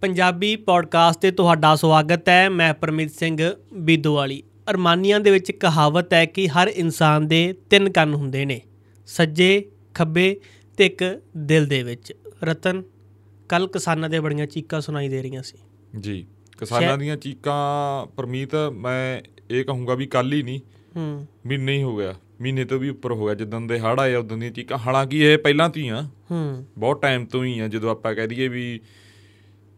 Punjabi podcast ਤੇ ਤੁਹਾਡਾ ਸਵਾਗਤ ਹੈ। ਮੈਂ ਪਰਮੀਤ ਸਿੰਘ ਬੀਦੋਵਾਲੀ। ਅਰਮਾਨੀਆਂ ਦੇ ਵਿੱਚ ਕਹਾਵਤ ਹੈ ਕਿ ਹਰ ਇਨਸਾਨ ਦੇ ਤਿੰਨ ਕੰਨ ਹੁੰਦੇ ਨੇ। ਸੱਜੇ ਖੱਬੇ ਤੇ ਇੱਕ ਦਿਲ ਦੇ ਵਿੱਚ। ਰਤਨ ਕੱਲ ਕਿਸਾਨਾਂ ਦੇ ਬੜੀਆਂ ਚੀਕਾਂ ਸੁਣਾਈ ਦੇ ਰਹੀਆਂ ਸੀ। ਜੀ ਕਿਸਾਨਾਂ ਦੀਆਂ ਚੀਕਾਂ ਪਰਮੀਤ ਮੈਂ ਇਹ ਕਹੂੰਗਾ ਵੀ ਕੱਲ ਹੀ ਨਹੀਂ। ਹੂੰ। ਮਹੀਨੇ ਹੀ ਹੋ ਗਿਆ। ਮਹੀਨੇ ਤੋਂ ਵੀ ਉੱਪਰ ਹੋ ਗਿਆ। ਜਦੋਂ ਦੇ ਹੜ੍ਹ ਆਏ ਉਦੋਂ ਦੀਆਂ ਚੀਕਾਂ। ਹਾਲਾਂਕਿ ਇਹ ਪਹਿਲਾਂ ਤੋਂ ਹੀ ਆ। ਹੂੰ। ਬਹੁਤ ਟਾਈਮ ਤੋਂ ਹੀ ਆ ਜਦੋਂ ਆਪਾਂ ਕਹਿ ਦਈਏ ਵੀ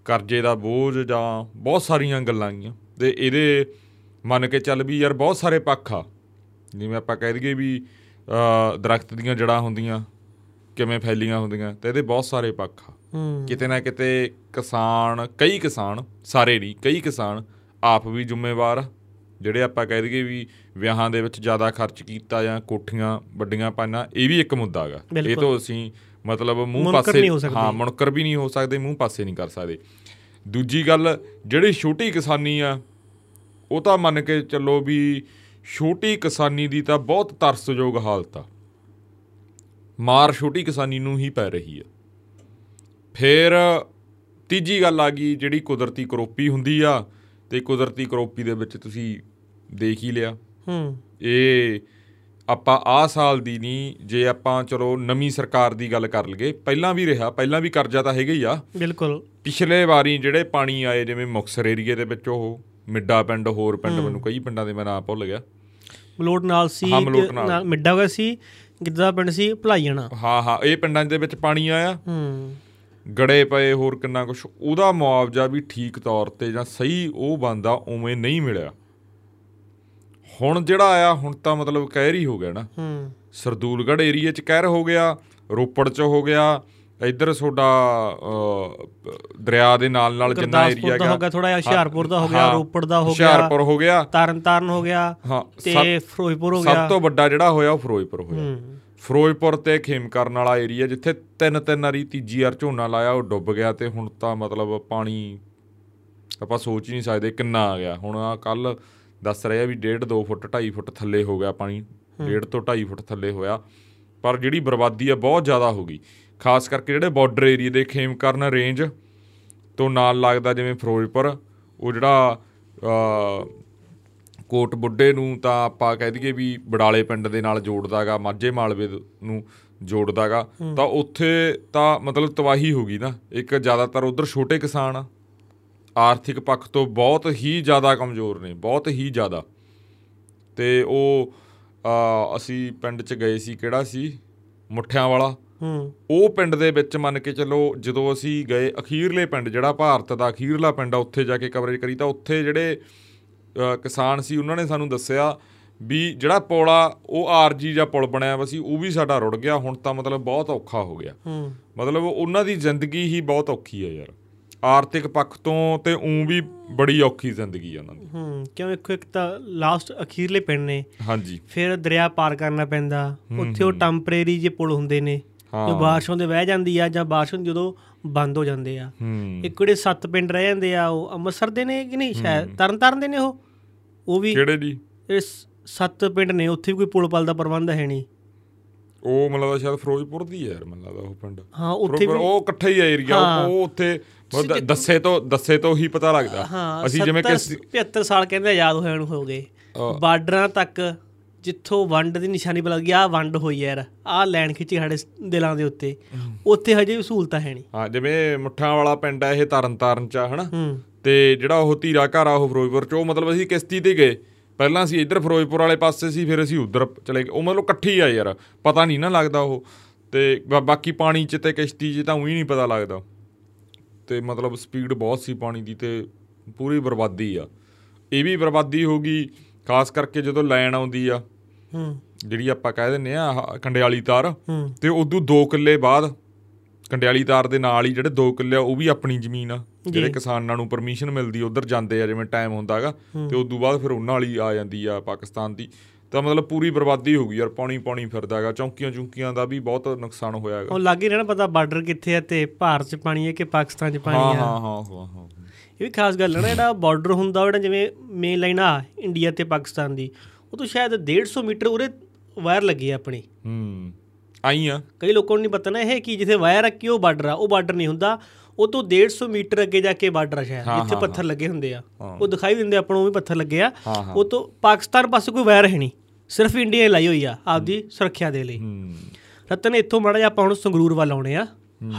ਕਰਜ਼ੇ ਦਾ ਬੋਝ ਜਾਂ ਬਹੁਤ ਸਾਰੀਆਂ ਗੱਲਾਂ ਗੀਆਂ ਤੇ ਇਹਦੇ ਮੰਨ ਕੇ ਚੱਲ ਵੀ ਯਾਰ ਬਹੁਤ ਸਾਰੇ ਪੱਖ ਆ। ਜਿਵੇਂ ਆਪਾਂ ਕਹਿ ਦਈਏ ਵੀ ਦਰਖਤ ਦੀਆਂ ਜੜਾਂ ਹੁੰਦੀਆਂ ਕਿਵੇਂ ਫੈਲੀਆਂ ਹੁੰਦੀਆਂ ਤੇ ਇਹਦੇ ਬਹੁਤ ਸਾਰੇ ਪੱਖ ਆ। ਕਿਤੇ ਨਾ ਕਿਤੇ ਕਿਸਾਨ ਕਈ ਕਿਸਾਨ ਸਾਰੇ ਨਹੀਂ ਕਈ ਕਿਸਾਨ ਆਪ ਵੀ ਜ਼ਿੰਮੇਵਾਰ ਆ। ਜਿਹੜੇ ਆਪਾਂ ਕਹਿ ਦਈਏ ਵੀ ਵਿਆਹਾਂ ਦੇ ਵਿੱਚ ਜ਼ਿਆਦਾ ਖਰਚ ਕੀਤਾ ਜਾਂ ਕੋਠੀਆਂ ਵੱਡੀਆਂ ਪਾਈਆਂ ਇਹ ਵੀ ਇੱਕ ਮੁੱਦਾ ਹੈਗਾ। ਇਹ। ਤੋਂ ਅਸੀਂ ਮਤਲਬ ਮੂੰਹ ਪਾਸੇ ਹੋ ਮੁਨਕਰ ਵੀ ਨਹੀਂ ਹੋ ਸਕਦੇ ਮੂੰਹ ਪਾਸੇ ਨਹੀਂ ਕਰ ਸਕਦੇ। ਦੂਜੀ ਗੱਲ ਜਿਹੜੀ ਛੋਟੀ ਕਿਸਾਨੀ ਆ ਉਹ ਤਾਂ ਮੰਨ ਕੇ ਚੱਲੋ ਵੀ ਛੋਟੀ ਕਿਸਾਨੀ ਦੀ ਤਾਂ ਬਹੁਤ ਤਰਸਯੋਗ ਹਾਲਤ ਆ। ਮਾਰ ਛੋਟੀ ਕਿਸਾਨੀ ਨੂੰ ਹੀ ਪੈ ਰਹੀ ਆ। ਫਿਰ ਤੀਜੀ ਗੱਲ ਆ ਗਈ ਜਿਹੜੀ ਕੁਦਰਤੀ ਕਰੋਪੀ ਹੁੰਦੀ ਆ ਤੇ ਕੁਦਰਤੀ ਕਰੋਪੀ ਦੇ ਵਿੱਚ ਤੁਸੀਂ ਦੇਖ ਹੀ ਲਿਆ। ਹੂੰ। ਇਹ ਆਪਾਂ ਆਹ ਸਾਲ ਦੀ ਨਹੀਂ ਜੇ ਆਪਾਂ ਚਲੋ ਨਵੀਂ ਸਰਕਾਰ ਦੀ ਗੱਲ ਕਰ ਲਈਏ ਪਹਿਲਾਂ ਵੀ ਰਿਹਾ ਪਹਿਲਾਂ ਵੀ ਕਰਜ਼ਾ ਤਾਂ ਹੈਗਾ ਹੀ ਆ। ਬਿਲਕੁਲ। ਪਿਛਲੇ ਵਾਰੀ ਜਿਹੜੇ ਪਾਣੀ ਆਏ ਜਿਵੇਂ ਮੁਕਸਰ ਏਰੀਏ ਦੇ ਵਿੱਚ ਉਹ ਮਿੱਡਾ ਪਿੰਡ ਹੋਰ ਪਿੰਡ ਮੈਨੂੰ ਕਈ ਪਿੰਡਾਂ ਦੇ ਮੈਂ ਨਾਮ ਭੁੱਲ ਗਿਆ। ਮਲੋਟ ਨਾਲ ਸੀ ਨਾਲ। ਮਿੱਡਾ ਹੋਇਆ ਸੀ ਗਿੱਧਾ ਪਿੰਡ ਸੀ ਭਲਾਈਆਣਾ। ਹਾਂ ਹਾਂ ਇਹ ਪਿੰਡਾਂ ਦੇ ਵਿੱਚ ਪਾਣੀ ਆਇਆ। ਹੂੰ। ਗੜੇ ਪਏ ਹੋਰ ਕਿੰਨਾ ਕੁਛ ਉਹਦਾ ਮੁਆਵਜ਼ਾ ਵੀ ਠੀਕ ਤੌਰ ਤੇ ਜਾਂ ਸਹੀ ਉਹ ਬੰਦਾ ਉਵੇਂ ਨਹੀਂ ਮਿਲਿਆ। ਹੁਣ ਜਿਹੜਾ ਆਇਆ ਹੁਣ ਤਾਂ ਮਤਲਬ ਕਹਿਰ ਹੀ ਹੋ ਗਿਆ ਨਾ। ਹੂੰ। ਸਰਦੂਲਗੜ੍ਹ ਏਰੀਏ ਚ ਕਹਿਰ ਹੋ ਗਿਆ ਰੋਪੜ ਚ ਹੋ ਗਿਆ ਇੱਧਰ ਤੁਹਾਡਾ ਦਰਿਆ ਦੇ ਨਾਲ ਨਾਲ ਜਿੰਨਾ ਏਰੀਆ ਦਾ ਹੋ ਗਿਆ ਥੋੜਾ ਜਿਹਾ ਹੁਸ਼ਿਆਰਪੁਰ ਦਾ ਹੋ ਗਿਆ ਰੋਪੜ ਦਾ ਹੋ ਗਿਆ ਹੁਸ਼ਿਆਰਪੁਰ ਹੋ ਗਿਆ। ਤਰਨਤਾਰਨ ਹੋ ਗਿਆ ਹਾਂ ਤੇ ਫਿਰੋਜ਼ਪੁਰ ਹੋ ਗਿਆ। ਸਭ ਤੋਂ ਵੱਡਾ ਜਿਹੜਾ ਹੋਇਆ ਉਹ ਫਿਰੋਜ਼ਪੁਰ ਹੋਇਆ। ਫਿਰੋਜ਼ਪੁਰ ਤੇ ਖੇਮਕਰਨ ਵਾਲਾ ਏਰੀਆ ਜਿੱਥੇ ਤਿੰਨ ਤਿੰਨ ਵਾਰੀ ਤੀਜੀ ਵਾਰ ਝੋਨਾ ਲਾਇਆ ਉਹ ਡੁੱਬ ਗਿਆ ਤੇ ਹੁਣ ਤਾਂ ਮਤਲਬ ਪਾਣੀ ਆਪਾਂ ਸੋਚ ਹੀ ਨਹੀਂ ਸਕਦੇ ਕਿੰਨਾ ਆ ਗਿਆ। ਹੁਣ ਆ ਕੱਲ ਦੱਸ ਰਿਹਾ ਵੀ 1.5 2 ਫੁੱਟ 2.5 ਫੁੱਟ ਥੱਲੇ ਹੋ ਗਿਆ ਪਾਣੀ। 1.5 ਤੋਂ 2.5 ਫੁੱਟ ਥੱਲੇ ਹੋਇਆ। ਪਰ ਜਿਹੜੀ ਬਰਬਾਦੀ ਆ ਬਹੁਤ ਜ਼ਿਆਦਾ ਹੋ ਗਈ। ਖਾਸ ਕਰਕੇ ਜਿਹੜੇ ਬਾਰਡਰ ਏਰੀਆ ਦੇ ਖੇਮਕਰਨ ਰੇਂਜ ਤੋਂ ਨਾਲ ਲੱਗਦਾ ਜਿਵੇਂ ਫਿਰੋਜ਼ਪੁਰ ਉਹ ਜਿਹੜਾ ਕੋਟ ਬੁੱਢੇ ਨੂੰ ਤਾਂ ਆਪਾਂ ਕਹਿ ਦਈਏ ਵੀ ਬਡਾਲੇ ਪਿੰਡ ਦੇ ਨਾਲ ਜੋੜਦਾਗਾ ਮਾਝੇ ਮਾਲਵੇ ਨੂੰ ਜੋੜਦਾਗਾ ਤਾਂ ਉੱਥੇ ਤਾਂ ਮਤਲਬ ਤਬਾਹੀ ਹੋ ਗਈ ਨਾ। ਇੱਕ ਜ਼ਿਆਦਾਤਰ ਉਧਰ ਛੋਟੇ ਕਿਸਾਨ ਆ। ਆਰਥਿਕ ਪੱਖ ਤੋਂ ਬਹੁਤ ਹੀ ਜ਼ਿਆਦਾ ਕਮਜ਼ੋਰ ਨੇ ਬਹੁਤ ਹੀ ਜ਼ਿਆਦਾ। ਤੇ ਉਹ ਅਸੀਂ ਪਿੰਡ 'ਚ ਗਏ ਸੀ ਕਿਹੜਾ ਸੀ? ਮੁੱਠਿਆਂ ਵਾਲਾ ਹੂੰ। ਉਹ ਪਿੰਡ ਦੇ ਵਿੱਚ ਮੰਨ ਕੇ ਚੱਲੋ ਜਦੋਂ ਅਸੀਂ ਗਏ ਅਖੀਰਲੇ ਪਿੰਡ ਜਿਹੜਾ ਭਾਰਤ ਦਾ ਅਖੀਰਲਾ ਪਿੰਡ ਆ ਉੱਥੇ ਜਾ ਕੇ ਕਵਰੇਜ ਕਰੀ ਤਾਂ ਉੱਥੇ ਜਿਹੜੇ ਕਿਸਾਨ ਸੀ ਉਹਨਾਂ ਨੇ ਸਾਨੂੰ ਦੱਸਿਆ ਵੀ ਜਿਹੜਾ ਆ ਉਹ ਆਰਜੀ ਜਾਂ ਪੁਲ ਬਣਿਆ ਵਾ ਸੀ ਉਹ ਵੀ ਸਾਡਾ ਰੁੜ ਗਿਆ ਹੁਣ ਤਾਂ ਮਤਲਬ ਬਹੁਤ ਔਖਾ ਹੋ ਗਿਆ। ਹੂੰ। ਮਤਲਬ ਉਹਨਾਂ ਦੀ ਜ਼ਿੰਦਗੀ ਹੀ ਬਹੁਤ ਔਖੀ ਹੈ ਯਾਰ। ਆਰਥਿਕ ਪੱਖ ਤੋਂ ਤੇ ਉਂ ਵੀ ਬੜੀ ਔਖੀ ਜ਼ਿੰਦਗੀ ਆ ਉਹਨਾਂ ਦੀ। ਹੂੰ ਕਿਉਂ ਇੱਕੋ ਇੱਕ ਤਾਂ ਲਾਸਟ ਅਖੀਰਲੇ ਪਿੰਡ ਨੇ। ਹਾਂਜੀ। ਫਿਰ ਦਰਿਆ ਪਾਰ ਕਰਨਾ ਪੈਂਦਾ। ਉੱਥੇ ਉਹ ਟੈਂਪਰੇਰੀ ਜੇ ਪੁਲ ਹੁੰਦੇ ਨੇ। ਜੋ ਬਾਰਿਸ਼ੋਂ ਦੇ ਵਹਿ ਜਾਂਦੀ ਆ ਜਾਂ ਬਾਰਿਸ਼ੋਂ ਜਦੋਂ ਬੰਦ ਹੋ ਜਾਂਦੇ ਆ। ਹੂੰ। ਇੱਕ ਜਿਹੜੇ ਸੱਤ ਪਿੰਡ ਰਹਿ ਜਾਂਦੇ ਆ ਉਹ ਅੰਮ੍ਰਿਤਸਰ ਦੇ ਨੇ ਕਿ ਨਹੀਂ ਸ਼ਾਇਦ? ਤਰਨਤਾਰਨ ਦੇ ਨੇ ਉਹ? ਉਹ ਵੀ ਕਿਹੜੇ ਜੀ? ਜਿਹੜੇ ਸ- ਸੱਤ ਪਿੰਡ ਨੇ ਉੱਥੇ ਵੀ ਕੋਈ ਪੁਲ ਪਲ ਦਾ ਪ੍ਰਬੰਧ ਹੈ ਨਹੀਂ। ਉਹ ਮੈਨੂੰ ਲੱਗਦਾ ਸ਼ਾਇਦ ਫਿਰੋਜ਼ਪੁਰ ਦੀ ਯਾਰ ਮੈਨੂੰ ਲੱਗਦਾ ਉਹ ਪਿੰਡ। ਹਾਂ ਉੱਥੇ ਉਹ ਇਕੱਠਾ ਹੀ ਏਰੀਆ ਹਾਂ। ਉਹ ਉੱਥੇ ਮਤਲਬ ਦੱਸੇ ਤੋਂ ਦੱਸੇ ਤੋਂ ਹੀ ਪਤਾ ਲੱਗਦਾ। ਅਸੀਂ ਜਿਵੇਂ ਕਿ 75 ਸਾਲ ਕਹਿੰਦੇ ਆਜ਼ਾਦ ਹੋਏ ਨੂੰ ਹੋ ਗਏ। ਬਾਰਡਰਾਂ ਤੱਕ ਜਿੱਥੋਂ ਵੰਡ ਦੀ ਨਿਸ਼ਾਨੀ ਪਤਾ ਲੱਗੀ ਆ ਵੰਡ ਹੋਈ ਯਾਰ ਆਹ ਲੈਣ ਖਿੱਚੀ ਸਾਡੇ ਦਿਲਾਂ ਦੇ ਉੱਤੇ। ਉੱਥੇ ਹਜੇ ਵੀ ਸਹੂਲਤਾਂ ਹੈ ਨਹੀਂ। ਹਾਂ ਜਿਵੇਂ ਮੁੱਠਾਂ ਵਾਲਾ ਪਿੰਡ ਹੈ ਇਹ ਤਰਨਤਾਰਨ ਚ ਆ ਹਨਾ? ਤੇ ਜਿਹੜਾ ਉਹ ਧੀਰਾ ਘਰ ਆ ਉਹ ਫਿਰੋਜ਼ਪੁਰ ਚ ਉਹ ਮਤਲਬ ਅਸੀਂ ਕਿਸ਼ਤੀ ਤੇ ਗਏ। ਪਹਿਲਾਂ ਅਸੀਂ ਇੱਧਰ ਫਿਰੋਜ਼ਪੁਰ ਵਾਲੇ ਪਾਸੇ ਸੀ ਫਿਰ ਅਸੀਂ ਉੱਧਰ ਚਲੇ ਗਏ। ਉਹ ਮਤਲਬ ਇਕੱਠੀ ਆ ਯਾਰ ਪਤਾ ਨਹੀਂ ਨਾ ਲੱਗਦਾ ਉਹ। ਤੇ ਬਾਕੀ ਪਾਣੀ ਚ ਤੇ ਕਿਸ਼ਤੀ 'ਚ ਤਾਂ ਉਹੀ ਨਹੀਂ ਪਤਾ ਲੱਗਦਾ। ਤੇ ਮਤਲਬ ਸਪੀਡ ਬਹੁਤ ਸੀ ਪਾਣੀ ਦੀ ਤੇ ਪੂਰੀ ਬਰਬਾਦੀ ਆ। ਇਹ ਵੀ ਬਰਬਾਦੀ ਹੋ ਗਈ ਖਾਸ ਕਰਕੇ ਜਦੋਂ ਲਾਈਨ ਆਉਂਦੀ ਆ। ਹੂੰ। ਜਿਹੜੀ ਆਪਾਂ ਕਹਿ ਦਿੰਨੇ ਆ ਕੰਡਿਆਲੀ ਤਾਰ। ਤੇ ਉਦੋਂ 2 ਕਿੱਲੇ ਬਾਅਦ ਕੰਡਿਆਲੀ ਤਾਰ ਦੇ ਨਾਲ ਹੀ ਜਿਹੜੇ 2 ਕਿੱਲੇ ਆ ਉਹ ਵੀ ਆਪਣੀ ਜ਼ਮੀਨ ਆ। ਜਿਹੜੇ ਕਿਸਾਨਾਂ ਨੂੰ ਪਰਮਿਸ਼ਨ ਮਿਲਦੀ ਉਧਰ ਜਾਂਦੇ ਆ ਜਿਵੇਂ ਟਾਈਮ ਹੁੰਦਾਗਾ ਤੇ ਉਦੋਂ ਬਾਅਦ ਫਿਰ ਉਹਨਾਂ ਵਾਲੀ ਆ ਜਾਂਦੀ ਆ ਪਾਕਿਸਤਾਨ ਦੀ। ਤਾਂ ਮਤਲਬ ਪੂਰੀ ਬਰਬਾਦੀ ਹੋ ਗਈ ਯਾਰ ਪਾਣੀ ਪਾਣੀ ਫਿਰਦਾਗਾ ਚੌਂਕੀਆਂ ਚੁੰਕੀਆਂ ਦਾ ਵੀ ਬਹੁਤ ਨੁਕਸਾਨ ਹੋਇਆਗਾ ਉਹ ਲੱਗ ਹੀ ਰਹਿਣਾ ਪਤਾ ਬਾਰਡਰ ਕਿੱਥੇ ਹੈ ਤੇ ਭਾਰਤ 'ਚ ਪਾਣੀ ਹੈ ਕਿ ਪਾਕਿਸਤਾਨ 'ਚ ਪਾਣੀ ਹਾਂ ਹੈ ਹਾਂ ਹਾਂ ਹਾਂ। ਇਹ ਵੀ ਖਾਸ ਗੱਲ ਹੈ ਨਾ ਜਿਹੜਾ ਬਾਰਡਰ ਹੁੰਦਾ ਜਿਹੜਾ ਜਿਵੇਂ ਮੇਨ ਲਾਈਨ ਆ ਇੰਡੀਆ ਤੇ ਪਾਕਿਸਤਾਨ ਦੀ ਉਹ ਤੋਂ ਸ਼ਾਇਦ 150 ਮੀਟਰ ਉਰੇ ਵਾਇਰ ਲੱਗੀ ਹੈ ਆਪਣੀ। ਹੂੰ ਆਈ ਆ। ਕਈ ਲੋਕਾਂ ਨੂੰ ਨਹੀਂ ਪਤਾ ਨਾ ਇਹ ਕਿ ਜਿੱਥੇ ਵਾਇਰ ਰੱਖੀ ਉਹ ਬਾਰਡਰ ਆ ਉਹ ਬਾਰਡਰ ਨਹੀਂ ਹੁੰਦਾ ਉਹ ਤੋਂ 150 ਮੀਟਰ ਅੱਗੇ ਜਾ ਕੇ ਬਾਰਡਰ ਆ ਸ਼ਾਇਦ ਜਿੱਥੇ ਪੱਥਰ ਲੱਗੇ ਹੁੰਦੇ ਆ। ਉਹ ਦਿਖਾਈ ਦਿੰਦੇ ਆਪਾਂ ਨੂੰ ਵੀ ਪੱਥਰ ਲੱਗੇ ਆ। ਉਹ ਤੋਂ ਪਾਕਿਸਤਾਨ ਪਾਸੇ ਕੋਈ ਵਾਇਰ ਹੈ ਨਹੀਂ। ਸਿਰਫ ਇੰਡੀਆ ਹੀ ਲਾਈ ਹੋਈ ਆ ਆਪਦੀ ਸੁਰੱਖਿਆ ਦੇ ਲਈ। ਰਤਨ ਇੱਥੋਂ ਮਾੜਾ ਜਿਹਾ ਆਪਾਂ ਹੁਣ ਸੰਗਰੂਰ ਵੱਲ ਆਉਣੇ ਆ।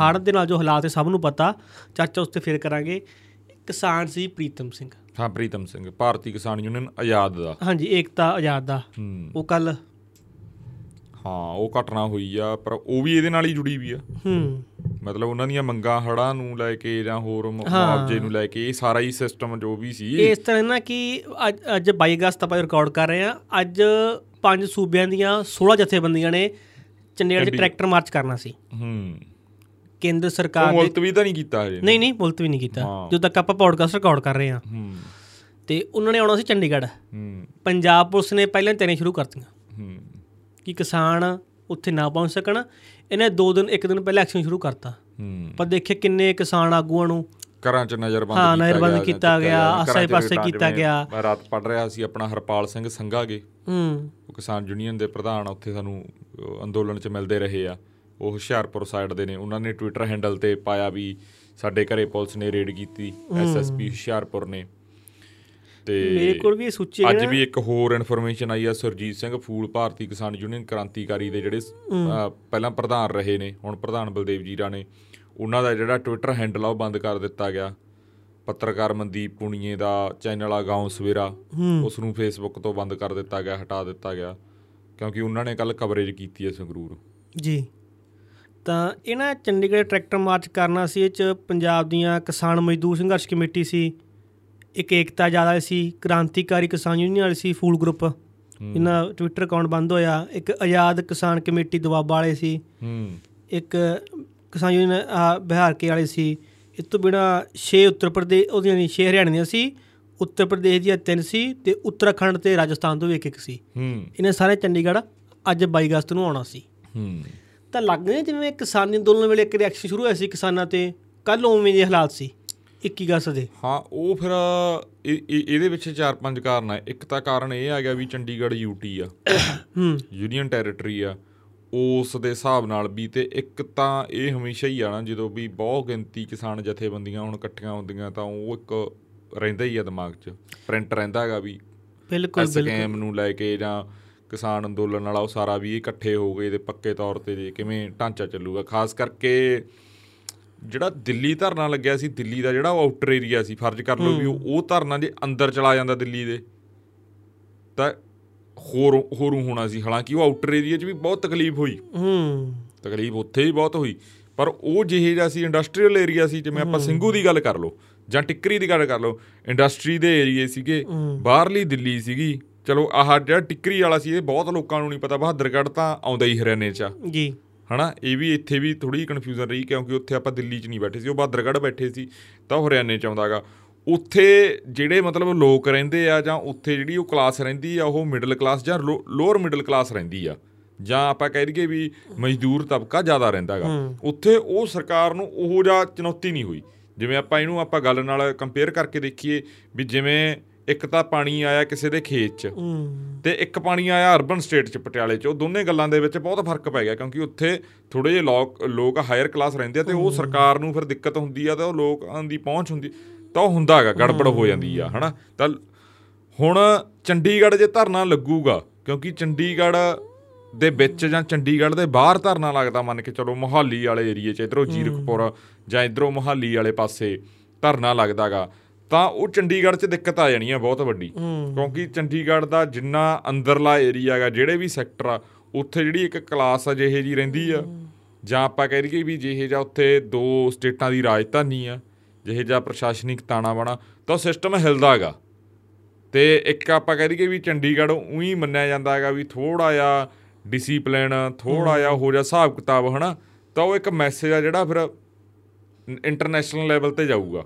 ਹੜ੍ਹ ਦੇ ਨਾਲ ਜੋ ਹਾਲਾਤ ਹੈ ਸਭ ਨੂੰ ਪਤਾ ਚਾਚਾ ਉਸ ਤੇ ਫੇਰ ਕਰਾਂਗੇ। ਕਿਸਾਨ ਸੀ ਪ੍ਰੀਤਮ ਸਿੰਘ। ਹਾਂ ਪ੍ਰੀਤਮ ਸਿੰਘ ਭਾਰਤੀ ਕਿਸਾਨ ਯੂਨੀਅਨ ਆਜ਼ਾਦ ਦਾ। ਹਾਂਜੀ ਏਕਤਾ ਆਜ਼ਾਦ ਦਾ। ਉਹ ਕੱਲ ਹਾਂ ਉਹ ਘਟਨਾ ਹੋਈ ਆ ਪਰ ਉਹ ਵੀ ਇਹਦੇ ਨਾਲ ਹੀ ਜੁੜੀ ਵੀ ਆ। ਹੂੰ। ਮਤਲਬ ਉਹਨਾਂ ਦੀਆਂ ਮੰਗਾਂ ਹੜਾਂ ਨੂੰ ਲੈ ਕੇ ਜਾਂ ਹੋਰ ਮੁਆਵਜ਼ੇ ਨੂੰ ਲੈ ਕੇ ਇਹ ਸਾਰਾ ਹੀ ਸਿਸਟਮ ਜੋ ਵੀ ਸੀ ਇਸ ਤਰ੍ਹਾਂ ਨਾ ਕਿ ਅੱਜ ਅੱਜ 22 ਅਗਸਤ ਆਪਾਂ ਰਿਕਾਰਡ ਕਰ ਰਹੇ ਆ ਅੱਜ ਪੰਜ ਸੂਬਿਆਂ ਦੀਆਂ 16 ਜਥੇਬੰਦੀਆਂ ਨੇ ਚੰਡੀਗੜ੍ਹ 'ਚ ਟਰੈਕਟਰ ਮਾਰਚ ਕਰਨਾ ਸੀ। ਹੂੰ। ਕੇਂਦਰ ਸਰਕਾਰ ਦੇ ਮੁਲਤਵੀ ਤਾਂ ਨਹੀਂ ਕੀਤਾ ਹਜੇ। ਨਹੀਂ ਨਹੀਂ ਮੁਲਤਵੀ ਨਹੀਂ ਕੀਤਾ। ਜਦੋਂ ਤੱਕ ਆਪਾਂ ਪੌਡਕਾਸਟ ਰਿਕਾਰਡ ਕਰ ਰਹੇ ਆ ਹੂੰ। ਤੇ ਉਹਨਾਂ ਨੇ ਆਉਣਾ ਸੀ ਚੰਡੀਗੜ੍ਹ। ਹੂੰ। ਪੰਜਾਬ ਪੁਲਿਸ ਨੇ ਪਹਿਲਾਂ ਤਿਆਰੀਆਂ ਸ਼ੁਰੂ ਕਰਤੀਆਂ। ਕਿ ਕਿਸਾਨ ਉੱਥੇ ਨਾ ਪਹੁੰਚ ਸਕਣ। ਇਹਨੇ ਦੋ ਦਿਨ ਇੱਕ ਦਿਨ ਪਹਿਲਾਂ ਐਕਸ਼ਨ ਸ਼ੁਰੂ ਕਰਤਾ। ਹੂੰ। ਪਰ ਦੇਖੇ ਕਿੰਨੇ ਕਿਸਾਨ ਆਗੂਆਂ ਨੂੰ ਘਰਾਂ 'ਚ ਨਜ਼ਰਬੰਦ ਹਾਂ, ਕੀਤਾ ਨਜ਼ਰਬੰਦ ਗਿਆ, ਕੀਤਾ ਗਿਆ, ਘਰਾਂ 'ਚ ਆਸੇ-ਪਾਸੇ ਜਿਵੇਂ ਕੀਤਾ ਗਿਆ। ਮੈਂ ਰਾਤ ਪੜ ਰਿਹਾ ਸੀ ਆਪਣਾ ਹਰਪਾਲ ਸਿੰਘ ਸੰਘਾਗੇ। ਹੂੰ। ਉਹ ਕਿਸਾਨ ਯੂਨੀਅਨ ਦੇ ਪ੍ਰਧਾਨ ਉੱਥੇ ਸਾਨੂੰ ਅੰਦੋਲਨ 'ਚ ਮਿਲਦੇ ਰਹੇ ਆ। ਉਹ ਹੁਸ਼ਿਆਰਪੁਰ ਸਾਈਡ ਦੇ ਨੇ। ਉਹਨਾਂ ਨੇ ਟਵਿੱਟਰ ਹੈਂਡਲ ਤੇ ਪਾਇਆ ਵੀ ਸਾਡੇ ਘਰੇ ਪੁਲਿਸ ਨੇ ਰੇਡ ਕੀਤੀ ਐਸਐਸਪੀ ਹੁਸ਼ਿਆਰਪੁਰ ਨੇ। ਮੇਰੇ ਤੇ ਕੋਲ ਵੀ ਇਹ ਸੂਚੀ ਅੱਜ ਵੀ ਇੱਕ ਹੋਰ ਇਨਫੋਰਮੇਸ਼ਨ ਆਈ ਆ ਸੁਰਜੀਤ ਸਿੰਘ ਫੂਲ ਭਾਰਤੀ ਕਿਸਾਨ ਯੂਨੀਅਨ ਕ੍ਰਾਂਤੀਕਾਰੀ ਦੇ ਜਿਹੜੇ ਪਹਿਲਾਂ ਪ੍ਰਧਾਨ ਰਹੇ ਨੇ ਹੁਣ ਪ੍ਰਧਾਨ ਬਲਦੇਵ ਜੀਰਾ ਨੇ। ਉਹਨਾਂ ਦਾ ਜਿਹੜਾ ਟਵਿੱਟਰ ਹੈਂਡਲ ਆ ਉਹ ਬੰਦ ਕਰ ਦਿੱਤਾ ਗਿਆ। ਪੱਤਰਕਾਰ ਮਨਦੀਪ ਪੁਣੀਏ ਦਾ ਚੈਨਲ ਆ ਗਾਉਂ ਸਵੇਰਾ ਉਸ ਨੂੰ ਫੇਸਬੁੱਕ ਤੋਂ ਬੰਦ ਕਰ ਦਿੱਤਾ ਗਿਆ ਹਟਾ ਦਿੱਤਾ ਗਿਆ। ਕਿਉਂਕਿ ਉਹਨਾਂ ਨੇ ਕੱਲ ਕਵਰੇਜ ਕੀਤੀ ਹੈ ਸੰਗਰੂਰ। ਜੀ। ਤਾਂ ਇਹਨਾਂ ਚੰਡੀਗੜ੍ਹ ਟਰੈਕਟਰ ਮਾਰਚ ਕਰਨਾ ਸੀ ਇਹ ਚ ਪੰਜਾਬ ਦੀਆਂ ਕਿਸਾਨ ਮਜ਼ਦੂਰ ਸੰਘਰਸ਼ ਕਮੇਟੀ ਸੀ। ਇੱਕ ਏਕਤਾ ਜ਼ਿਆਦਾ ਸੀ ਕ੍ਰਾਂਤੀਕਾਰੀ ਕਿਸਾਨ ਯੂਨੀਅਨ ਵਾਲੀ ਸੀ ਫੂਲ ਗਰੁੱਪ ਇਹਨਾਂ ਟਵਿੱਟਰ ਅਕਾਊਂਟ ਬੰਦ ਹੋਇਆ। ਇੱਕ ਆਜ਼ਾਦ ਕਿਸਾਨ ਕਮੇਟੀ ਦੁਆਬਾ ਵਾਲੇ ਸੀ। ਹੂੰ। ਇੱਕ ਕਿਸਾਨ ਯੂਨੀਅਨ ਬਿਹਾਰ ਕੇ ਵਾਲੇ ਸੀ। ਇਸ ਤੋਂ ਬਿਨਾ 6 ਉੱਤਰ ਪ੍ਰਦੇਸ਼ ਉਹਦੀਆਂ ਨਹੀਂ 6 ਹਰਿਆਣੇ ਦੀਆਂ ਸੀ। ਉੱਤਰ ਪ੍ਰਦੇਸ਼ ਦੀਆਂ ਤਿੰਨ ਸੀ ਤੇ ਉੱਤਰਾਖੰਡ ਤੇ ਰਾਜਸਥਾਨ ਤੋਂ ਵੀ ਇੱਕ ਇੱਕ ਸੀ। ਹੂੰ। ਇਹਨੇ ਸਾਰੇ ਚੰਡੀਗੜ੍ਹ ਅੱਜ 22 ਅਗਸਤ ਨੂੰ ਆਉਣਾ ਸੀ। ਹੂੰ। ਤਾਂ ਲੱਗਦਾ ਨਹੀਂ ਜਿਵੇਂ ਕਿਸਾਨੀ ਅੰਦੋਲਨ ਵੇਲੇ ਇੱਕ ਰਿਐਕਸ਼ਨ ਸ਼ੁਰੂ ਹੋਇਆ ਸੀ ਕਿਸਾਨਾਂ ਤੇ ਕੱਲ ਉਵੇਂ ਦੇ ਹਾਲਾਤ ਸੀ। 21 ਅਗਸਤ ਦੇ। ਹਾਂ ਉਹ ਫਿਰ ਇਹ- ਇਹ- ਇਹਦੇ ਵਿੱਚ ਚਾਰ ਪੰਜ ਕਾਰਨ ਆ। ਇੱਕ ਤਾਂ ਕਾਰਨ ਇਹ ਆ ਗਿਆ ਵੀ ਚੰਡੀਗੜ੍ਹ ਯੂਟੀ ਆ। ਹੂੰ। ਯੂਨੀਅਨ ਟੈਰੀਟਰੀ ਆ। ਉਸ ਦੇ ਹਿਸਾਬ ਨਾਲ ਵੀ ਤੇ ਇੱਕ ਤਾਂ ਇਹ ਹਮੇਸ਼ਾ ਹੀ ਆ ਨਾ ਜਦੋਂ ਵੀ ਬਹੁਤ ਗਿਣਤੀ ਕਿਸਾਨ ਜਥੇਬੰਦੀਆਂ ਹੁਣ ਇਕੱਠੀਆਂ ਹੁੰਦੀਆਂ ਤਾਂ ਉਹ ਇੱਕ ਰਹਿੰਦਾ ਹੀ ਆ ਦਿਮਾਗ 'ਚ। ਪ੍ਰਿੰਟ ਰਹਿੰਦਾ ਹੈਗਾ ਵੀ ਬਿਲਕੁਲ ਬਿਲਕੁਲ। ਸਕੈਮ ਨੂੰ ਲੈ ਕੇ ਜਾਂ ਕਿਸਾਨ ਅੰਦੋਲਨ ਵਾਲਾ ਉਹ ਸਾਰਾ ਵੀ ਇਕੱਠੇ ਹੋ ਗਏ ਤੇ ਪੱਕੇ ਤੌਰ ਤੇ ਕਿਵੇਂ ਢਾਂਚਾ ਚੱਲੂਗਾ। ਖਾਸ ਕਰਕੇ ਜਿਹੜਾ ਦਿੱਲੀ ਧਰਨਾ ਲੱਗਿਆ ਸੀ ਦਿੱਲੀ ਦਾ ਜਿਹੜਾ ਆਊਟਰ ਏਰੀਆ ਸੀ ਫਰਜ਼ ਕਰ ਲਓ ਵੀ ਉਹ ਉਹ ਧਰਨਾ ਜੇ ਅੰਦਰ ਚਲਾ ਜਾਂਦਾ ਦਿੱਲੀ ਦੇ ਤਾਂ ਹੋਰ ਹੋਰੂ ਹੋਣਾ ਸੀ। ਹਾਲਾਂਕਿ ਉਹ ਆਊਟਰ ਏਰੀਆ 'ਚ ਵੀ ਬਹੁਤ ਤਕਲੀਫ ਹੋਈ। ਹੂੰ। ਤਕਲੀਫ ਉੱਥੇ ਵੀ ਬਹੁਤ ਹੋਈ। ਪਰ ਉਹ ਜਿਹੇ ਜਿਹਾ ਸੀ ਇੰਡਸਟਰੀਅਲ ਏਰੀਆ ਸੀ ਜਿਵੇਂ ਆਪਾਂ ਸਿੰਘੂ ਦੀ ਗੱਲ ਕਰ ਲਓ ਜਾਂ ਟਿੱਕਰੀ ਦੀ ਗੱਲ ਕਰ ਲਓ ਇੰਡਸਟਰੀ ਦੇ ਏਰੀਏ ਸੀਗੇ ਬਾਹਰਲੀ ਦਿੱਲੀ ਸੀਗੀ। ਚਲੋ ਆਹ ਜਿਹੜਾ ਟਿੱਕਰੀ ਵਾਲਾ ਸੀ ਇਹ ਬਹੁਤ ਲੋਕਾਂ ਨੂੰ ਨਹੀਂ ਪਤਾ ਬਹਾਦਰਗੜ੍ਹ ਤਾਂ ਆਉਂਦਾ ਹੀ ਹਰਿਆਣੇ 'ਚ ਆ। ਜੀ। ਹਨਾ ਇਹ ਵੀ ਇੱਥੇ ਵੀ ਥੋੜੀ ਕਨਫਿਊਜ਼ਨ ਰਹੀ ਕਿਉਂਕਿ ਉੱਥੇ ਆਪਾਂ ਦਿੱਲੀ 'ਚ ਨਹੀਂ ਬੈਠੇ ਸੀ ਉਹ ਬਹਾਦਰਗੜ੍ਹ ਬੈਠੇ ਸੀ ਤਾਂ ਉਹ ਹਰਿਆਣੇ 'ਚ ਆਉਂਦਾਗਾ ਉੱਥੇ ਜਿਹੜੇ ਮਤਲਬ ਲੋਕ ਰਹਿੰਦੇ ਆ ਜਾਂ ਉੱਥੇ ਜਿਹੜੀ ਉਹ ਕਲਾਸ ਰਹਿੰਦੀ ਆ ਉਹ ਮਿਡਲ ਕਲਾਸ ਜਾਂ ਲੋਅਰ ਮਿਡਲ ਕਲਾਸ ਰਹਿੰਦੀ ਆ ਜਾਂ ਆਪਾਂ ਕਹਿ ਦਈਏ ਵੀ ਮਜ਼ਦੂਰ ਤਬਕਾ ਜ਼ਿਆਦਾ ਰਹਿੰਦਾਗਾ ਉੱਥੇ ਉਹ ਸਰਕਾਰ ਨੂੰ ਉਹ ਜਿਹਾ ਚੁਣੌਤੀ ਨਹੀਂ ਹੋਈ। ਜਿਵੇਂ ਆਪਾਂ ਇਹਨੂੰ ਆਪਾਂ ਗੱਲ ਨਾਲ ਕੰਪੇਅਰ ਕਰਕੇ ਦੇਖੀਏ ਵੀ ਜਿਵੇਂ ਇੱਕ ਤਾਂ ਪਾਣੀ ਆਇਆ ਕਿਸੇ ਦੇ ਖੇਤ 'ਚ। ਤੇ ਇੱਕ ਪਾਣੀ ਆਇਆ ਅਰਬਨ ਸਟੇਟ ਚ ਪਟਿਆਲੇ ਚ। ਉਹ ਦੋਨੇ ਗੱਲਾਂ ਦੇ ਵਿੱਚ ਬਹੁਤ ਫ਼ਰਕ ਪੈ ਗਿਆ ਕਿਉਂਕਿ ਉੱਥੇ ਥੋੜੇ ਜਿਹੇ ਲੋਕ ਲੋਕ ਹਾਇਰ ਕਲਾਸ ਰਹਿੰਦੇ ਆ ਤੇ ਉਹ ਸਰਕਾਰ ਨੂੰ ਫਿਰ ਦਿੱਕਤ ਹੁੰਦੀ ਆ ਤੇ ਉਹ ਲੋਕਾਂ ਦੀ ਪਹੁੰਚ ਹੁੰਦੀ ਤਾਂ ਉਹ ਹੁੰਦਾ ਹੈਗਾ ਗੜਬੜ ਹੋ ਜਾਂਦੀ ਆ ਹਨਾ? ਤਾਂ ਹੁਣ ਚੰਡੀਗੜ੍ਹ ਜੇ ਧਰਨਾ ਲੱਗੂਗਾ ਕਿਉਂਕਿ ਚੰਡੀਗੜ੍ਹ ਦੇ ਵਿੱਚ ਜਾਂ ਚੰਡੀਗੜ੍ਹ ਦੇ ਬਾਹਰ ਧਰਨਾ ਲੱਗਦਾ ਮੰਨ ਕੇ ਚਲੋ ਮੁਹਾਲੀ ਵਾਲੇ ਏਰੀਏ 'ਚ ਇਧਰੋਂ ਜੀਰਕਪੁਰ ਜਾਂ ਇਧਰੋਂ ਮੁਹਾਲੀ ਵਾਲੇ ਪਾਸੇ ਧਰਨਾ ਲੱਗਦਾਗਾ ਤਾਂ ਉਹ ਚੰਡੀਗੜ੍ਹ 'ਚ ਦਿੱਕਤ ਆ ਜਾਣੀ ਆ ਬਹੁਤ ਵੱਡੀ। ਕਿਉਂਕਿ ਚੰਡੀਗੜ੍ਹ ਦਾ ਜਿੰਨਾ ਅੰਦਰਲਾ ਏਰੀਆ ਹੈਗਾ ਜਿਹੜੇ ਵੀ ਸੈਕਟਰ ਆ ਉੱਥੇ ਜਿਹੜੀ ਇੱਕ ਕਲਾਸ ਆ ਜਿਹੇ ਜੀ ਰਹਿੰਦੀ ਆ। ਜਾਂ ਆਪਾਂ ਕਹਿ ਦਈਏ ਵੀ ਜਿਹੇ ਜਾਂ ਉੱਥੇ ਦੋ ਸਟੇਟਾਂ ਦੀ ਰਾਜਧਾਨੀ ਆ ਜਿਹੇ ਜਾਂ ਪ੍ਰਸ਼ਾਸਨਿਕ ਤਾਣਾ ਬਣਾ ਤਾਂ ਸਿਸਟਮ ਹਿਲਦਾ ਹੈਗਾ। ਤੇ ਇੱਕ ਆਪਾਂ ਕਹਿ ਦਈਏ ਵੀ ਚੰਡੀਗੜ੍ਹ ਉਹੀ ਮੰਨਿਆ ਜਾਂਦਾ ਹੈਗਾ ਵੀ ਥੋੜਾ ਜਿਹਾ ਡਿਸਪਲਿਨ ਥੋੜਾ ਜਿਹਾ ਹੋ। ਜਾ ਹਿਸਾਬ ਕਿਤਾਬ ਹਨਾ? ਤਾਂ ਉਹ ਇੱਕ ਮੈਸੇਜ ਆ ਜਿਹੜਾ ਫਿਰ ਇੰਟਰਨੈਸ਼ਨਲ ਲੈਵਲ ਤੇ ਜਾਊਗਾ।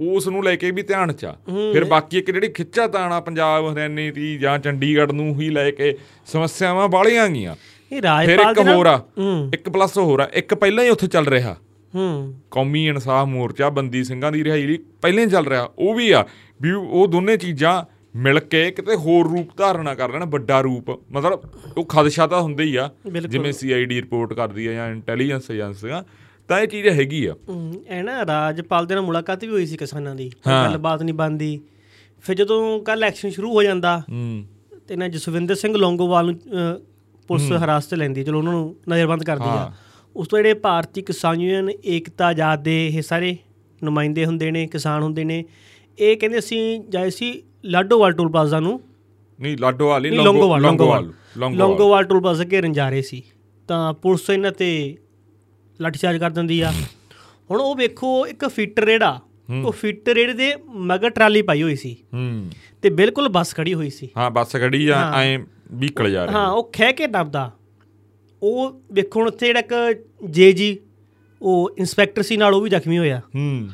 ਉਸ ਨੂੰ ਲੈ ਕੇ ਵੀ ਧਿਆਨ ਚ ਆ। ਫਿਰ ਬਾਕੀ ਇੱਕ ਜਿਹੜੀ ਖਿੱਚਾ ਤਾਣਾ ਪੰਜਾਬ ਹਰਿਆਣੇ ਦੀ ਜਾਂ ਚੰਡੀਗੜ੍ਹ ਨੂੰ ਹੀ ਲੈ ਕੇ ਸਮੱਸਿਆਵਾਂ ਬਾਲੀਆਂ ਗਈਆਂ ਇਹ ਰਾਜਪਾਲ ਦੇ ਨਾਲ- ਹੋਰ ਆ ਹੂੰ। ਇੱਕ ਪਲੱਸ ਹੋਰ ਆ। ਇੱਕ ਪਹਿਲਾਂ ਹੀ ਉੱਥੇ ਚੱਲ ਰਿਹਾ। ਹੂੰ। ਕੌਮੀ ਇਨਸਾਫ ਮੋਰਚਾ ਬੰਦੀ ਸਿੰਘਾਂ ਦੀ ਰਿਹਾਈ ਲਈ ਪਹਿਲਾਂ ਹੀ ਚੱਲ ਰਿਹਾ। ਉਹ ਵੀ ਆ ਵੀ ਉਹ ਦੋਨੇ ਚੀਜ਼ਾਂ ਮਿਲ ਕੇ ਕਿਤੇ ਹੋਰ ਰੂਪ ਧਾਰਨਾ ਕਰ ਲੈਣ ਵੱਡਾ ਰੂਪ। ਮਤਲਬ ਉਹ ਖਦਸ਼ਾ ਤਾਂ ਹੁੰਦਾ ਹੀ ਆ। ਜਿਵੇਂ ਸੀਆਈਡੀ ਰਿਪੋਰਟ ਕਰਦੀ ਆ ਜਾਂ ਇੰਟੈਲੀਜੈਂਸ ਏਜੰਸੀਆਂ ਤਾਂ ਇਹ ਚੀਜ਼ ਹੈਗੀ ਆ। ਇਹ ਨਾ ਰਾਜਪਾਲ ਦੇ ਨਾਲ ਮੁਲਾਕਾਤ ਵੀ ਹੋਈ ਸੀ ਕਿਸਾਨਾਂ ਦੀ। ਗੱਲਬਾਤ ਨਹੀਂ ਬੰਦੀ ਫਿਰ ਜਦੋਂ ਕੱਲ ਇਲੈਕਸ਼ਨ ਸ਼ੁਰੂ ਹੋ ਜਾਂਦਾ ਤੇ ਨਾ ਜਸਵਿੰਦਰ ਸਿੰਘ ਲੌਂਗੋਵਾਲ ਨੂੰ ਪੁਲਿਸ ਹਿਰਾਸਤ ਲੈਂਦੀ ਚਲੋ ਉਹਨਾਂ ਨੂੰ ਨਜ਼ਰਬੰਦ ਕਰਦੀ ਆ। ਉਸ ਤੋਂ ਜਿਹੜੇ ਭਾਰਤੀ ਕਿਸਾਨ ਯੂਨੀਅਨ ਏਕਤਾ ਆਜ਼ਾਦ ਦੇ ਇਹ ਸਾਰੇ ਨੁਮਾਇੰਦੇ ਹੁੰਦੇ ਨੇ ਕਿਸਾਨ ਹੁੰਦੇ ਨੇ ਇਹ ਕਹਿੰਦੇ ਅਸੀਂ ਜਾਏ ਸੀ ਲਾਡੋਵਾਲ ਟੋਲ ਪਲਾਜ਼ਾ ਨੂੰ। ਨਹੀਂ ਲਾਡੋਵਾਲ ਨਹੀਂ ਲੌਂਗੋਵਾਲ। ਲੌਂਗੋਵਾਲ। ਲੌਂਗੋਵਾਲ ਟੋਲ ਪਲਾਜ਼ਾ ਘੇਰਨ ਜਾ ਰਹੇ ਸੀ। ਤਾਂ ਪੁਲਿਸ ਇਹਨਾਂ ਤੇ ਲਾਠੀਚਾਰਜ ਕਰ ਦਿੰਦੀ ਆ। ਹੁਣ ਉਹ ਵੇਖੋ ਇੱਕ ਫੀਟਰ ਰੇੜਾ ਉਹ ਫੀਟਰ ਰੇੜੇ ਦੇ ਮਗਰ ਟਰਾਲੀ ਪਾਈ ਹੋਈ ਸੀ। ਹੂੰ। ਤੇ ਬਿਲਕੁਲ ਬੱਸ ਖੜੀ ਹੋਈ ਸੀ। ਹਾਂ ਬੱਸ ਖੜੀ ਆ। ਐ ਵੀਕਲ ਜਾ ਰਹੀ। ਹਾਂ ਉਹ ਖਹਿ ਕੇ ਡੱਬਦਾ। ਉਹ ਵੇਖੋ ਹੁਣ ਉੱਥੇ ਜਿਹੜਾ ਇੱਕ ਜੇਜੀ ਉਹ ਇਨਸਪੈਕਟਰ ਸੀ ਨਾਲ ਉਹ ਵੀ ਜ਼ਖਮੀ ਹੋਇਆ। ਹੂੰ।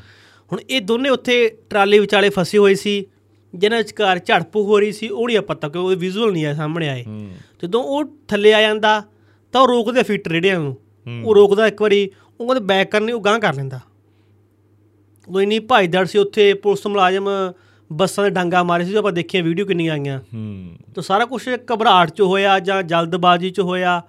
ਹੁਣ ਇਹ ਦੋਨੇ ਉੱਥੇ ਟਰਾਲੀ ਵਿਚਾਲੇ ਫਸੇ ਹੋਏ ਸੀ। ਜਿਹਨਾਂ ਵਿਚਕਾਰ ਝੜਪ ਹੋ ਰਹੀ ਸੀ ਉਹ ਨਹੀਂ ਪਤਾ ਕਿ ਉਹ ਵਿਜ਼ੂਅਲ ਨਹੀਂ ਆ ਸਾਹਮਣੇ ਆਏ। ਜਦੋਂ ਉਹ ਥੱਲੇ ਆ ਜਾਂਦਾ ਤਾਂ ਉਹ ਰੋਕਦੇ ਫੀਟ ਰੇੜਿਆਂ ਨੂੰ। ਉਹ ਰੋਕਦਾ ਇੱਕ ਵਾਰੀ ਉਹ ਕਹਿੰਦੇ ਬੈਕ ਕਰਨੇ ਉਹ ਗਾਂ ਕਰ ਲੈਂਦਾ। ਉਹ ਇੰਨੀ ਭਾਈਦੜ ਸੀ ਉੱਥੇ ਪੁਲਿਸ ਮੁਲਾਜ਼ਮ ਬੱਸਾਂ ਦੇ ਡਾਂਗਾ ਮਾਰੇ ਸੀ ਆਪਾਂ ਦੇਖੀਆਂ ਵੀਡੀਓ ਕਿੰਨੀਆਂ ਆਈਆਂ। ਹੂੰ। ਤਾਂ ਸਾਰਾ ਕੁਝ ਘਬਰਾਹਟ ਚ ਹੋਇਆ ਜਾਂ ਜਲਦਬਾਜ਼ੀ ਚ ਹੋਇਆ।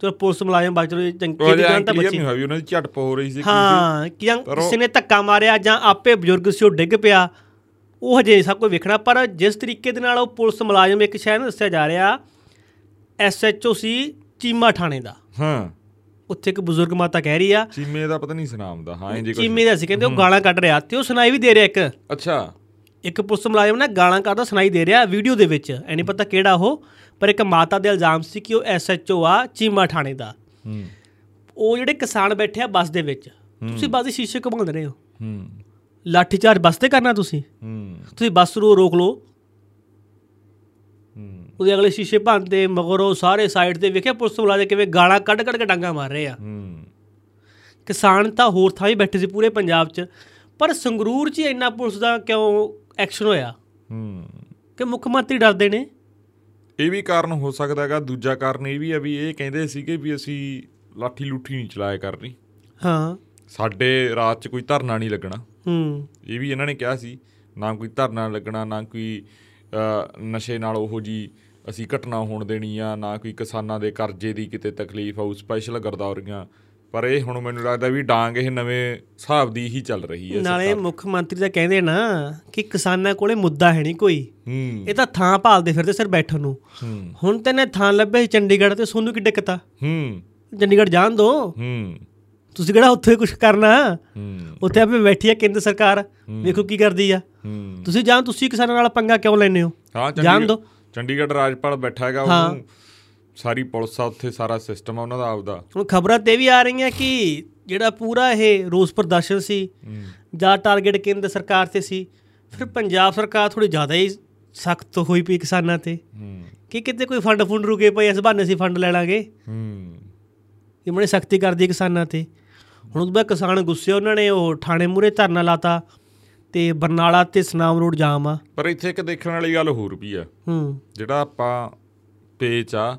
ਤੇ ਪੁਲਿਸ ਮੁਲਾਜ਼ਮ ਬਚ ਰਹੇ ਚੰਗੀ ਦੀ ਜੇ ਜਾਨ ਤਾਂ ਬਚੀ। ਨਹੀਂ ਵੀ ਉਹਨਾਂ ਦੀ ਝਟਪ ਹੋ ਰਹੀ ਸੀ। ਹਾਂ ਕਿ ਜਾਂ ਕਿਸੇ ਨੇ ਧੱਕਾ ਮਾਰਿਆ ਜਾਂ ਆਪੇ ਬਜ਼ੁਰਗ ਸੀ ਉਹ ਡਿੱਗ ਪਿਆ। ਉਹ ਹਜੇ ਸਭ ਕੁਝ ਵੇਖਣਾ ਪਰ ਜਿਸ ਤਰੀਕੇ ਦੇ ਨਾਲ ਉਹ ਪੁਲਿਸ ਮੁਲਾਜ਼ਮ ਇੱਕ ਸ਼ਹਿਰ ਨੂੰ ਦੱਸਿਆ ਜਾ ਰਿਹਾ ਐਸਐਚਓ ਸੀ ਚੀਮਾ ਥਾਣੇ ਦਾ। ਹਾਂ। ਉੱਥੇ ਇੱਕ ਬਜ਼ੁਰਗ ਮਾਤਾ ਕਹਿ ਰਹੀ ਆ ਚੀਮੇ ਦਾ ਪਤਾ ਨਹੀਂ ਸੁਨਾਮ ਦਾ ਹਾਂ ਕੁਝ ਚੀਮੇ ਦਾ ਸੀ ਕਹਿੰਦੇ ਉਹ ਗਾਲਾਂ ਕੱਢ ਰਿਹਾ ਤੇ ਉਹ ਸੁਣਾਈ ਵੀ ਦੇ ਰਿਹਾ ਇੱਕ। ਅੱਛਾ। ਇੱਕ ਪੁਲਿਸ ਮੁਲਾਜ਼ਮ ਨਾ ਗਾਲਾਂ ਕੱਢਦਾ ਸੁਣਾਈ ਦੇ ਰਿਹਾ ਵੀਡੀਓ ਦੇ ਵਿੱਚ ਐ ਨਹੀਂ ਪਤਾ ਕਿਹੜਾ ਉਹ ਪਰ ਇੱਕ ਮਾਤਾ ਦੇ ਇਲਜ਼ਾਮ ਸੀ ਕਿ ਉਹ ਐਸਐਚਓ ਆ ਚੀਮਾ ਥਾਣੇ ਦਾ। ਹੂੰ। ਉਹ ਜਿਹੜੇ ਕਿਸਾਨ ਬੈਠੇ ਆ ਬੱਸ ਦੇ ਵਿੱਚ ਤੁਸੀਂ ਬੱਸ ਦੇ ਸ਼ੀਸ਼ੇ ਘੁਮਾਉਂਦੇ ਰਹੇ ਹੋ। ਹੂੰ। ਲਾਠੀ ਚਾਰਜ ਬੱਸ ਤੇ ਕਰਨਾ ਤੁਸੀਂ? ਹੂੰ। ਤੁਸੀਂ ਬੱਸ ਨੂੰ ਰੋਕ ਲਓ। ਉਹਦੇ ਅਗਲੇ ਸ਼ੀਸ਼ੇ ਭੰਨਦੇ ਮਗਰੋਂ ਸਾਰੇ ਸਾਈਡ ਤੇ ਵੇਖਿਆ ਪੁਲਿਸ ਮੁਲਾਜ਼ਮ ਕਿਵੇਂ ਗਾਲਾਂ ਕੱਢ ਕੱਢ ਕੇ ਡਾਂਗਾ ਮਾਰ ਰਹੇ ਆ। ਕਿਸਾਨ ਤਾਂ ਹੋਰ ਥਾਂ ਹੀ ਬੈਠੇ ਸੀ ਪੂਰੇ ਪੰਜਾਬ 'ਚ ਪਰ ਸੰਗਰੂਰ 'ਚ ਇੰਨਾ ਪੁਲਿਸ ਦਾ ਕਿਉਂ ਐਕਸ਼ਨ ਹੋਇਆ? ਕਿ ਮੁੱਖ ਮੰਤਰੀ ਡਰਦੇ ਨੇ? ਇਹ ਵੀ ਕਾਰਨ ਹੋ ਸਕਦਾ ਹੈਗਾ। ਦੂਜਾ ਕਾਰਨ ਇਹ ਵੀ ਆ ਵੀ ਇਹ ਕਹਿੰਦੇ ਸੀਗੇ ਵੀ ਅਸੀਂ ਲਾਠੀ ਲੁੱਠੀ ਨਹੀਂ ਚਲਾਇਆ ਕਰਨੀ। ਹਾਂ। ਸਾਡੇ ਰਾਤ 'ਚ ਕੋਈ ਧਰਨਾ ਨਹੀਂ ਲੱਗਣਾ। ਹੂੰ। ਇਹ ਵੀ ਇਹਨਾਂ ਨੇ ਕਿਹਾ ਸੀ ਨਾ ਕੋਈ ਧਰਨਾ ਲੱਗਣਾ ਨਾ ਕੋਈ ਨਸ਼ੇ ਨਾਲ ਉਹੋ ਜੀ ਅਸੀਂ ਘਟਨਾ ਹੋਣ ਦੇਣੀ ਆ ਨਾ ਕੋਈ ਕਿਸਾਨਾਂ ਦੇ ਕਰਜ਼ੇ ਦੀ ਕਿਤੇ ਤਕਲੀਫ ਆਊ ਸਪੈਸ਼ਲ ਗਰਦੌਰੀਆਂ ਪਰ ਇਹ ਹੁਣ ਮੈਨੂੰ ਲੱਗਦਾ ਵੀ ਡਾਂਗ ਇਹ ਨਵੇਂ ਹਿਸਾਬ ਦੀ ਹੀ ਚੱਲ ਰਹੀ ਹੈ ਨਾਲੇ ਮੁੱਖ ਮੰਤਰੀ ਤਾਂ ਕਹਿੰਦੇ ਨਾ ਕਿ ਕਿਸਾਨਾਂ ਕੋਲੇ ਮੁੱਦਾ ਹੈ ਨਹੀਂ ਕੋਈ। ਇਹ ਤਾਂ ਥਾਂ ਭਾਲਦੇ ਫਿਰਦੇ ਸਿਰ ਬੈਠਣ ਨੂੰ। ਹੁਣ ਤਾਂ ਨੇ ਥਾਂ ਲੱਭੇ ਚੰਡੀਗੜ੍ਹ ਤੇ ਸੋਨੂੰ ਕੀ ਦਿੱਕਤ ਆ? ਹੂੰ। ਚੰਡੀਗੜ੍ਹ ਜਾਣ ਦੋ। ਹੂੰ। ਤੁਸੀਂ ਕਿਹੜਾ ਉੱਥੇ ਕੁਝ ਕਰਨਾ? ਹੂੰ। ਉੱਥੇ ਆਪੇ ਬੈਠੀ ਆ ਕੇਂਦਰ ਸਰਕਾਰ। ਵੇਖੋ ਕੀ ਕਰਦੀ ਆ। ਹੂੰ। ਤੁਸੀਂ ਜਾਂ ਤੁਸੀਂ ਕਿਸਾਨਾਂ ਨਾਲ ਪੰਗਾ ਕਿਉਂ ਲੈਨੇ ਹੋ? ਜਾਣ ਦਿਓ। ਚੰਡੀਗੜ੍ਹ ਰਾਜਪਾਲ ਬੈਠਾ ਹੈਗਾ। ਉਹਨੂੰ ਸਾਰੀ ਪੁਲਿਸ ਆ ਉੱਥੇ ਸਾਰਾ ਸਿਸਟਮ ਆ ਉਹਨਾਂ ਦਾ ਆਪਦਾ। ਹੁਣ ਖਬਰਾਂ ਤੇ ਵੀ ਆ ਰਹੀਆਂ ਕਿ ਜਿਹੜਾ ਪੂਰਾ ਇਹ ਰੋਸ ਪ੍ਰਦਰਸ਼ਨ ਸੀ ਜਾਂ ਟਾਰਗੇਟ ਕੇਂਦਰ ਸਰਕਾਰ ਤੇ ਸੀ ਫਿਰ ਪੰਜਾਬ ਸਰਕਾਰ ਥੋੜੀ ਜ਼ਿਆਦਾ ਹੀ ਸਖਤ ਹੋਈ ਪਈ ਕਿਸਾਨਾਂ ਤੇ। ਕਿ ਕਿਤੇ ਕੋਈ ਫੰਡ ਫੁੰਡ ਰੁਕੇ ਪਏ ਇਸ ਬਹਾਨੇ ਅਸੀਂ ਫੰਡ ਲੈ ਲਾਂਗੇ। ਹੂੰ। ਇਹ ਬੜੀ ਸਖਤੀ ਕਰਦੀ ਕਿਸਾਨਾਂ ਤੇ। ਹੁਣ ਬਾਅਦ ਕਿਸਾਨ ਗੁੱਸੇ ਉਹਨਾਂ ਨੇ ਉਹ ਥਾਣੇ ਮੂਰੇ ਧਰਨਾ ਲਾਤਾ। ਤੇ ਬਰਨਾਲਾ ਤੇ ਸਨਾਮ ਰੋਡ ਜਾਮ ਆ। ਪਰ ਇੱਥੇ ਇੱਕ ਦੇਖਣ ਵਾਲੀ ਗੱਲ ਹੋਰ ਵੀ ਆ। ਹੂੰ। ਜਿਹੜਾ ਆਪਾਂ ਪੇਚ ਆ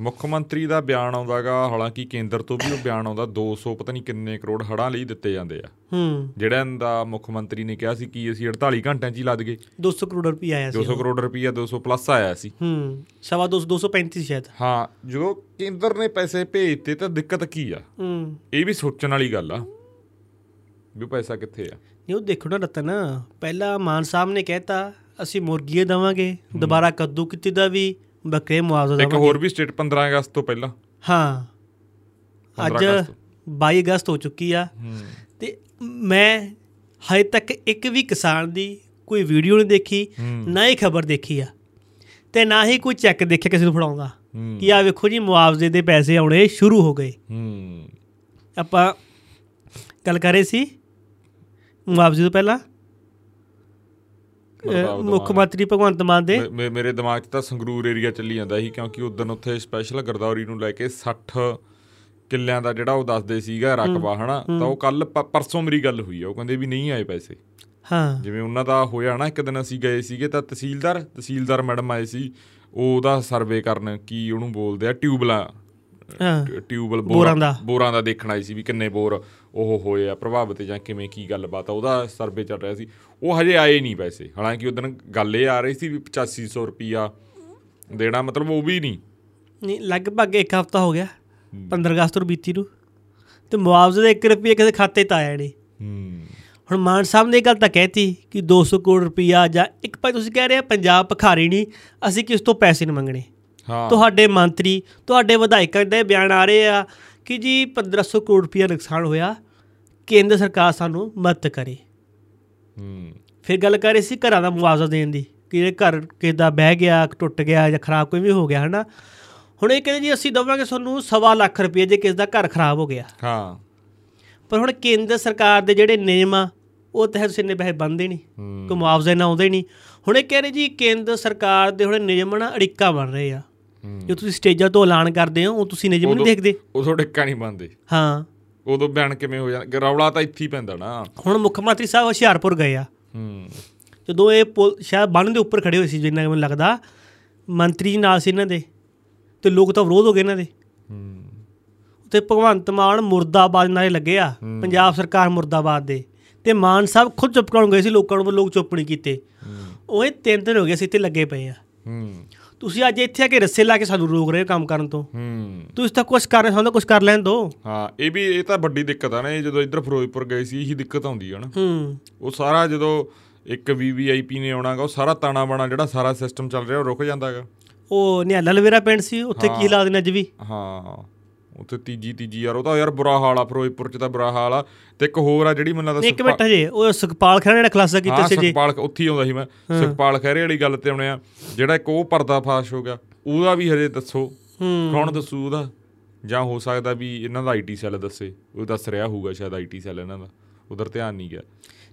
ਮੁੱਖ ਮੰਤਰੀ ਦਾ ਬਿਆਨ ਆਉਂਦਾਗਾ ਹਾਲਾਂਕਿ ਕੇਂਦਰ ਤੋਂ ਵੀ ਉਹ ਬਿਆਨ ਆਉਂਦਾ 200 ਪਤਾ ਨਹੀਂ ਕਿੰਨੇ ਕਰੋੜ ਹੜਾਂ ਲਈ ਦਿੱਤੇ ਜਾਂਦੇ ਆ। ਹੂੰ। ਜਿਹੜਾ ਦਾ ਮੁੱਖ ਮੰਤਰੀ ਨੇ ਕਿਹਾ ਸੀ ਕਿ ਅਸੀਂ 48 ਘੰਟਿਆਂ 'ਚ ਹੀ ਲੱਦ ਗਏ। 200 ਕਰੋੜ ਰੁਪਏ ਆਇਆ ਸੀ 200 ਕਰੋੜ ਰੁਪਈਆ 200 ਪਲੱਸ ਆਇਆ ਸੀ। ਹੂੰ। ਸਵਾ 200 235 ਸ਼ਾਇਦ। ਹਾਂ ਜਦੋਂ ਕੇਂਦਰ ਨੇ ਪੈਸੇ ਭੇਜਤੇ ਤਾਂ ਦਿੱਕਤ ਕੀ ਆ? ਹੂੰ। ਇਹ ਵੀ ਸੋਚਣ ਵਾਲੀ ਗੱਲ ਆ ਵੀ ਪੈਸਾ ਕਿੱਥੇ ਆ? ਨਹੀਂ ਉਹ ਦੇਖੋ ਨਾ ਰਤਨ ਪਹਿਲਾਂ ਮਾਨ ਸਾਹਿਬ ਨੇ ਕਹਿਤਾ ਅਸੀਂ ਮੁਰਗੀਏ ਦਵਾਂਗੇ ਦੁਬਾਰਾ ਕੱਦੂ ਕਿਤੇ ਦਾ ਵੀ ਬੱਕਰੇ ਮੁਆਵਜ਼ਾ ਇੱਕ ਦਵਾਂਗੇ। ਹੋਰ ਵੀ ਸਟੇਟ 15 ਅਗਸਤ ਤੋਂ ਪਹਿਲਾਂ। ਹਾਂ। 15 ਅੱਜ ਅਗਸਤ। 22 ਅਗਸਤ ਹੋ ਚੁੱਕੀ ਆ। ਤੇ ਮੈਂ ਹਜੇ ਤੱਕ ਇੱਕ ਵੀ ਕਿਸਾਨ ਦੀ ਕੋਈ ਵੀਡੀਓ ਨਹੀਂ ਦੇਖੀ। ਨਾ ਹੀ ਖਬਰ ਦੇਖੀ ਆ। ਤੇ ਨਾ ਹੀ ਕੋਈ ਚੈੱਕ ਦੇਖਿਆ ਕਿਸੇ ਨੂੰ ਫੜਾਉਂਦਾ। ਕਿ ਆ ਵੇਖੋ ਜੀ ਮੁਆਵਜ਼ੇ ਦੇ ਪੈਸੇ ਆਉਣੇ ਸ਼ੁਰੂ ਹੋ ਗਏ। ਹੂੰ। ਆਪਾਂ ਗੱਲ ਕਰ ਰਹੇ ਸੀ ਮੁਆਵਜ਼ੇ ਤੋਂ ਪਹਿਲਾਂ? ਮੁੱਖ। ਮੰਤਰੀ ਭਗਵੰਤ ਮਾਨ ਦੇ? ਮੇਰੇ ਦਿਮਾਗ 'ਚ ਤਾਂ ਸੰਗਰੂਰ ਏਰੀਆ ਚੱਲੀ ਜਾਂਦਾ ਸੀ ਕਿਉਂਕਿ ਉਦੋਂ ਉੱਥੇ ਸਪੈਸ਼ਲ ਗਰਦੌਰੀ ਨੂੰ ਲੈ ਕੇ 60 ਕਿੱਲਿਆਂ ਦਾ ਜਿਹੜਾ ਉਹ ਦੱਸਦੇ ਸੀਗਾ ਰਕਬਾ ਹਨਾ? ਤਾਂ ਉਹ ਕੱਲ ਪਰਸੋਂ ਮੇਰੀ ਗੱਲ ਹੋਈ ਆ। ਉਹ ਕਹਿੰਦੇ ਵੀ ਨਹੀਂ ਆਏ ਪੈਸੇ। ਹਾਂ। ਜਿਵੇਂ ਉਹਨਾਂ ਦਾ ਹੋਇਆ ਨਾ ਇੱਕ ਦਿਨ ਅਸੀਂ ਗਏ ਸੀਗੇ ਤਾਂ ਤਹਿਸੀਲਦਾਰ ਤਹਿਸੀਲਦਾਰ ਮੈਡਮ ਆਏ ਸੀ। ਉਹ ਉਹਦਾ ਸਰਵੇ ਕਰਨ ਕੀ ਉਹਨੂੰ ਬੋਲਦੇ ਆ ਟਿਊਬਲਾਂ ਟਿਊਬਲ ਬੋਰਾਂ ਦਾ। ਬੋਰਾਂ ਦਾ ਦੇਖਣ ਆਈ ਸੀ ਵੀ ਕਿੰਨੇ ਬੋਰ। ਉਹ ਹੋਏ ਆ ਪ੍ਰਭਾਵਿਤ ਜਾਂ ਕਿਵੇਂ ਕੀ ਗੱਲਬਾਤ ਆ ਉਹਦਾ ਸਰਵੇ ਚੱਲ ਰਿਹਾ ਸੀ। ਉਹ ਹਜੇ ਆਏ ਨਹੀਂ ਪੈਸੇ। ਹਾਲਾਂਕਿ ਉਦੋਂ ਗੱਲ ਇਹ ਆ ਰਹੀ ਸੀ ਵੀ 8500 ਰੁਪਿਆ ਦੇਣਾ ਮਤਲਬ ਉਹ ਵੀ ਨਹੀਂ। ਨਹੀਂ ਲਗਭਗ ਇੱਕ ਹਫਤਾ ਹੋ ਗਿਆ 15 ਅਗਸਤ ਨੂੰ ਬੀਤੀ ਨੂੰ। ਤੇ ਮੁਆਵਜ਼ੇ ਦਾ 1 ਰੁਪਿਆ ਕਿਸੇ ਖਾਤੇ 'ਚ ਆਇਆ ਨਹੀਂ। ਹੁਣ ਮਾਨ ਸਾਹਿਬ ਨੇ ਇਹ ਗੱਲ ਤਾਂ ਕਹਿਤੀ ਕਿ 200 ਕਰੋੜ ਰੁਪਿਆ ਜਾਂ ਇੱਕ ਭਾਈ ਤੁਸੀਂ ਕਹਿ ਰਹੇ ਆ ਪੰਜਾਬ ਭਖਾਰੀ ਨਹੀਂ ਅਸੀਂ ਕਿਸ ਤੋਂ ਪੈਸੇ ਨਹੀਂ ਮੰਗਣੇ? ਹਾਂ। ਤੁਹਾਡੇ ਮੰਤਰੀ ਤੁਹਾਡੇ ਵਿਧਾਇਕਾਂ ਦੇ ਬਿਆਨ ਆ ਰਹੇ ਆ ਕਿ ਜੀ 1500 ਕਰੋੜ ਰੁਪਿਆ ਨੁਕਸਾਨ ਹੋਇਆ ਕੇਂਦਰ ਸਰਕਾਰ ਸਾਨੂੰ ਮਦਦ ਕਰੇ। ਹੂੰ। ਫਿਰ ਗੱਲ ਕਰ ਰਹੇ ਸੀ ਘਰਾਂ ਦਾ ਮੁਆਵਜ਼ਾ ਦੇਣ ਦੀ ਕਿ ਇਹ ਘਰ ਕਿਸੇ ਦਾ ਬਹਿ ਗਿਆ ਟੁੱਟ ਗਿਆ ਜਾਂ ਖਰਾਬ ਕੋਈ ਵੀ ਹੋ ਗਿਆ ਹਨਾ? ਹੁਣ ਇਹ ਕਹਿੰਦੇ ਜੀ ਅਸੀਂ ਦਵਾਂਗੇ ਤੁਹਾਨੂੰ ਸਵਾ ਲੱਖ ਰੁਪਏ ਜੇ ਕਿਸੇ ਦਾ ਘਰ ਖਰਾਬ ਹੋ ਗਿਆ। ਹਾਂ। ਪਰ ਹੁਣ ਕੇਂਦਰ ਸਰਕਾਰ ਦੇ ਜਿਹੜੇ ਨਿਯਮ ਆ ਉਹ ਤਹਿਤ ਤੁਸੀਂ ਇੰਨੇ ਪੈਸੇ ਬੰਦੇ ਨਹੀਂ ਕੋਈ ਮੁਆਵਜ਼ਾ ਨਾ ਆਉਂਦੇ ਨਹੀਂ। ਹੁਣ ਇਹ ਕਹਿ ਰਹੇ ਜੀ ਕੇਂਦਰ ਸਰਕਾਰ ਦੇ ਹੁਣ ਨਿਯਮ ਨਾ ਅੜਿੱਕਾ ਬਣ ਰਹੇ ਆ। ਜੋ ਤੁਸੀਂ ਸਟੇਜਾਂ ਤੋਂ ਐਲਾਨ ਕਰਦੇ ਹੋ ਉਹ ਤੁਸੀਂ ਨਿਯਮ ਨਹੀਂ ਦੇਖਦੇ। ਉਦੋਂ ਡਿੱਕਾ ਨਹੀਂ ਬੰਦੇ ਹਾਂ। ਉਦੋਂ ਬਿਆਨ ਕਿਵੇਂ ਹੋ ਜਾਂਦਾ ਰੌਲਾ ਤਾਂ ਇੱਥੇ ਹੀ ਪੈਂਦਾ ਨਾ। ਹੁਣ ਮੁੱਖ ਮੰਤਰੀ ਸਾਹਿਬ ਹੁਸ਼ਿਆਰਪੁਰ ਗਏ ਆ। ਹੂੰ। ਜਦੋਂ ਇਹ ਪੁਲ ਸ਼ਾਇਦ ਬੰਨ ਦੇ ਉੱਪਰ ਖੜੇ ਹੋਏ ਸੀ ਜਿੰਨਾ ਮੈਨੂੰ ਲੱਗਦਾ ਮੰਤਰੀ ਜੀ ਨਾਲ ਸੀ ਇਹਨਾਂ ਦੇ ਤੇ ਲੋਕ ਤਾਂ ਵਿਰੋਧ ਹੋ ਗਏ ਇਹਨਾਂ ਦੇ। ਹੂੰ। ਉੱਥੇ ਭਗਵੰਤ ਮਾਨ ਮੁਰਦਾਬਾਦ ਨਾਰੇ ਲੱਗੇ ਆ ਪੰਜਾਬ ਸਰਕਾਰ ਮੁਰਦਾਬਾਦ ਦੇ। ਤੇ ਮਾਨ ਸਾਹਿਬ ਖੁਦ ਚੁੱਪ ਕਰਾਉਣ ਗਏ ਸੀ ਲੋਕਾਂ ਨੂੰ ਲੋਕ ਚੁੱਪ ਨਹੀਂ ਕੀਤੇ। ਉਹ ਇਹ ਤਿੰਨ ਦਿਨ ਹੋ ਗਏ ਸੀ ਇੱਥੇ ਲੱਗੇ ਪਏ ਆ। ਹੂੰ। ਤੁਸੀਂ ਅੱਜ ਇੱਥੇ ਆ ਕੇ ਰੱਸੇ ਲਾ ਕੇ ਸਾਨੂੰ ਰੋਕ ਰਹੇ ਹੋ ਕੰਮ ਕਰਨ ਤੋਂ। ਹੂੰ। ਤੁਸੀਂ ਤਾਂ ਕੁਝ ਕਰ ਰਹੇ ਸਾਨੂੰ ਕੁਝ ਕਰ ਲੈਣ ਦੋ। ਹਾਂ ਇਹ ਵੀ ਇਹ ਤਾਂ ਵੱਡੀ ਦਿੱਕਤ ਆ ਨਾ ਇਹ ਜਦੋਂ ਇੱਧਰ ਫਿਰੋਜ਼ਪੁਰ ਗਏ ਸੀ ਇਹੀ ਦਿੱਕਤ ਆਉਂਦੀ ਆ ਨਾ। ਹੂੰ। ਉਹ ਸਾਰਾ ਜਦੋਂ ਇੱਕ ਵੀਵੀਆਈਪੀ ਨੇ ਆਉਣਾਗਾ ਉਹ ਸਾਰਾ ਤਾਣਾ ਬਾਣਾ ਜਿਹੜਾ ਸਾਰਾ ਸਿਸਟਮ ਚੱਲ ਰਿਹਾ ਉਹ ਰੁਕ ਜਾਂਦਾਗਾ। ਉਹ ਨਿਹਾਲਾ ਲਵੇਰਾ ਪਿੰਡ ਸੀ ਉੱਥੇ ਕੀ ਹਾਲਾਤ ਨੇ ਅੱਜ ਵੀ? ਹਾਂ। ਉੱਥੇ ਤੀਜੀ ਤੀਜੀ ਯਾਰ ਉਹ ਤਾਂ ਯਾਰ ਬੁਰਾ ਹਾਲ ਆ ਫਿਰੋਜ਼ਪੁਰ ਚ ਤਾਂ ਬੁਰਾ ਹਾਲ ਆ। ਤੇ ਇੱਕ ਹੋਰ ਆ ਜਿਹੜੀ ਮੈਨੂੰ ਲੱਗਦਾ ਇੱਕ ਮਿੰਟ ਹਜੇ ਉਹ ਸੁਖਪਾਲ ਖਹਿਰਾ ਨੇ ਖਲਾਸਾ ਕੀਤਾ ਸੀ ਜੀ। ਸੁਖਪਾਲ ਉੱਥੇ ਹੀ ਆਉਂਦਾ ਸੀ ਮੈਂ। ਸੁਖਪਾਲ ਖਹਿਰੇ ਵਾਲੀ ਗੱਲ ਤੇ ਆਉਣੇ ਆ। ਜਿਹੜਾ ਇੱਕ ਉਹ ਪਰਦਾ ਫਾਸ਼ ਹੋ ਗਿਆ ਉਹਦਾ ਵੀ ਹਜੇ ਦੱਸੋ। ਹੂੰ। ਕੌਣ ਦੱਸੂ ਉਹਦਾ? ਜਾਂ ਹੋ ਸਕਦਾ ਵੀ ਇਹਨਾਂ ਦਾ ਆਈਟੀ ਸੈੱਲ ਦੱਸੇ। ਉਹ ਦੱਸ ਰਿਹਾ ਹੋਊਗਾ ਸ਼ਾਇਦ ਆਈਟੀ ਸੈੱਲ ਇਹਨਾਂ ਦਾ। ਉਧਰ ਧਿਆਨ ਨਹੀਂ ਗਿਆ।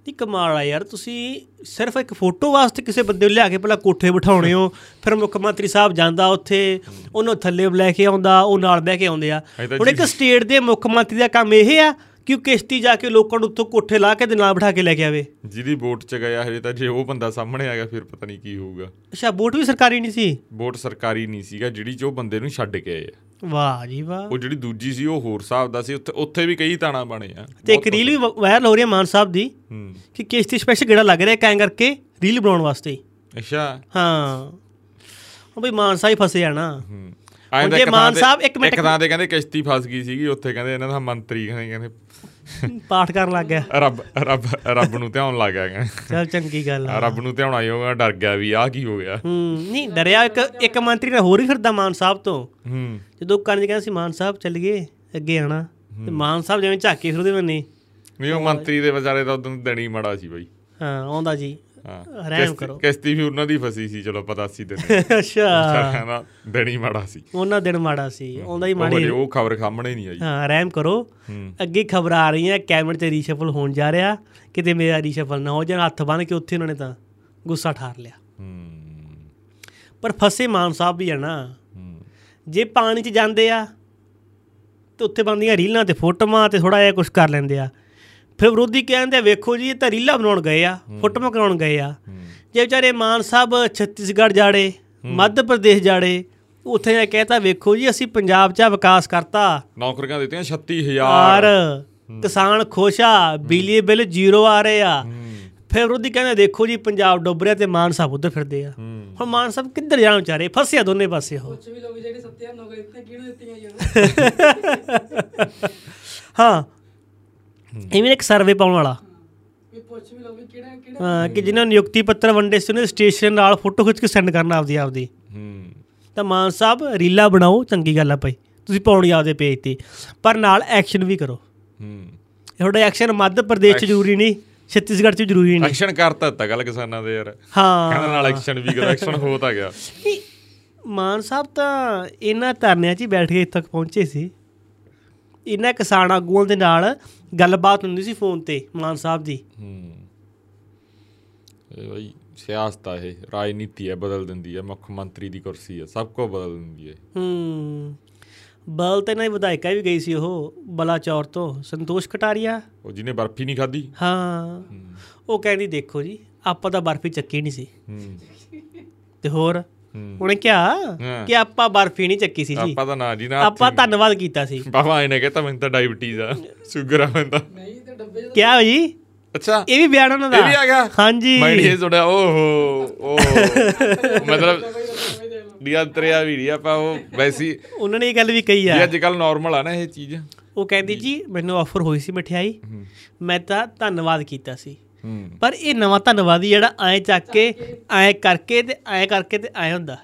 ਨਹੀਂ ਕਮਾਲ ਆ ਯਾਰ ਤੁਸੀਂ ਸਿਰਫ ਇੱਕ ਫੋਟੋ ਵਾਸਤੇ ਕਿਸੇ ਬੰਦੇ ਨੂੰ ਲਿਆ ਕੇ ਪਹਿਲਾਂ ਕੋਠੇ ਬਿਠਾਉਣੇ ਹੋ ਫਿਰ ਮੁੱਖ ਮੰਤਰੀ ਸਾਹਿਬ ਜਾਂਦਾ ਉੱਥੇ ਉਹਨੂੰ ਥੱਲੇ ਲੈ ਕੇ ਆਉਂਦਾ ਉਹ ਨਾਲ ਬਹਿ ਕੇ ਆਉਂਦੇ ਆ। ਹੁਣ ਇੱਕ ਸਟੇਟ ਦੇ ਮੁੱਖ ਮੰਤਰੀ ਦਾ ਕੰਮ ਇਹ ਆ ਕਿ ਉਹ ਕਿਸ਼ਤੀ ਜਾ ਕੇ ਲੋਕਾਂ ਨੂੰ ਉੱਥੋਂ ਕੋਠੇ ਲਾ ਕੇ ਦੇ ਨਾਲ ਬਿਠਾ ਕੇ ਲੈ ਕੇ ਆਵੇ? ਜਿਹਦੀ ਵੋਟ ਚ ਗਿਆ ਹਜੇ ਤਾਂ ਜੇ ਉਹ ਬੰਦਾ ਸਾਹਮਣੇ ਆ ਗਿਆ ਫਿਰ ਪਤਾ ਨਹੀਂ ਕੀ ਹੋਊਗਾ। ਅੱਛਾ ਵੋਟ ਵੀ ਸਰਕਾਰੀ ਨਹੀਂ ਸੀ? ਵੋਟ ਸਰਕਾਰੀ ਨਹੀਂ ਸੀਗਾ ਜਿਹੜੀ ਚ ਉਹ ਬੰਦੇ ਨੂੰ ਛੱਡ ਕੇ ਆਏ ਆ। ਵਾਹ ਜੀ ਵਾਹ। ਉਹ ਜਿਹੜੀ ਦੂਜੀ ਸੀ ਉਹ ਹੋਰ ਹਿਸਾਬ ਦਾ ਸੀ ਉੱਥੇ ਉੱਥੇ ਵੀ ਕਈ ਤਾਣਾ ਬਣੇ ਆ। ਤੇ ਇੱਕ ਰੀਲ ਵੀ ਵਾਇਰਲ ਹੋ ਰਹੀ ਹੈ ਮਾਨ ਸਾਹਿਬ ਦੀ ਕਿ ਕਿਸ਼ਤੀ ਸਪੈਸ਼ਲ ਗੇੜਾ ਲੱਗ ਰਿਹਾ ਕਾਂ ਕਰਕੇ? ਰੀਲ ਬਣਾਉਣ ਵਾਸਤੇ। ਅੱਛਾ। ਹਾਂ। ਉਹ ਬਈ ਮਾਨ ਸਾਹਿਬ ਫਸੇ ਹੁਣ ਤਾਂ ਜੇ ਮਾਨ ਸਾਹਿਬ ਇੱਕ ਮਿੰਟ- ਇੱਕ ਥਾਂ ਤੇ ਕਹਿੰਦੇ ਕਿਸ਼ਤੀ ਫਸ ਗਈ ਸੀਗੀ ਉੱਥੇ ਕਹਿੰਦੇ ਇਹਨਾਂ ਦਾ ਮੰਤਰੀ ਕਹਿੰਦੇ ਕਹਿੰਦੇ ਪਾਠ ਕਰਨ ਲੱਗ ਗਿਆ। ਰੱਬ ਰੱਬ ਰੱਬ ਨੂੰ ਧਿਆਉਣ ਲੱਗ ਗਿਆ। ਚਲ ਚੰਗੀ ਗੱਲ ਆ। ਰੱਬ ਨੂੰ ਧਿਆਉਣਾ ਹੀ ਹੋਗਾ ਡਰ ਗਿਆ ਵੀ ਆਹ ਕੀ ਹੋ ਗਿਆ। ਹੂੰ ਨਹੀਂ ਡਰਿਆ ਇੱਕ ਇੱਕ ਮੰਤਰੀ ਨੇ ਹੋਰ ਹੀ ਫਿਰਦਾ ਮਾਨ ਸਾਹਿਬ ਤੋਂ। ਹੂੰ। ਜਦੋਂ ਕੰਨ ਕਹਿੰਦਾ ਸੀ ਮਾਨ ਸਾਹਿਬ ਚੱਲ ਗਏ ਅੱਗੇ ਆਣਾ। ਤੇ ਮਾਨ ਸਾਹਿਬ ਜਿਵੇਂ ਝਾਕੇ ਫਿਰਦੇ ਬੰਨੇ ਨਹੀਂ ਉਹ ਮੰਤਰੀ ਦੇ ਵਿਚਾਰੇ ਦਾ ਉਦੋਂ ਦੇਣੀ ਮਾੜਾ ਸੀ ਬਾਈ। ਹਾਂ ਆਉਂਦਾ ਜੀ। ਹਾਂ ਰਹਿਮ ਕਰੋ। ਕਿਸ਼ਤੀ ਵੀ ਉਹਨਾਂ ਦੀ ਫਸੀ ਸੀ ਚਲੋ ਪਤਾ ਸੀ ਦਿਨ। ਅੱਛਾ। ਕਹਿੰਦਾ ਦੇਣੀ ਮਾੜਾ ਸੀ। ਉਹਨਾਂ ਦਿਨ ਮਾੜਾ ਸੀ ਆਉਂਦਾ ਹੀ ਮਾੜੀ ਉਹ ਖਬਰ ਸਾਹਮਣੇ ਨਹੀਂ ਆਈ। ਹਾਂ ਰਹਿਮ ਕਰੋ। ਹੂੰ। ਅੱਗੇ ਖਬਰਾਂ ਆ ਰਹੀਆਂ ਕੈਬਨਿਟ ਤੇ ਰੀਸ਼ਫਲ ਹੋਣ ਜਾ ਰਿਹਾ। ਕਿਤੇ ਮੇਰਾ ਰੀਸ਼ਫਲ ਨਾ ਹੋ ਜਾਣ ਹੱਥ ਬੰਨ ਕੇ ਉੱਥੇ ਉਹਨਾਂ ਨੇ ਤਾਂ ਗੁੱਸਾ ਠਾਰ ਲਿਆ। ਹੂੰ। ਪਰ ਫਸੇ ਮਾਨ ਸਾਹਿਬ ਵੀ ਆ ਨਾ। ਹੂੰ। ਜੇ ਪਾਣੀ 'ਚ ਜਾਂਦੇ ਆ ਤੇ ਉੱਥੇ ਬੰਦੀਆਂ ਰੀਲਾਂ ਤੇ ਫੋਟੋਆਂ ਤੇ ਥੋੜਾ ਜਿਹਾ ਕੁਝ ਕਰ ਲੈਂਦੇ ਆ। ਫਿਰ ਵਿਰੋਧੀ ਕਹਿੰਦੇ ਵੇਖੋ ਜੀ ਇਹ ਤਾਂ ਰੀਲਾਂ ਬਣਾਉਣ ਗਏ ਆ ਫੋਟੋਆਂ ਕਰਾਉਣ ਗਏ ਆ। ਹੂੰ। ਜੇ ਵਿਚਾਰੇ ਮਾਨ ਸਾਹਿਬ ਛੱਤੀਸਗੜ੍ਹ ਜਾੜੇ ਮੱਧ ਪ੍ਰਦੇਸ਼ ਜਾੜੇ ਉੱਥੇ ਇਹ ਕਹਿਤਾ ਵੇਖੋ ਜੀ ਅਸੀਂ ਪੰਜਾਬ 'ਚ ਵਿਕਾਸ ਕਰਤਾ। ਨੌਕਰੀਆਂ ਦਿੱਤੀਆਂ 36000 ਯਾਰ ਕਿਸਾਨ ਖੁਸ਼ ਆ ਬਿਜਲੀ ਬਿੱਲ ਜ਼ੀਰੋ ਆ ਰਹੇ ਆ। ਹੂੰ। ਫਿਰ ਵਿਰੋਧੀ ਕਹਿੰਦੇ ਦੇਖੋ ਜੀ ਪੰਜਾਬ ਡੁੱਬ ਰਿਹਾ ਤੇ ਮਾਨ ਸਾਹਿਬ ਉੱਧਰ ਫਿਰਦੇ ਆ। ਹੂੰ। ਹੁਣ ਮਾਨ ਸਾਹਿਬ ਕਿੱਧਰ ਜਾਣ ਵਿਚਾਰੇ? ਫਸਿਆ ਦੋਨੇ ਪਾਸੇ ਉਹ। ਕੁਛ ਵੀ ਲੋਕ ਜਿਹੜੇ ਸੱਤਿਆ ਨੌਕਰੀ ਦਿੱਤੇ ਕਿਹਨੂੰ ਦਿੱਤੀਆਂ ਜਾਣ? ਹਾਂ। ਇਵੇਂ ਇੱਕ ਸਰਵੇ ਪਾਉਣ ਵਾਲਾ। ਵੀ ਪੁੱਛ ਵੀ ਵੀ ਕਿਹੜਾ ਕਿਹੜਾ ਹਾਂ, ਕਿ ਜਿਹਨਾਂ ਨੂੰ ਨਿਯੁਕਤੀ ਪੱਤਰ ਵੰਡੇ ਸੀ ਉਹਨੇ ਸਟੇਸ਼ਨ ਨਾਲ ਫੋਟੋ ਖਿੱਚ ਕੇ ਸੈਂਡ ਕਰਨਾ ਆਪਦੀ ਆਪਦੀ। ਹੂੰ। ਤਾਂ ਮਾਨ ਸਾਹਿਬ ਰੀਲਾ ਬਣਾਓ ਚੰਗੀ ਗੱਲ ਆ ਭਾਈ। ਤੁਸੀਂ ਪਾਉਣੀ ਆਪਦੇ ਪੇਜ ਤੇ। ਪਰ ਨਾਲ ਐਕਸ਼ਨ ਵੀ ਕਰੋ। ਹੂੰ। ਤੁਹਾਡਾ ਐਕਸ਼ਨ ਮੱਧ ਪ੍ਰਦੇਸ਼ 'ਚ ਜ਼ਰੂਰੀ ਨਹੀਂ ਛੱਤੀਸਗੜ੍ਹ 'ਚ ਜ਼ਰੂਰੀ ਨਹੀਂ। ਐਕਸ਼ਨ ਕਰਤਾ ਦਿੱਤਾ ਗੱਲ ਕਿਸਾਨਾਂ ਦੇ ਯਾਰ। ਹਾਂ। ਕਹਿੰਦਾ ਨਾਲ ਐਕਸ਼ਨ ਵੀ ਕਰ ਐਕਸ਼ਨ ਹੋ ਤਾਂ ਗਿਆ। ਮਾਨ ਸਾਹਿਬ ਤਾਂ ਇਹਨਾਂ ਧਰਨਿਆਂ 'ਚ ਹੀ ਬੈਠ ਕੇ ਇੱਥੇ ਤੱਕ ਪਹੁੰਚੇ ਸੀ। ਇਹਨਾਂ ਕਿਸਾਨ ਆਗੂਆਂ ਦੇ ਨਾਲ ਗੱਲਬਾਤ ਹੁੰਦੀ ਸੀ ਫੋਨ ਤੇ ਮਾਨ ਸਾਹਿਬ ਦੀ ਹੂੰ। ਇਹ ਬਈ ਸਿਆਸਤ ਆ ਇਹ ਰਾਜਨੀਤੀ ਹੈ ਬਦਲ ਦਿੰਦੀ ਹੈ ਮੁੱਖ ਮੰਤਰੀ ਦੀ ਕੁਰਸੀ ਹੈ ਸਭ ਕੁਝ ਬਦਲ ਦਿੰਦੀ ਹੈ ਹੂੰ। ਬਲ ਤੇ ਨਹੀਂ ਵਿਧਾਇਕਾ ਵੀ ਗਈ ਸੀ ਉਹ ਬਲਾਚੌਰ ਤੋਂ ਸੰਤੋਸ਼ ਕਟਾਰੀਆ। ਉਹ ਜਿਹਨੇ ਬਰਫੀ ਨਹੀਂ ਖਾਧੀ। ਹਾਂ। ਉਹ ਕਹਿੰਦੀ ਦੇਖੋ ਜੀ ਆਪਾਂ ਤਾਂ ਬਰਫੀ ਚੱਕੀ ਨਹੀਂ ਸੀ। ਹੂੰ। ਤੇ ਹੋਰ? ਉਹਨੇ ਕਿਹਾ। ਕਿ ਆਪਾਂ ਬਰਫੀ ਨਹੀਂ ਚੱਕੀ ਸੀ ਜੀ। ਆਪਾਂ ਤਾਂ ਨਾ ਜੀ ਨਾ ਆਪਾਂ ਧੰਨਵਾਦ ਕੀਤਾ ਸੀ। ਬਾਬਾ ਇਹਨੇ ਕਹਿੰਦਾ ਮੈਨੂੰ ਤਾਂ ਡਾਇਬੀਟੀਜ਼ ਆ ਸ਼ੂਗਰ ਆ ਮੈਨੂੰ ਤਾਂ। ਨਹੀਂ ਤੇ ਡੱਬੇ ਕਿਹਾ ਜੀ? ਅੱਛਾ। ਇਹ ਵੀ ਬਿਆਨ ਉਹਨਾਂ ਦਾ। ਇਹ ਵੀ ਆ ਗਿਆ? ਹਾਂਜੀ। ਮੈਂ ਇਹ ਸੁਣਿਆ। ਓਹੋ ਓ ਮਤਲਬ ਡੀਆ ਤਰਿਆ ਵੀ ਨਹੀਂ ਆਪਾਂ ਉਹ ਵੈਸੀ ਉਹਨਾਂ ਨੇ ਇਹ ਗੱਲ ਵੀ ਕਹੀ ਆ। ਇਹ ਅੱਜ ਕੱਲ ਨਾਰਮਲ ਆ ਨਾ ਇਹ ਚੀਜ਼। ਉਹ ਕਹਿੰਦੀ ਜੀ। ਮੈਨੂੰ ਆਫਰ ਹੋਈ ਸੀ ਮਠਿਆਈ। ਮੈਂ ਤਾਂ ਧੰਨਵਾਦ ਕੀਤਾ ਸੀ। ਪਰ ਇਹ ਨਵਾਂ ਧੰਨਵਾਦ ਜਿਹੜਾ ਐ ਚੱਕ ਕੇ ਐ ਕਰਕੇ ਤੇ ਐ ਕਰਕੇ ਤੇ ਐ ਹੁੰਦਾ।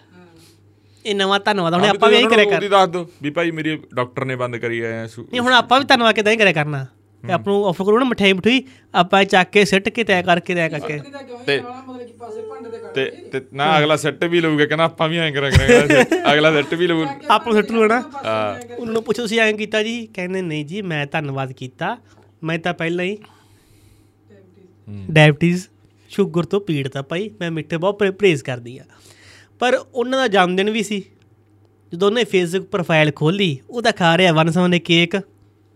ਇਹ ਨਵਾਂ ਧੰਨਵਾਦ ਹੁਣ ਆਪਾਂ ਵੀ ਇਹੀ ਕਰਿਆ ਕਰ। ਦੱਸ ਦੋ ਵੀ ਭਾਈ ਮੇਰੀ ਡਾਕਟਰ ਨੇ ਬੰਦ ਕਰੀ ਆਇਆ ਨਹੀਂ ਹੁਣ ਆਪਾਂ ਵੀ ਧੰਨਵਾਦ ਕਿਦਾਂ ਹੀ ਕਰਿਆ ਕਰਨਾ। ਤੇ ਆਪ ਨੂੰ ਆਫਰ ਕਰੋ ਨਾ ਮਠਿਆਈ ਮਠੂਈ ਆਪਾਂ ਚੱਕ ਕੇ ਸਿੱਟ ਕੇ ਤੈ ਕਰਕੇ ਤੈ ਕਰਕੇ। ਤਾਂ ਤੇ- ਤੇ ਨਾ ਅਗਲਾ ਸੈੱਟ ਵੀ ਲਊਗਾ ਕਹਿੰਦਾ ਆਪਾਂ ਵੀ ਐਂ ਕਰਿਆ ਕਰਾਂਗੇ ਅਗਲਾ ਸੈੱਟ ਵੀ ਲਊ ਆਪਾਂ ਨੂੰ। ਸਿੱਟ ਲੂ ਨਾ ਹਾਂ ਉਹਨਾਂ ਨੂੰ ਪੁੱਛੋ ਤੁਸੀਂ ਐਂ ਕੀਤਾ ਜੀ ਕਹਿੰਦੇ ਨਹੀਂ ਜੀ ਮੈਂ ਧੰਨਵਾਦ ਕੀਤਾ। ਮੈਂ ਤਾਂ ਪਹਿਲਾਂ ਹੀ ਡਾਇਬਟੀਜ਼, ਸ਼ੂਗਰ ਤੋਂ ਪੀੜਤ ਆ ਭਾਈ ਮੈਂ ਮਿੱਠੇ ਬਹੁਤ ਪ੍ਰੇ- ਪ੍ਰੇਜ਼ ਕਰਦੀ ਆ। ਪਰ ਉਹਨਾਂ ਦਾ ਜਨਮ ਦਿਨ ਵੀ ਸੀ। ਜਦੋਂ ਉਹਨੇ ਫੇਸਬੁੱਕ ਪ੍ਰੋਫਾਈਲ ਖੋਲੀ ਉਹਦਾ ਖਾ ਰਿਹਾ ਵਨ ਸਮਨੇ ਕੇਕ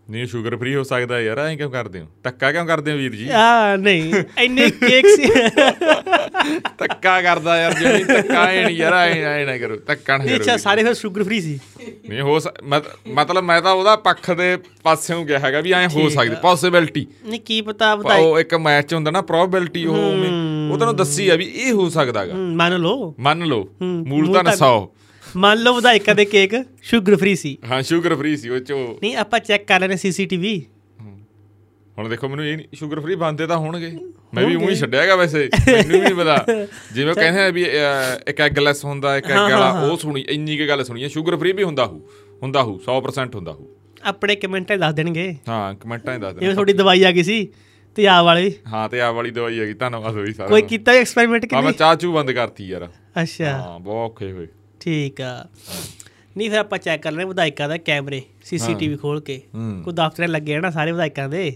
ਨਹੀਂ ਸ਼ੂਗਰ ਫ੍ਰੀ ਹੋ ਸਕਦਾ ਯਾਰ ਐਂ ਕਿਉਂ ਕਰਦੇ ਹੋ? ਧੱਕਾ ਕਿਉਂ ਕਰਦੇ ਹੋ ਵੀਰ ਜੀ? ਆ ਨਹੀਂ ਇੰਨੇ ਕੇਕ ਸੀ। ਧੱਕਾ ਕਰਦਾ ਯਾਰ ਜਿਵੇਂ ਧੱਕਾ ਐ ਨਹੀਂ ਯਾਰ ਐਂ ਐਂ ਨਾ ਕਰੋ ਨਾ ਨਹੀਂ ਅੱਛਾ ਸਾਰੇ ਫਿਰ ਸ਼ੂਗਰ ਫ੍ਰੀ ਸੀ। ਨਹੀਂ ਹੋ ਮਤਲਬ ਮੈਂ ਤਾਂ ਉਹਦਾ ਪੱਖ ਦੇ ਪਾਸਿਓਂ ਗਿਆ ਹੈਗਾ ਵੀ ਐਂ ਹੋ ਸਕਦੀ ਪੋਸਿਬਿਲਿਟੀ ਨਹੀਂ ਕੀ ਪਤਾ ਬਤਾ ਉਹ ਇੱਕ ਮੈਚ ਹੁੰਦਾ ਨਾ ਪ੍ਰੋਬੈਬਿਲਿਟੀ ਉਹ ਉਹ ਤੈਨੂੰ ਦੱਸੀ ਆ ਵੀ ਇਹ ਹੋ ਸਕਦਾਗਾ। ਮੰਨ ਲਓ। ਮੰਨ ਲਓ ਹੂੰ, ਮੂਲ ਮੂਲ ਤਾਂ ਤਾਂ- 100 ਮੰਨ ਲਓ ਵਧਾਇਕਾ ਦੇ ਕੇਕ ਸ਼ੂਗਰ ਫ੍ਰੀ ਸੀ। ਹਾਂ ਸ਼ੂਗਰ ਫ੍ਰੀ ਸੀ ਉਹ ਚੋ। ਨਹੀਂ ਆਪਾਂ ਚੈੱਕ ਕਰ ਲੈਣੇ ਸੀਸੀਟੀਵੀ ਹੁਣ ਦੇਖੋ ਮੈਨੂੰ ਇਹ ਸ਼ੂਗਰ ਫ੍ਰੀ ਬੰਦੇ ਤਾਂ ਹੋਣਗੇ। ਮੈਂ ਵੀ ਉਹੀ ਛੱਡਿਆਗਾ ਵੈਸੇ ਮੈਨੂੰ ਵੀ ਨਹੀਂ ਪਤਾ। ਜਿਵੇਂ ਕਹਿੰਦੇ ਆ ਵੀ ਅਹ, ਇੱਕ ਐਗਲੈਸ ਹੁੰਦਾ ਇੱਕ ਐਗ ਵਾਲਾ ਉਹ ਸੁਣੀ ਇੰਨੀ ਕੀ ਗੱਲ ਸੁਣੀ ਹੈ। ਸ਼ੂਗਰ ਫ੍ਰੀ ਵੀ ਹੁੰਦਾ ਹੂ ਹੁੰਦਾ ਹੂ 100% ਹੁੰਦਾ ਹੂ। ਆਪਣੇ ਕਮੈਂਟਾਂ 'ਚ ਦੱਸ ਦੇਣਗੇ। ਹਾਂ ਕਮੈਂਟਾਂ 'ਚ ਦੱਸ ਜਿਵੇਂ ਦੇਣਾ ਤੁਹਾਡੀ ਦਵਾਈ ਆ ਗਈ ਸੀ ਤੇ ਆ ਵਾਲੀ। ਹਾਂ ਤੇ ਆ ਵਾਲੀ ਦਵਾਈ ਹੈਗੀ ਧੰਨਵਾਦ ਹੋਈ ਸਾਰਾ ਕੋਈ ਕੀਤਾ ਐਕਸਪੈਰੀਮੈਂਟ ਕਿ ਹਾਂ ਮੈਂ ਨਹੀਂ? ਚਾਹ ਚੂ ਬੰਦ ਕਰਤੀ ਯਾਰ। ਅੱਛਾ। ਹਾਂ ਬਹੁਤ ਔਖੇ ਹੋਏ। ਠੀਕ ਆ। ਨਹੀਂ ਫਿਰ ਆਪਾਂ ਚੈੱਕ ਕਰ ਲੈਣੇ ਵਿਧਾਇਕਾਂ ਦਾ ਕੈਮਰੇ ਸੀਸੀਟੀਵੀ ਖੋਲ ਕੇ। ਕੋਈ ਦਫ਼ਤਰ ਲੱਗੇ ਨਾ ਸਾਰੇ ਵਿਧਾਇਕਾਂ ਦੇ।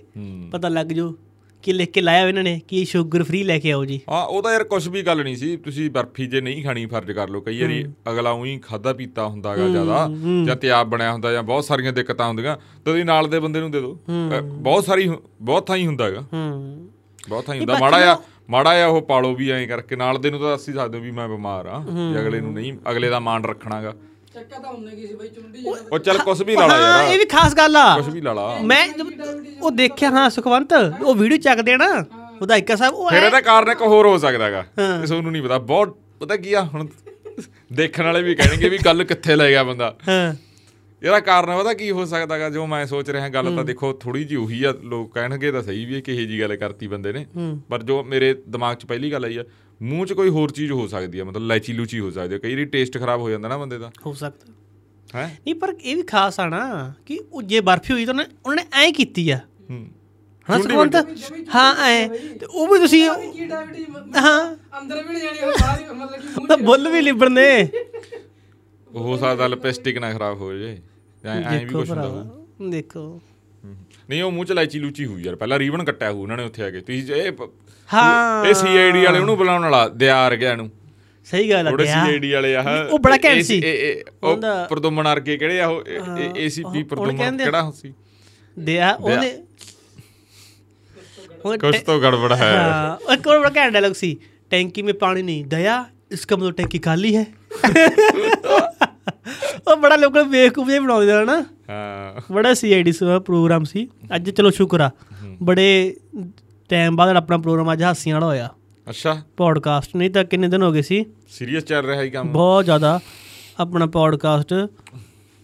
ਪਤਾ ਲੱਗ ਜੂ ਕੀ ਲਿਖ ਕੇ ਲਾਇਆ ਇਹਨਾਂ ਨੇ ਕਿ ਸ਼ੂਗਰ ਫ੍ਰੀ ਲੈ ਕੇ ਆਓ ਜੀ। ਹਾਂ ਉਹ ਤਾਂ ਯਾਰ ਕੁਝ ਵੀ ਗੱਲ ਨਹੀਂ ਸੀ। ਤੁਸੀਂ ਬਰਫੀ ਜੇ ਨਹੀਂ ਖਾਣੀ ਫਰਜ਼ ਕਰ ਲਓ। ਕਈ ਵਾਰੀ ਅਗਲਾ ਉਹੀ ਖਾਦਾ ਪੀਤਾ ਹੁੰਦਾਗਾ ਜ਼ਿਆਦਾ ਜਾਂ ਤਿਆਬ ਬਣਿਆ ਹੁੰਦਾ ਜਾਂ ਬਹੁਤ ਸਾਰੀਆਂ ਦਿੱਕਤਾਂ ਹੁੰਦੀਆਂ। ਤਾਂ ਤੁਸੀਂ ਨਾਲ ਦੇ ਬੰਦੇ ਨੂੰ ਦੇ ਦਿਓ। ਬਹੁਤ ਸਾਰੀ ਬਹੁਤ ਥਾਈ ਹੁੰਦਾਗਾ। ਹੂੰ। ਬਹੁਤ ਥਾਈ ਹੁੰਦਾ। ਮਾੜਾ ਆ ਮਾੜਾ ਆ ਉਹ ਪਾਲੋ ਵੀ ਐਂ ਕਰਕੇ ਨਾਲ ਦੇ ਨੂੰ ਤਾਂ ਅਸੀਂ ਸਕਦੇ ਵੀ ਮੈਂ ਬਿਮਾਰ ਆ ਜੇ ਅਗਲੇ ਨੂੰ ਨਹੀਂ ਅਗਲੇ ਦਾ ਮਾਣ ਰੱਖਣਾਗਾ। ਚੱਕਾ ਤਾਂ ਉਹਨੇ ਕੀ ਸੀ ਬਾਈ ਚੁੰਡੀ ਜਿਹੜਾ ਉਹ ਚੱਲ ਕੁਝ ਵੀ ਲਾ ਲਾ ਹਾਂ ਇਹ ਯਾਰ ਵੀ ਖਾਸ ਗੱਲ ਆ। ਕੁਝ ਵੀ ਲਾ ਲਾ ਮੈਂ ਉਹ ਦੇਖਿਆ ਹਾਂ ਸੁਖਵੰਤ ਉਹ ਵੀਡੀਓ ਚੱਕਦੇ ਨਾ ਵਿਧਾਇਕਾ ਸਾਹਿਬ ਉਹ ਫਿਰ ਇਹਦਾ ਕਾਰਨ ਇੱਕ ਹੋਰ ਹੋ ਸਕਦਾਗਾ। ਇਸ ਨੂੰ ਨਹੀਂ ਪਤਾ ਬਹੁਤ ਪਤਾ ਕੀ ਆ ਹੁਣ ਦੇਖਣ ਵਾਲੇ ਵੀ ਕਹਿਣਗੇ ਵੀ ਗੱਲ ਕਿੱਥੇ ਲੈ ਗਿਆ ਬੰਦਾ। ਹਾਂ। ਇਹਦਾ ਕਾਰਨ ਪਤਾ ਕੀ ਹੋ ਸਕਦਾਗਾ? ਜੋ ਮੈਂ ਸੋਚ ਰਿਹਾ ਗੱਲ ਤਾਂ ਦੇਖੋ ਥੋੜੀ ਜਿਹੀ ਉਹੀ ਆ ਲੋਕ ਕਹਿਣਗੇ ਤਾਂ ਸਹੀ ਵੀ ਇਹ ਕਿਹੇ ਜੀ ਗੱਲ ਕਰਤੀ ਬੰਦੇ ਨੇ। ਪਰ ਜੋ ਮੇਰੇ ਦਿਮਾਗ 'ਚ ਪਹਿਲੀ ਗੱਲ ਆਈ ਆ ਮੂੰਹ 'ਚ ਕੋਈ ਹੋਰ ਚੀਜ਼ ਹੋ ਸਕਦੀ ਆ ਮਤਲਬ ਲੈਚੀ ਲੂਚੀ ਹੋ ਸਕਦੀ ਆ। ਕਈ ਵਾਰੀ ਟੇਸਟ ਖਰਾਬ ਹੋ ਜਾਂਦਾ ਨਾ ਬੰਦੇ ਦਾ। ਹੋ ਸਕਦਾ। ਹੈ? ਨਹੀਂ ਪਰ ਇਹ ਵੀ ਖਾਸ ਆ ਨਾ ਕਿ ਉਹ ਜੇ ਬਰਫੀ ਹੋਈ ਤਾਂ ਉਹਨੇ ਐਂ ਕੀਤੀ ਆ। ਹੂੰ। ਹਾਂ ਸੁਖਵੰਤ? ਹਾਂ ਐ। ਤੇ ਉਹ ਵੀ ਤੁਸੀਂ ਹਾਂ। ਅੰਦਰ ਵੀ ਨਹੀਂ ਜਾਣੀ ਉਹ ਬਾਹਰ ਮਤਲਬ ਕਿ ਮੂੰਹ ਤਾਂ ਬੁੱਲ ਵੀ ਲਿਬੜਨੇ। ਹੋ ਸਕਦਾ ਲਿਪਸਟਿਕ ਨਾ ਖਰਾਬ ਹੋ ਜੇ ਐ ਐਂ ਵੀ ਦੇਖੋ ਕੁਝ ਹੁੰਦਾ ਹੋਊ ਭਰਾਵਾ ਦੇਖੋ ਹੂੰ। ਨਹੀਂ ਉਹ ਮੂੰਹ 'ਚ ਲੈਚੀ ਲੂਚੀ ਹੋਈ ਯਾਰ ਪਹਿਲਾਂ ਰੀਬਨ ਕੱਟਿਆ ਹੋਊ ਉਹਨਾਂ ਨੇ ਉੱਥੇ ਆ ਕੇ ਤੁਸੀਂ ਇਹ ਪ- ਹਾਂ ਇਹ ਸੀਆਈਡੀ ਵਾਲੇ ਉਹਨੂੰ ਬੁਲਾਉਣ ਵਾਲਾ ਦਿਆਰ ਗਿਆ ਨੂੰ ਸਹੀ ਗੱਲ ਆ ਥੋੜੇ ਦਿਆ। ਸੀਆਈਡੀ ਵਾਲੇ ਆ ਉਹ ਬੜਾ ਘੈਂਟ ਇਹ- ਸੀ। ਇਹ- ਇਹ- ਉਹ ਉਹਦਾ- ਪ੍ਰਦੁਮਨ ਅਰਗੇ ਕਿਹੜੇ ਆ ਉਹ ਏਸੀਪੀ ਉਹ- ਪ੍ਰਦੁਮਨ ਕਹਿੰਦੇ ਆ। ਕਿਹੜਾ ਸੀ ਦਿਆ ਉਹਨੇ ਉਹ ਕੁਝ ਤੋਂ ਗੜਬੜ ਹੈ हाँ एक और बड़ा क्या डायलॉग सी टैंकी में पानी नहीं दया इसका मतलब टैंकी खाली है ਉਹ ਬੜਾ ਲੋਕਾਂ ਨੂੰ ਬੇਵਕੂਫ ਜਿਹਾ ਬਣਾਉਂਦੇ ਆ ਨਾ। ਹਾਂ। ਬੜਾ ਸੀਆਈਡੀ ਦਾ ਪ੍ਰੋਗਰਾਮ ਸੀ। ਅੱਜ ਚਲੋ ਸ਼ੁਕਰ ਆ। ਬੜੇ ਟਾਈਮ ਬਾਅਦ ਆਪਣਾ ਪ੍ਰੋਗਰਾਮ ਅੱਜ ਹਾਸੀਆਂ ਵਾਲਾ ਹੋਇਆ। ਅੱਛਾ। ਪੋਡਕਾਸਟ ਨਹੀਂ ਤਾਂ ਕਿੰਨੇ ਦਿਨ ਹੋ ਗਏ ਸੀ। ਸੀਰੀਅਸ ਚੱਲ ਰਿਹਾ ਹੈ ਕੰਮ। ਬਹੁਤ ਜ਼ਿਆਦਾ ਆਪਣਾ ਪੋਡਕਾਸਟ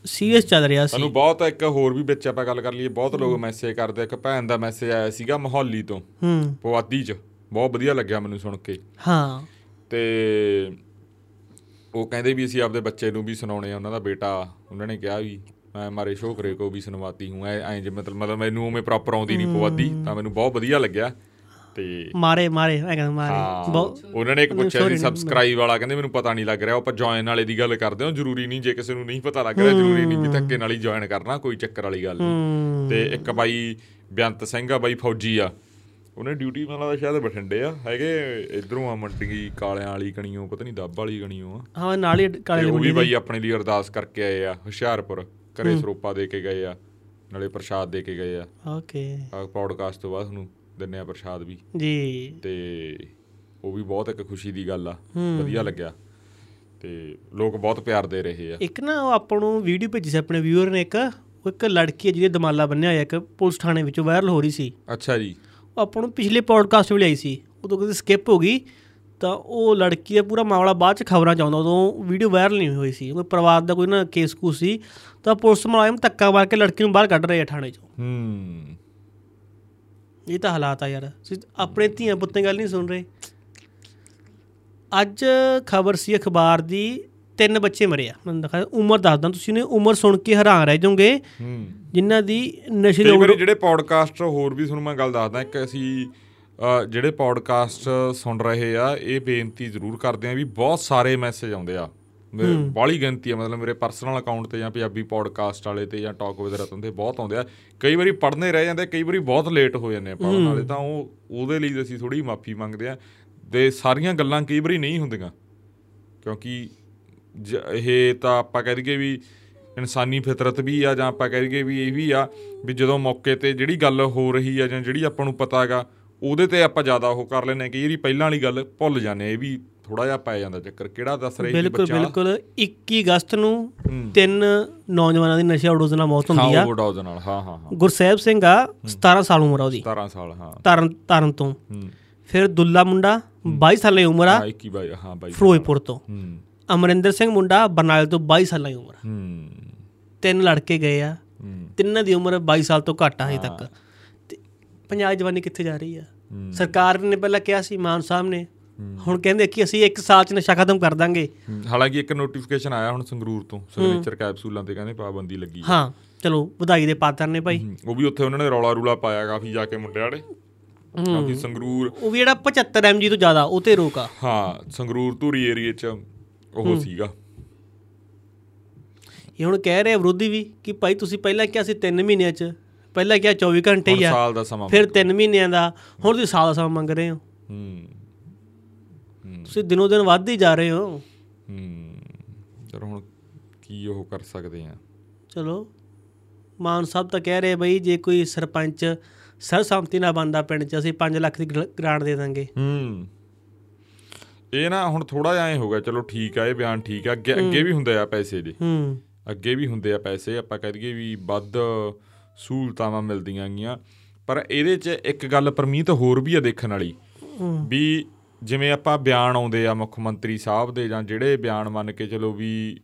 ਸੀਰੀਅਸ ਚੱਲ ਰਿਹਾ ਸੀ। ਸਾਨੂੰ ਬਹੁਤ ਇੱਕ ਹੋਰ ਵੀ ਵਿੱਚ ਆਪਾਂ ਗੱਲ ਕਰ ਲਈਏ। ਬਹੁਤ ਲੋਕ ਮੈਸੇਜ ਕਰਦੇ ਇੱਕ ਭੈਣ ਦਾ ਮੈਸੇਜ ਆਇਆ ਸੀਗਾ ਮੋਹਾਲੀ ਤੋਂ। ਹੂੰ। ਪਵਾਦੀ ਚ। ਬਹੁਤ ਵਧੀਆ ਲੱਗਿਆ ਮੈਨੂੰ ਸੁਣ ਕੇ। ਹਾਂ। ਤੇ ਉਹ ਕਹਿੰਦੇ ਵੀ ਅਸੀਂ ਆਪਦੇ ਬੱਚੇ ਨੂੰ ਵੀ ਸੁਣਾਉਣੇ ਆ ਉਹਨਾਂ ਦਾ ਬੇਟਾ। ਉਹਨਾਂ ਨੇ ਕਿਹਾ ਵੀ ਮੈਂ ਮਾਰੇ ਸ਼ੋਕਰੇ ਕੋ ਵੀ ਸੁਣਵਾਤੀ ਹੂੰ। ਐ ਐ ਜੇ ਮਤਲਬ ਮਤਲਬ ਮੈਨੂੰ ਉਵੇਂ ਪ੍ਰੋਪਰ ਆਉਂਦੀ ਨਹੀਂ ਪਵਾਦੀ ਤਾਂ ਮੈਨੂੰ ਬਹੁਤ ਵਧੀਆ ਲੱਗਿਆ। ਤੇ ਮਾਰੇ ਮਾਰੇ ਮੈਂ ਕਹਿੰਦਾ ਮਾਰੇ। ਉਹਨਾਂ ਨੇ ਇੱਕ ਪੁੱਛਿਆ ਸੀ ਸਬਸਕ੍ਰਾਈਬ ਵਾਲਾ ਕਹਿੰਦੇ ਮੈਨੂੰ ਪਤਾ ਨਹੀਂ ਲੱਗ ਰਿਹਾ ਉਹ ਆਪਾਂ ਜੁਆਇਨ ਵਾਲੇ ਦੀ ਗੱਲ ਕਰਦੇ ਹਾਂ ਜ਼ਰੂਰੀ ਨਹੀਂ ਜੇ ਕਿਸੇ ਨੂੰ ਨਹੀਂ ਪਤਾ ਲੱਗ ਰਿਹਾ ਜ਼ਰੂਰੀ ਨਹੀਂ ਵੀ ਧੱਕੇ ਨਾਲ ਹੀ ਜੁਆਇਨ ਕਰਨਾ ਕੋਈ ਚੱਕਰ ਵਾਲੀ ਗੱਲ ਨਹੀਂ ਤੇ ਇੱਕ ਬਾਈ ਬੇਅੰਤ ਸਿੰਘ ਆ ਬਾਈ ਫੌਜੀ ਆ। ਉਹਨੇ ਡਿਊਟੀ ਮੈਨੂੰ ਲੱਗਦਾ ਸ਼ਾਇਦ ਬਠਿੰਡੇ ਆ ਹੈਗੇ ਇਧਰੋਂ ਆ ਮੰਡੀ ਕਾਲਿਆਂ ਵਾਲੀ ਕਣੀਓ ਪਤਾ ਨਹੀਂ ਦੱਬ ਵਾਲੀ ਕਣੀਓ ਆ। ਹਾਂ ਨਾਲ ਹੀ ਕਾਲੇ ਤੇ ਉਹ ਮੁੰਡੇ ਵੀ ਬਾਈ ਆਪਣੇ ਲਈ ਅਰਦਾਸ ਕਰਕੇ ਆਏ ਆ ਹੁਸ਼ਿਆਰਪੁਰ ਘਰੇ ਸਰੋਪਾ ਦੇ ਕੇ ਗਏ ਆ ਨਾਲੇ ਪ੍ਰਸ਼ਾਦ ਦੇ ਕੇ ਗਏ ਆ। ਓਕੇ। ਆ ਪੌਡਕਾਸਟ ਤੋਂ ਬਾਅਦ ਤੁਹਾਨੂੰ ਦਿੰਨੇ ਆ ਪ੍ਰਸ਼ਾਦ ਵੀ। ਜੀ। ਤੇ ਉਹ ਵੀ ਬਹੁਤ ਇੱਕ ਖੁਸ਼ੀ ਦੀ ਗੱਲ ਆ ਵਧੀਆ ਲੱਗਿਆ। ਤੇ ਲੋਕ ਬਹੁਤ ਪਿਆਰ ਦੇ ਰਹੇ ਆ। ਇੱਕ ਨਾ ਉਹ ਆਪਾਂ ਨੂੰ ਵੀਡੀਓ ਭੇਜੀ ਸੀ ਆਪਣੇ ਵਿਊਅਰ ਨੇ ਇੱਕ ਉਹ ਇੱਕ ਲੜਕੀ ਹੈ ਜਿਹਦੇ ਦਮਾਲਾ ਬੰਨਿਆ ਹੋਇਆ ਇੱਕ ਪੁਲਿਸ ਥਾਣੇ ਵਿੱਚੋਂ ਵਾਇਰਲ ਹੋ ਰਹੀ ਸੀ। ਅੱਛਾ ਜੀ। ਆਪਾਂ ਨੂੰ ਪਿਛਲੇ ਪੋਡਕਾਸਟ ਵੀ ਆਈ ਸੀ। ਉਦੋਂ ਕਿਤੇ ਸਕਿਪ ਹੋ ਗਈ। ਤਾਂ ਉਹ ਲੜਕੀ ਦਾ ਪੂਰਾ ਮਾਮਲਾ ਬਾਅਦ ਚ ਖਬਰਾਂ ਚ ਆਉਂਦਾ। ਉਦੋਂ ਵੀਡੀਓ ਵਾਇਰਲ ਨਹੀਂ ਹੋਈ ਸੀ। ਕੋਈ ਪਰਿਵਾਰ ਦਾ ਕੋਈ ਨਾ ਕੇਸ ਕੂ ਸੀ। ਤਾਂ ਪੁਲਿਸ ਮੁਲਾਜ਼ਮ ਧੱਕਾ ਮਾਰ ਕੇ ਲੜਕੀ ਨੂੰ ਬਾਹਰ ਕੱਢ ਰਹੇ ਆ ਥਾਣੇ ਚੋਂ। ਹੂੰ। ਇਹ ਤਾਂ ਹਾਲਾਤ ਆ ਯਾਰ। ਆਪਣੇ ਧੀਆਂ ਪੁੱਤਾਂ ਗੱਲ ਨਹੀਂ ਸੁਣ ਰਹੇ। ਅੱਜ ਖਬਰ ਸੀ ਅਖਬਾਰ ਦੀ ਤਿੰਨ ਬੱਚੇ ਮਰੇ ਆ। ਮੈਨੂੰ ਦਿਖਾ ਉਮਰ ਦੱਸਦਾ ਤੁਸੀਂ ਨੇ ਉਮਰ ਸੁਣ ਕੇ ਹੈਰਾਨ ਰਹਿ ਜਾਓਗੇ। ਜਿਨ੍ਹਾਂ ਦੀ ਨਸ਼ੇ ਵਾਰੀ ਜਿਹੜੇ ਪੌਡਕਾਸਟ ਹੋਰ ਵੀ ਤੁਹਾਨੂੰ ਮੈਂ ਗੱਲ ਦੱਸਦਾ ਇੱਕ ਅਸੀਂ ਜਿਹੜੇ ਪੌਡਕਾਸਟ ਸੁਣ ਰਹੇ ਆ ਇਹ ਬੇਨਤੀ ਜ਼ਰੂਰ ਕਰਦੇ ਆ ਵੀ ਬਹੁਤ ਸਾਰੇ ਮੈਸੇਜ ਆਉਂਦੇ ਆ। ਬਾਹਲੀ ਗਿਣਤੀ ਆ ਮਤਲਬ ਮੇਰੇ ਪਰਸਨਲ ਅਕਾਊਂਟ ਤੇ ਜਾਂ ਪੰਜਾਬੀ ਪੌਡਕਾਸਟ ਵਾਲੇ ਤੇ ਜਾਂ ਟਾਕ ਵਿਦ ਰਤਨ ਤੇ ਬਹੁਤ ਆਉਂਦੇ ਆ। ਕਈ ਵਾਰੀ ਪੜ੍ਹਨੇ ਰਹਿ ਜਾਂਦੇ ਕਈ ਵਾਰੀ ਬਹੁਤ ਲੇਟ ਹੋ ਜਾਂਦੇ ਆ ਪੜ੍ਹਨ ਵਾਲੇ ਤਾਂ ਉਹ ਉਹਦੇ ਲਈ ਅਸੀਂ ਥੋੜੀ ਮਾਫੀ ਮੰਗਦੇ ਆ। ਤੇ ਸਾਰੀਆਂ ਗੱਲਾਂ ਕਈ ਵਾਰੀ ਨਹੀਂ ਹੁੰਦੀਆਂ ਕਿਉਂਕਿ ਇਹ ਤਾਂ ਆਪਾਂ ਕਹਿ ਦਈਏ ਵੀ ਇਨਸਾਨੀ ਫਿਤਰਤ ਵੀ ਆ ਜਾਂ ਆਪਾਂ ਕਹਿ ਦਈਏ ਵੀ ਇਹ ਵੀ ਆ ਵੀ ਜਦੋਂ ਮੌਕੇ ਤੇ ਜਿਹੜੀ ਗੱਲ ਹੋ ਰਹੀ ਆ ਜਾਂ ਜਿਹੜੀ ਆਪਾਂ ਨੂੰ ਪਤਾ ਹੈਗਾ ਉਹਦੇ ਤੇ ਆਪਾਂ ਜ਼ਿਆਦਾ ਉਹ ਕਰ ਲੈਨੇ ਕਿ ਜਿਹੜੀ ਪਹਿਲਾਂ ਵਾਲੀ ਗੱਲ ਭੁੱਲ ਜਾਂਦੇ ਇਹ ਵੀ ਥੋੜਾ ਜਿਹਾ ਪੈ ਜਾਂਦਾ ਚੱਕਰ। ਕਿਹੜਾ ਦੱਸ ਰਹੀ ਸੀ ਬਿਲਕੁਲ ਬੱਚਾ? ਬਿਲਕੁਲ। 21 ਅਗਸਤ ਨੂੰ ਤਿੰਨ ਨੌਜਵਾਨਾਂ ਦੀ ਨਸ਼ਾ ਉਡੋਜ਼ ਨਾਲ ਮੌਤ ਹੁੰਦੀ ਹਾਂ ਆ ਉਹ ਨਾਲ। ਹਾਂ ਹਾਂ ਹਾਂ। ਗੁਰਸੇਵ ਸਿੰਘ ਆ 17 ਸਾਲ ਉਮਰ ਆ ਉਹਦੀ। 17 ਸਾਲ ਹਾਂ। ਤਰਨ ਤਰਨ ਤੋਂ। ਹੂੰ। ਫਿਰ ਦੁੱਲਾ ਮੁੰਡਾ 22 ਸਾਲਾਂ ਉਮਰ ਆ ਹਾਂ 21 ਬਾਈ ਹਾਂ ਬਾਈ। ਫਿਰੋਜ਼ਪੁਰ ਤੋਂ। ਹੂੰ। ਅਮਰਿੰਦਰ ਸਿੰਘ ਮੁੰਡਾ ਬਰਨਾਲੇ ਤੋਂ 22 ਸਾਲਾਂ ਦੀ ਉਮਰ। ਹੂੰ। ਤਿੰਨ ਲੜਕੇ ਗਏ ਆ। ਤਿੰਨਾਂ ਦੀ ਉਮਰ 22 ਸਾਲ ਤੋਂ ਘੱਟ ਆ ਹਜੇ ਤੱਕ। ਤੇ ਪੰਜਾਬ ਜਵਾਨੀ ਕਿੱਥੇ ਜਾ ਰਹੀ ਆ। ਸਰਕਾਰ ਨੇ ਪਹਿਲਾਂ ਕਿਹਾ ਸੀ ਮਾਨ ਸਾਹਿਬ ਨੇ। ਹੁਣ ਕਹਿੰਦੇ ਕਿ ਅਸੀਂ ਇੱਕ ਸਾਲ ਚ ਨਸ਼ਾ ਖਤਮ ਕਰ ਦਾਂਗੇ। ਹਾਲਾਂਕਿ ਇੱਕ ਨੋਟੀਫਿਕੇਸ਼ਨ ਆਇਆ ਹੁਣ ਸੰਗਰੂਰ ਤੋਂ ਸਿਗਨੇਚਰ ਕੈਪਸੂਲਾਂ ਤੇ ਕਹਿੰਦੇ ਪਾਬੰਦੀ ਲੱਗੀ। ਹਾਂ ਚਲੋ ਵਧਾਈ ਦੇ ਪਾਤਰ ਨੇ ਭਾਈ। ਉਹ ਵੀ ਉੱਥੇ ਉਹਨਾਂ ਨੇ ਰੌਲਾ ਰੂਲਾ ਪਾਇਆ ਕਾਫੀ ਜਾ ਕੇ ਮੁੰਡੇ ਵਾਲੇ ਕਿਉਂਕਿ ਸੰਗਰੂਰ। ਉਹ ਵੀ ਜਿਹੜਾ 75 ਐਮਜੀ ਤੋਂ ਜ਼ਿਆਦਾ ਉਹ ਤੇ ਰੋਕ। ਹਾਂ ਸੰਗਰੂਰ ਧੂਰੀ ਏਰੀਏ 'ਚ ਉਹ ਸੀਗਾ। ਇਹ ਹੁਣ ਕਹਿ ਰਹੇ ਵਿਰੋਧੀ ਵੀ ਕਿ ਭਾਈ ਤੁਸੀਂ ਪਹਿਲਾਂ ਕਿਹਾ ਸੀ 3 ਮਹੀਨਿਆਂ ਚ ਪਹਿਲਾਂ ਕਿਹਾ 24 ਘੰਟੇ ਹੀ ਆ। ਸਾਲ ਦਾ ਸਮਾਂ ਫਿਰ 3 ਮਹੀਨਿਆਂ ਦਾ ਹੁਣ ਤੁਸੀਂ ਸਾਲ ਦਾ ਸਮਾਂ ਮੰਗ ਰਹੇ ਹੋ। ਹੂੰ। ਤੁਸੀਂ ਦਿਨੋਂ ਦਿਨ ਵੱਧ ਹੀ ਜਾ ਰਹੇ ਹੋ। ਹੂੰ। ਚਲੋ ਹੁਣ ਕੀ ਉਹ ਕਰ ਸਕਦੇ ਆ। ਚਲੋ ਮਾਨ ਸਾਹਿਬ ਤਾਂ ਕਹਿ ਰਹੇ ਬਈ ਜੇ ਕੋਈ ਸਰਪੰਚ ਸਰਸੰਮਤੀ ਨਾਲ ਬੰਦਾ ਪਿੰਡ 'ਚ ਅਸੀਂ 5 ਲੱਖ ਦੀ ਗ੍ਰ- ਗ੍ਰਾਂਟ ਦੇ ਦਾਂਗੇ। ਹੂੰ। ਇਹ ਨਾ ਹੁਣ ਥੋੜਾ ਜਿਹਾ ਐ ਹੋ ਗਿਆ ਚਲੋ ਠੀਕ ਆ ਇਹ ਬਿਆਨ ਠੀਕ ਆ। ਅੱਗੇ ਅੱਗੇ ਵੀ ਹੁੰਦੇ ਆ ਪੈਸੇ ਦੇ ਹੂੰ। ਅੱਗੇ ਵੀ ਹੁੰਦੇ ਆ ਪੈਸੇ ਆਪਾਂ ਕਹਿ ਦਈਏ ਵੀ ਵੱਧ ਸਹੂਲਤਾਵਾਂ ਮਿਲਦੀਆਂ ਗੀਆਂ। ਪਰ ਇਹਦੇ 'ਚ ਇੱਕ ਗੱਲ ਪਰਮੀਤ ਹੋਰ ਵੀ ਆ ਦੇਖਣ ਵਾਲੀ। ਵੀ ਜਿਵੇਂ ਆਪਾਂ ਬਿਆਨ ਆਉਂਦੇ ਆ ਮੁੱਖ ਮੰਤਰੀ ਸਾਹਿਬ ਦੇ ਜਾਂ ਜਿਹੜੇ ਬਿਆਨ ਮੰਨ ਕੇ ਚਲੋ ਵੀ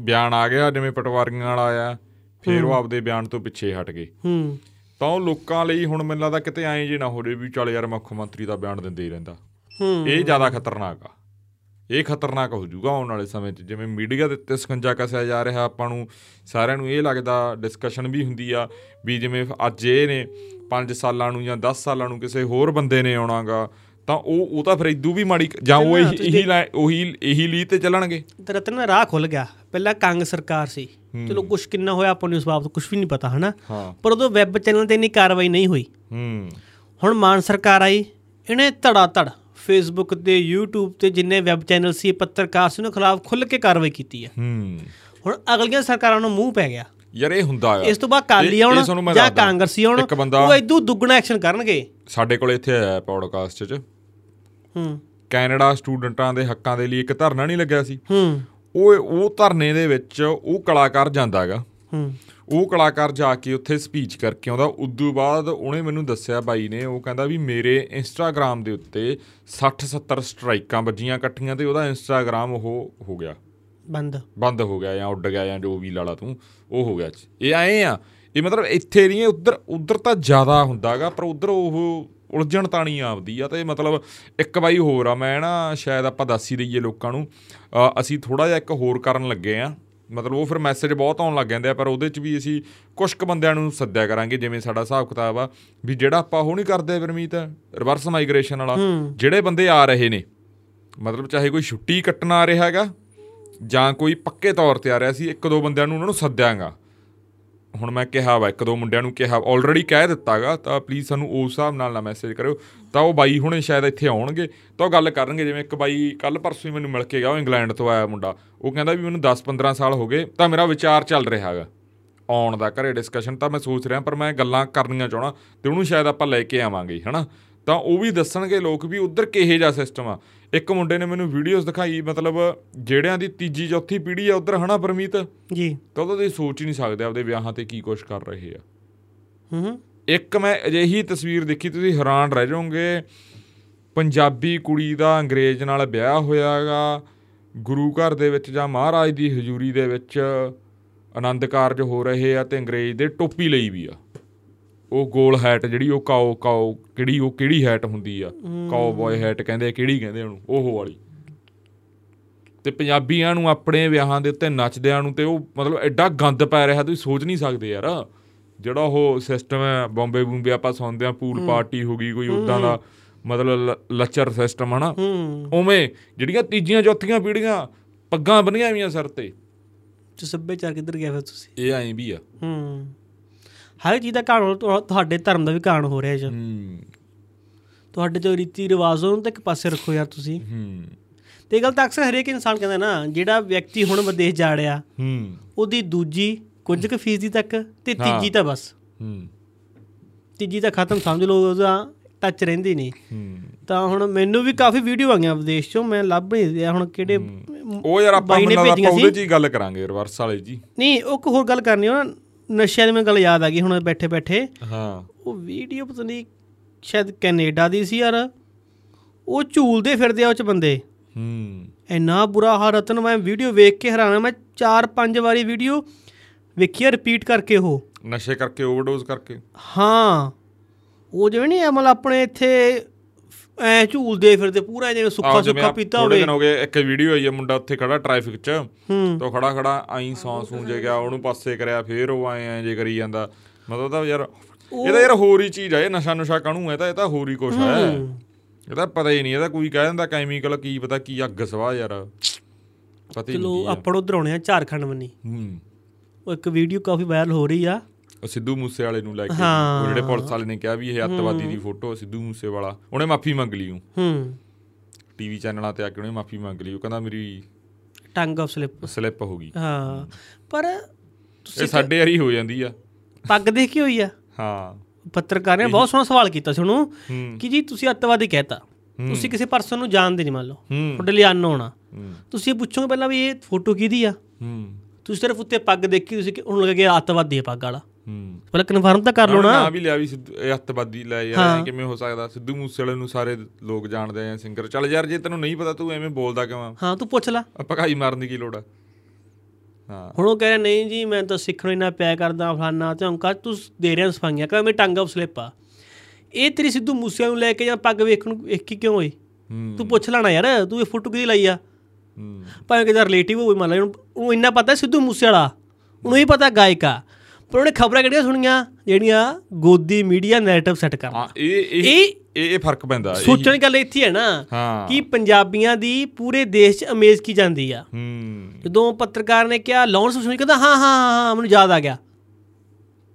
ਬਿਆਨ ਆ ਗਿਆ ਜਿਵੇਂ ਪਟਵਾਰੀਆਂ ਵਾਲਾ ਆਇਆ ਫਿਰ ਉਹ ਆਪਦੇ ਬਿਆਨ ਤੋਂ ਪਿੱਛੇ ਹਟ ਗਏ। ਹੂੰ। ਤਾਂ ਉਹ ਲੋਕਾਂ ਲਈ ਹੁਣ ਮੈਨੂੰ ਲੱਗਦਾ ਕਿਤੇ ਐਂ ਜੇ ਨਾ ਹੋ ਜੇ ਵੀ ਚੱਲ ਯਾਰ ਮੁੱਖ ਮੰਤਰੀ ਦਾ ਬਿਆਨ ਦਿੰਦੇ ਹੀ ਰਹਿੰਦਾ। ਇਹ ਜ਼ਿਆਦਾ ਖਤਰਨਾਕ ਆ। ਇਹ ਖਤਰਨਾਕ ਹੋ ਜਾਊਗਾ ਆਉਣ ਵਾਲੇ ਸਮੇਂ 'ਚ। ਜਿਵੇਂ ਮੀਡੀਆ ਦੇ ਉੱਤੇ ਸਕੰਜਾ ਕਸਿਆ ਜਾ ਰਿਹਾ ਆਪਾਂ ਨੂੰ ਸਾਰਿਆਂ ਨੂੰ ਇਹ ਲੱਗਦਾ ਡਿਸਕਸ਼ਨ ਵੀ ਹੁੰਦੀ ਆ ਵੀ ਜਿਵੇਂ ਅੱਜ ਇਹ ਨੇ 5 ਸਾਲਾਂ ਨੂੰ ਜਾਂ 10 ਸਾਲਾਂ ਨੂੰ ਕਿਸੇ ਹੋਰ ਬੰਦੇ ਨੇ ਆਉਣਾਗਾ ਤਾਂ ਉਹ ਉਹ ਤਾਂ ਫਿਰ ਇਦੂ ਵੀ ਮਾੜੀ ਜਾਂ ਉਹ ਇਹੀ ਉਹੀ ਇਹੀ ਲੀ ਤੇ ਚੱਲਣਗੇ। ਤੇ ਰਤਨ ਰਾਹ ਖੁੱਲ ਗਿਆ। ਪਹਿਲਾਂ ਕੰਗ ਸਰਕਾਰ ਸੀ। ਚਲੋ ਕੁਛ ਕਿੰਨਾ ਹੋਇਆ ਆਪਾਂ ਨੂੰ ਇਸ ਬਾਬਤ ਕੁਝ ਵੀ ਨਹੀਂ ਪਤਾ ਹਨਾ? ਪਰ ਉਦੋਂ ਵੈਬ ਚੈਨਲ ਤੇ ਇੰਨੀ ਕਾਰਵਾਈ ਨਹੀਂ ਹੋਈ। ਹੂੰ। ਹੁਣ ਮਾਨ ਸਰਕਾਰ ਆਈ ਇਹਨੇ ਧੜਾ ਧੜ ਫੇਸਬੁੱਕ ਤੇ YouTube ਤੇ ਜਿੰਨੇ ਵੈਬ ਚੈਨਲ ਸੀ ਪੱਤਰਕਾਰ ਸੀ ਉਹਨਾਂ ਖਿਲਾਫ ਖੁੱਲ ਕੇ ਕਾਰਵਾਈ ਕੀਤੀ ਹੈ। ਹੂੰ। ਹੁਣ ਅਗਲੀਆਂ ਸਰਕਾਰਾਂ ਨੂੰ ਮੂੰਹ ਪੈ ਗਿਆ। ਯਾਰ ਇਹ ਹੁੰਦਾ ਆ। ਇਸ ਤੋਂ ਬਾਅਦ ਕਾਲੀ ਆਉਣ ਜਾਂ। ਕਾਂਗਰਸੀ ਆਉਣ ਉਹ ਇਦੋਂ ਦੁੱਗਣਾ ਐਕਸ਼ਨ ਕਰਨਗੇ। ਸਾਡੇ ਕੋਲ ਇੱਥੇ ਆਇਆ ਪੌਡਕਾਸਟ 'ਚ। ਹੂੰ। ਕੈਨੇਡਾ ਸਟੂਡੈਂਟਾਂ ਦੇ ਹੱਕਾਂ ਦੇ ਲਈ ਇੱਕ ਧਰਨਾ ਨਹੀਂ ਲੱਗਿਆ ਸੀ। ਹੂੰ। ਉਹ ਉਹ ਧਰਨੇ ਦੇ ਵਿੱਚ ਉਹ ਕਲਾਕਾਰ ਜਾਂਦਾ ਹੈਗਾ। ਹੂੰ। ਉਹ ਕਲਾਕਾਰ ਜਾ ਕੇ ਉੱਥੇ ਸਪੀਚ ਕਰਕੇ ਆਉਂਦਾ। ਉਦੋਂ ਬਾਅਦ ਉਹਨੇ ਮੈਨੂੰ ਦੱਸਿਆ ਬਾਈ ਨੇ ਉਹ ਕਹਿੰਦਾ ਵੀ ਮੇਰੇ ਇੰਸਟਾਗ੍ਰam ਦੇ ਉੱਤੇ 60 70 ਸਟ੍ਰਾਈਕਾਂ ਵੱਜੀਆਂ ਇਕੱਠੀਆਂ ਤੇ ਉਹਦਾ ਇੰਸਟਾਗ੍ਰam ਉਹ ਹੋ ਗਿਆ। ਬੰਦ। ਬੰਦ ਹੋ ਗਿਆ ਜਾਂ ਉੱਡ ਗਿਆ ਜਾਂ ਜੋ ਵੀ ਲਾਲਾ ਤੂੰ ਉਹ ਹੋ ਗਿਆ। ਇਹ ਆਏ ਆ ਇਹ ਮਤਲਬ ਇੱਥੇ ਨਹੀਂ ਉਧਰ ਉਧਰ ਤਾਂ ਜ਼ਿਆਦਾ ਹੁੰਦਾਗਾ ਪਰ ਉਧਰ ਉਹ ਉਲਝਣ ਤਾਣੀ ਆਪਦੀ ਆ ਤੇ ਮਤਲਬ ਇੱਕ ਬਾਈ ਹੋਰ ਆ ਮੈਂ ਨਾ ਸ਼ਾਇਦ ਆਪਾਂ ਦੱਸ ਹੀ ਦਈਏ ਲੋਕਾਂ ਨੂੰ। ਅਸੀਂ ਥੋੜਾ ਜਿਹਾ ਇੱਕ ਹੋਰ ਕਰਨ ਲੱਗੇ ਆ। ਮਤਲਬ ਉਹ ਫਿਰ ਮੈਸੇਜ ਬਹੁਤ ਆਉਣ ਲੱਗ ਜਾਂਦੇ ਆ ਪਰ ਉਹਦੇ ਚ ਵੀ ਅਸੀਂ ਕੁਝ ਕੁ ਬੰਦਿਆਂ ਨੂੰ ਸੱਦਿਆ ਕਰਾਂਗੇ ਜਿਵੇਂ ਸਾਡਾ ਹਿਸਾਬ ਕਿਤਾਬ ਆ ਵੀ ਜਿਹੜਾ ਆਪਾਂ ਉਹ ਨਹੀਂ ਕਰਦੇ ਪਰਮੀਤ ਰਿਵਰਸ ਮਾਈਗ੍ਰੇਸ਼ਨ ਵਾਲਾ ਜਿਹੜੇ ਬੰਦੇ ਆ ਰਹੇ ਨੇ ਮਤਲਬ ਚਾਹੇ ਕੋਈ ਛੁੱਟੀ ਕੱਟਣ ਆ ਰਿਹਾ ਹੈਗਾ ਜਾਂ ਕੋਈ ਪੱਕੇ ਤੌਰ ਤੇ ਆ ਰਿਹਾ ਸੀ ਇੱਕ ਦੋ ਬੰਦਿਆਂ ਨੂੰ ਉਹਨਾਂ ਨੂੰ ਸੱਦਿਆਂਗਾ। ਹੁਣ ਮੈਂ ਕਿਹਾ ਵਾ, ਇੱਕ ਦੋ ਮੁੰਡਿਆਂ ਨੂੰ ਕਿਹਾ ਆਲਰੇਡੀ ਕਹਿ ਦਿੱਤਾਗਾ, ਤਾਂ ਪਲੀਜ਼ ਸਾਨੂੰ ਉਸ ਹਿਸਾਬ ਨਾਲ ਨਾ ਮੈਸੇਜ ਕਰਿਓ। ਤਾਂ ਉਹ ਬਾਈ ਹੁਣੇ ਸ਼ਾਇਦ ਇੱਥੇ ਆਉਣਗੇ, ਤਾਂ ਉਹ ਗੱਲ ਕਰਨਗੇ, ਜਿਵੇਂ ਇੱਕ ਬਾਈ ਕੱਲ ਪਰਸੋਂ ਹੀ ਮੈਨੂੰ ਮਿਲ ਕੇ ਗਿਆ, ਉਹ ਇੰਗਲੈਂਡ ਤੋਂ ਆਇਆ ਮੁੰਡਾ। ਉਹ ਕਹਿੰਦਾ ਵੀ ਮੈਨੂੰ 10-15 ਸਾਲ ਹੋ ਗਏ, ਤਾਂ ਮੇਰਾ ਵਿਚਾਰ ਚੱਲ ਰਿਹਾ ਹੈਗਾ ਆਉਣ ਦਾ ਘਰੇ ਡਿਸਕਸ਼ਨ ਤਾਂ ਮੈਂ ਸੋਚ ਰਿਹਾ, ਪਰ ਮੈਂ ਗੱਲਾਂ ਕਰਨੀਆਂ ਚਾਹਣਾ, ਤੇ ਉਹਨੂੰ ਸ਼ਾਇਦ ਆਪਾਂ ਲੈ ਕੇ ਆਵਾਂਗੇ, ਹਨਾ? ਤਾਂ ਉਹ ਵੀ ਦੱਸਣਗੇ ਲੋਕ ਵੀ ਉਧਰ ਕਿਹੇ ਜਿਹਾ ਸਿਸਟਮ ਆ। ਇੱਕ ਮੁੰਡੇ ਨੇ ਮੈਨੂੰ ਵੀਡੀਓਜ਼ ਦਿਖਾਈ ਮਤਲਬ ਜਿਹੜਿਆਂ ਦੀ ਤੀਜੀ ਚੌਥੀ ਪੀੜ੍ਹੀ ਆ ਉਧਰ ਹਨਾ ਪਰਮੀਤ? ਜੀ। ਤਾਂ ਉਹਦਾ ਤੁਸੀਂ ਸੋਚ ਹੀ ਨਹੀਂ ਸਕਦੇ ਆਪਦੇ ਵਿਆਹਾਂ ਤੇ ਕੀ ਕੁਛ ਕਰ ਰਹੇ ਆ। ਹੂੰ ਇੱਕ ਮੈਂ ਅਜਿਹੀ ਤਸਵੀਰ ਦੇਖੀ ਤੁਸੀਂ ਹੈਰਾਨ ਰਹਿ ਜਾਓਗੇ। ਪੰਜਾਬੀ ਕੁੜੀ ਦਾ ਅੰਗਰੇਜ਼ ਨਾਲ ਵਿਆਹ ਹੋਇਆਗਾ ਗੁਰੂ ਘਰ ਦੇ ਵਿੱਚ ਜਾਂ ਮਹਾਰਾਜ ਦੀ ਹਜ਼ੂਰੀ ਦੇ ਵਿੱਚ ਆਨੰਦ ਕਾਰਜ ਹੋ ਰਹੇ ਆ ਤੇ ਅੰਗਰੇਜ਼ ਦੇ ਟੋਪੀ ਲਈ ਵੀ ਆ। ਉਹ ਗੋਲ ਹੈਟ ਜਿਹੜੀ ਉਹ ਕਾਓ ਕਾਓ ਕਿਹੜੀ ਉਹ ਕਿਹੜੀ ਹੈਟ ਹੁੰਦੀ ਆ? ਕਾਓ ਬॉय ਹੈਟ ਕਹਿੰਦੇ ਕਿਹੜੀ ਕਹਿੰਦੇ ਉਹਨੂੰ? ਉਹ ਵਾਲੀ। ਤੇ ਪੰਜਾਬੀਆਂ ਨੂੰ ਆਪਣੇ ਵਿਆਹਾਂ ਦੇ ਉੱਤੇ ਨੱਚਦਿਆਂ ਨੂੰ ਤੇ ਉਹ ਮਤਲਬ ਐਡਾ ਗੰਦ ਪੈ ਰਿਹਾ ਤੁਸੀਂ ਸੋਚ ਨਹੀਂ ਸਕਦੇ ਯਾਰ। ਜਿਹੜਾ ਉਹ ਸਿਸਟਮ ਹੈ ਬੰਬੇ ਬੂੰਬੇ ਆਪਾਂ ਸੁਣਦੇ ਆ ਪੂਲ ਪਾਰਟੀ ਹੋ ਗਈ ਕੋਈ ਉਦਾਂ ਦਾ ਮਤਲਬ ਲੱਚਰ ਸਿਸਟਮ ਹਨਾ? ਉਵੇਂ ਜਿਹੜੀਆਂ ਤੀਜੀਆਂ ਚੌਥੀਆਂ ਪੀੜ੍ਹੀਆਂ ਪੱਗਾਂ ਬੰਨੀਆਂ ਹੋਈਆਂ ਸਿਰ ਤੇ। ਤੇ ਸੱਭਿਆਚਾਰ ਕਿੱਧਰ ਗਿਆ ਫਿਰ ਤੁਸੀਂ? ਇਹ ਐਂ ਵੀ ਆ। ਹੂੰ। ਹਰ ਇੱਕ ਚੀਜ਼ ਦਾ ਕਾਣ ਤੁਹਾਡੇ ਧਰਮ ਦਾ ਵੀ ਕਾਣ ਹੋ ਰਿਹਾ ਜੀ। ਹੂੰ। ਤੁਹਾਡੇ ਜੋ ਰੀਤੀ ਰਿਵਾਜ ਉਹਨੂੰ ਤਾਂ ਇੱਕ ਪਾਸੇ ਰੱਖੋ ਯਾਰ ਤੁਸੀਂ। ਹੂੰ। ਤੇ ਗੱਲ ਤਾਂ ਅਕਸਰ ਹਰੇਕ ਇਨਸਾਨ ਕਹਿੰਦਾ ਨਾ ਜਿਹੜਾ ਵਿਅਕਤੀ ਹੁਣ ਵਿਦੇਸ਼ ਜਾ ਰਿਹਾ ਹੂੰ। ਉਹਦੀ ਦੂਜੀ ਕੁਝ ਕੁ ਫੀਸਦੀ ਤੱਕ ਤੇ। ਤੀਜੀ ਤਾਂ ਬਸ। ਹੂੰ। ਤੀਜੀ ਤਾਂ ਖਤਮ ਸਮਝ ਲਓ ਉਹਦਾ ਟੱਚ ਰਹਿੰਦੀ ਨਹੀਂ। ਤਾਂ ਹੁਣ ਮੈਨੂੰ ਵੀ ਕਾਫੀ ਵੀਡੀਓ ਆ ਗਈਆਂ ਵਿਦੇਸ਼ ਚੋਂ ਮੈਂ ਲੱਭ ਨਹੀਂ ਰਿਹਾ ਹੁਣ ਕਿਹੜੇ ਉਹ ਯਾਰ ਆਪਾਂ ਨੇ ਲੱਗਦਾ ਭੇਜੀਆਂ ਆਪਾਂ। ਉਹਦੇ 'ਚ ਹੀ ਗੱਲ ਕਰਾਂਗੇ ਰਿਵਰਸ ਵਾਲੇ ਜੀ ਨਹੀਂ ਉਹ ਇੱਕ ਹੋਰ ਗੱਲ ਕਰਨੀ ਉਹ ਨਾ ਨਸ਼ਿਆਂ ਦੀ ਮੈਨੂੰ ਗੱਲ ਯਾਦ ਆ ਗਈ ਹੁਣ ਬੈਠੇ ਬੈਠੇ। ਹਾਂ। ਉਹ ਵੀਡੀਓ ਪਤਾ ਨਹੀਂ ਸ਼ਾਇਦ ਕੈਨੇਡਾ ਦੀ ਸੀ ਯਾਰ। ਉਹ ਝੂਲਦੇ ਫਿਰਦੇ ਆ ਉਹ ਚ ਬੰਦੇ। ਹੂੰ। ਇੰਨਾ ਬੁਰਾ ਹਾਲ ਰਤਨ ਮੈਂ ਵੀਡੀਓ ਵੇਖ ਕੇ ਹੈਰਾਨ ਮੈਂ 4-5 ਵਾਰੀ ਵੀਡੀਓ ਵੇਖੀ ਰਿਪੀਟ ਕਰਕੇ ਉਹ। ਨਸ਼ੇ ਕਰਕੇ ਓਵਰਡੋਜ਼ ਕਰਕੇ। ਹਾਂ। ਉਹ ਜਿਵੇਂ ਨਹੀਂ ਮਤਲਬ ਆਪਣੇ ਇੱਥੇ ਐ ਝੂਲਦੇ ਫਿਰਦੇ ਪੂਰਾ ਜਿਵੇਂ ਸੁੱਖਾ ਆਹ ਪੀਤਾ ਹੋਵੇ। ਦਿਨ ਹੋ ਗਏ ਇੱਕ ਵੀਡੀਓ ਆਈ ਹੈ ਮੁੰਡਾ ਉੱਥੇ ਖੜਾ ਟ੍ਰੈਫਿਕ 'ਚ ਤੋ ਖੜਾ ਖੜਾ ਆਈ ਸੌਂ ਸੂੰ ਜੇ ਗਿਆ ਉਹਨੂੰ ਪਾਸੇ ਕਰਿਆ ਫੇਰ ਉਹ ਆਏ ਐ ਜੇ ਕਰੀ ਜਾਂਦਾ। ਮਤਲਬ ਤਾਂ ਯਾਰ ਇਹ ਤਾਂ ਯਾਰ ਹੋਰ ਹੀ ਚੀਜ਼ ਆ ਇਹ ਨਸ਼ਾ ਨੁਸ਼ਾ ਕਾਹਨੂੰ ਹੈ ਤਾਂ ਇਹ ਤਾਂ ਹੋਰ ਹੀ ਕੁਛ ਹੈ। ਇਹ ਤਾਂ ਪਤਾ ਹੀ ਨਹੀਂ ਇਹਦਾ ਕੋਈ ਕਹਿ ਦਿੰਦਾ ਕੈਮੀਕਲ ਕੀ ਪਤਾ ਕੀ ਅੱਗ ਸਵਾਹ ਯਾਰ। ਪਤਾ ਹੀ ਚਲੋ ਨਹੀਂ ਆਪਾਂ ਉਧਰ ਆਉਣੇ ਆ ਝਾਰਖੰਡ ਬੰਨੀ ਹੂੰ। ਉਹ ਇੱਕ ਵੀਡੀਓ ਕਾਫੀ ਵਾਇਰਲ ਹੋ ਰਹੀ ਆ। ਸਿੱਧੂ ਮੂਸੇ ਵਾਲੇ ਨੂੰ ਲੈ ਕੇ ਹਾਂ। ਉਹ ਜਿਹੜੇ ਪੁਲਿਸ ਵਾਲੇ ਨੇ ਕਿਹਾ ਵੀ ਇਹ ਅੱਤਵਾਦੀ ਦੀ ਫੋਟੋ ਸਿੱਧੂ ਮੂਸੇ ਵਾਲਾ ਉਹਨੇ ਮਾਫੀ ਮੰਗ ਲਈ ਉਹ ਹੂੰ। ਟੀਵੀ ਚੈਨਲਾਂ ਤੇ ਆ ਕੇ ਉਹਨੇ ਮਾਫੀ ਮੰਗ ਲਈ ਉਹ ਕਹਿੰਦਾ ਮੇਰੀ ਟੰਗ ਆਫ ਸਲਿਪ। ਸਲਿੱਪ ਹੋ ਗਈ। ਹਾਂ ਪਰ ਇਹ ਸਾਡੇ ਵਾਰੀ ਹੋ ਜਾਂਦੀ ਆ। ਪੱਗ ਦੇਖੀ ਹੋਈ ਆ? ਹਾਂ। ਪੱਤਰਕਾਰ ਨੇ ਬਹੁਤ ਸੋਹਣਾ ਸਵਾਲ ਕੀਤਾ ਸੀ ਉਹਨੂੰ ਹੂੰ। ਕਿ ਜੀ ਤੁਸੀਂ ਅੱਤਵਾਦੀ ਕਹਿਤਾ ਤੁਸੀਂ ਕਿਸੇ ਪਰਸਨ ਨੂੰ ਜਾਣਦੇ ਨਹੀਂ ਮੰਨ ਲਓ। ਹੂੰ। ਤੁਹਾਡੇ ਲਈ ਅਨਨੋਨ ਆ ਹੂੰ। ਤੁਸੀਂ ਇਹ ਪੁੱਛੋਗੇ ਪਹਿਲਾਂ ਵੀ ਇਹ ਫੋਟੋ ਕਿਹਦੀ ਆ? ਹੂੰ। ਤੁਸੀਂ ਸਿਰਫ ਉੱਤੇ ਪੱਗ ਦੇਖੀ ਤੁਸੀਂ ਕਿ ਉਹਨੂੰ ਲੱਗੇ ਕਿ ਅੱਤਵਾਦੀ ਹੈ ਪੱਗ ਵਾਲਾ। ਹੂੰ ਪਹਿਲਾਂ ਕਨਫਰਮ ਤਾਂ ਕਰ ਲਓ ਨਾ ਨਾ। ਵੀ ਲਿਆ ਵੀ ਸਿੱਧੂ ਇਹ ਅੱਤਵਾਦੀ ਲੈ ਯਾਰ ਕਿਵੇਂ ਹੋ ਸਕਦਾ? ਸਿੱਧੂ ਮੂਸੇ ਵਾਲੇ ਨੂੰ ਸਾਰੇ ਲੋਕ ਜਾਣਦੇ ਆ ਸਿੰਗਰ ਚੱਲ ਯਾਰ ਜੇ ਤੈਨੂੰ ਨਹੀਂ ਪਤਾ ਤੂੰ ਐਵੇਂ ਬੋਲਦਾ ਕਿਵੇਂ ਹਾਂ ਤੂੰ ਪੁੱਛ ਲੈ। ਆ ਭਗਾਈ ਮਾਰਨ ਦੀ ਕੀ ਲੋੜ ਆ? ਹਾਂ। ਹੁਣ ਉਹ ਕਹਿ ਰਿਹਾ ਨਹੀਂ ਜੀ ਮੈਂ ਤਾਂ ਸਿੱਖਣ ਇੰਨਾ ਪਿਆ ਕਰਦਾ ਫਲਾਨਾ ਤੇ ਹੰਕਾ ਤੂੰ ਦੇ ਰਿਹਾ ਸਫਾਈਆਂ ਕਹਿੰਦਾ ਮੇਰੀ ਟੰਗ ਆਫ ਸਲਿੱਪ ਆ। ਇਹ ਤੇਰੀ ਸਿੱਧੂ ਮੂਸਿਆਂ ਨੂੰ ਲੈ ਕੇ ਜਾਂ ਪੱਗ ਵੇਖਣ ਨੂੰ ਵੇਖ ਕੇ ਕਿਉਂ ਹੋਈ ਹੂੰ। ਤੂੰ ਪੁੱਛ ਲੈਣਾ ਯਾਰ ਤੂੰ ਇਹ ਫੋਟੋ ਕਿਹਦੀ ਲਾਈ ਆ। ਹੂੰ। ਭਾਵੇਂ ਕਿਹਦਾ ਰਿਲੇਟਿਵ ਹੋਵੇ ਮੰਨ ਲਾ ਉਹਨੂੰ ਇੰਨਾ ਪਤਾ ਸਿੱਧੂ ਮੂਸੇ ਵਾਲਾ ਉਹਨੂੰ ਹੀ ਪਤਾ ਗਾਇਕ। ਪਰ ਉਹਨੇ ਖਬਰਾਂ ਕਿਹੜੀਆਂ ਸੁਣੀਆਂ? ਜਿਹੜੀਆਂ ਗੋਦੀ ਮੀਡੀਆ ਨੈਰੇਟਿਵ ਸੈੱਟ ਕਰਨਾ। ਹਾਂ ਇਹ ਇਹ ਇਹ ਫ਼ਰਕ ਪੈਂਦਾ। ਸੋਚਣ ਗੱਲ ਇੱਥੇ ਹੈ ਨਾ ਕਿ ਪੰਜਾਬੀਆਂ ਦੀ ਪੂਰੇ ਦੇਸ਼ 'ਚ ਅਮੇਜ਼ ਕੀ ਜਾਂਦੀ ਆ। ਹੂੰ। ਜਦੋਂ ਪੱਤਰਕਾਰ ਨੇ ਕਿਹਾ ਲਾਰੈਂਸ ਸੁਣੀ ਕਹਿੰਦਾ ਹਾਂ ਹਾਂ ਹਾਂ ਮੈਨੂੰ ਯਾਦ ਆ ਗਿਆ।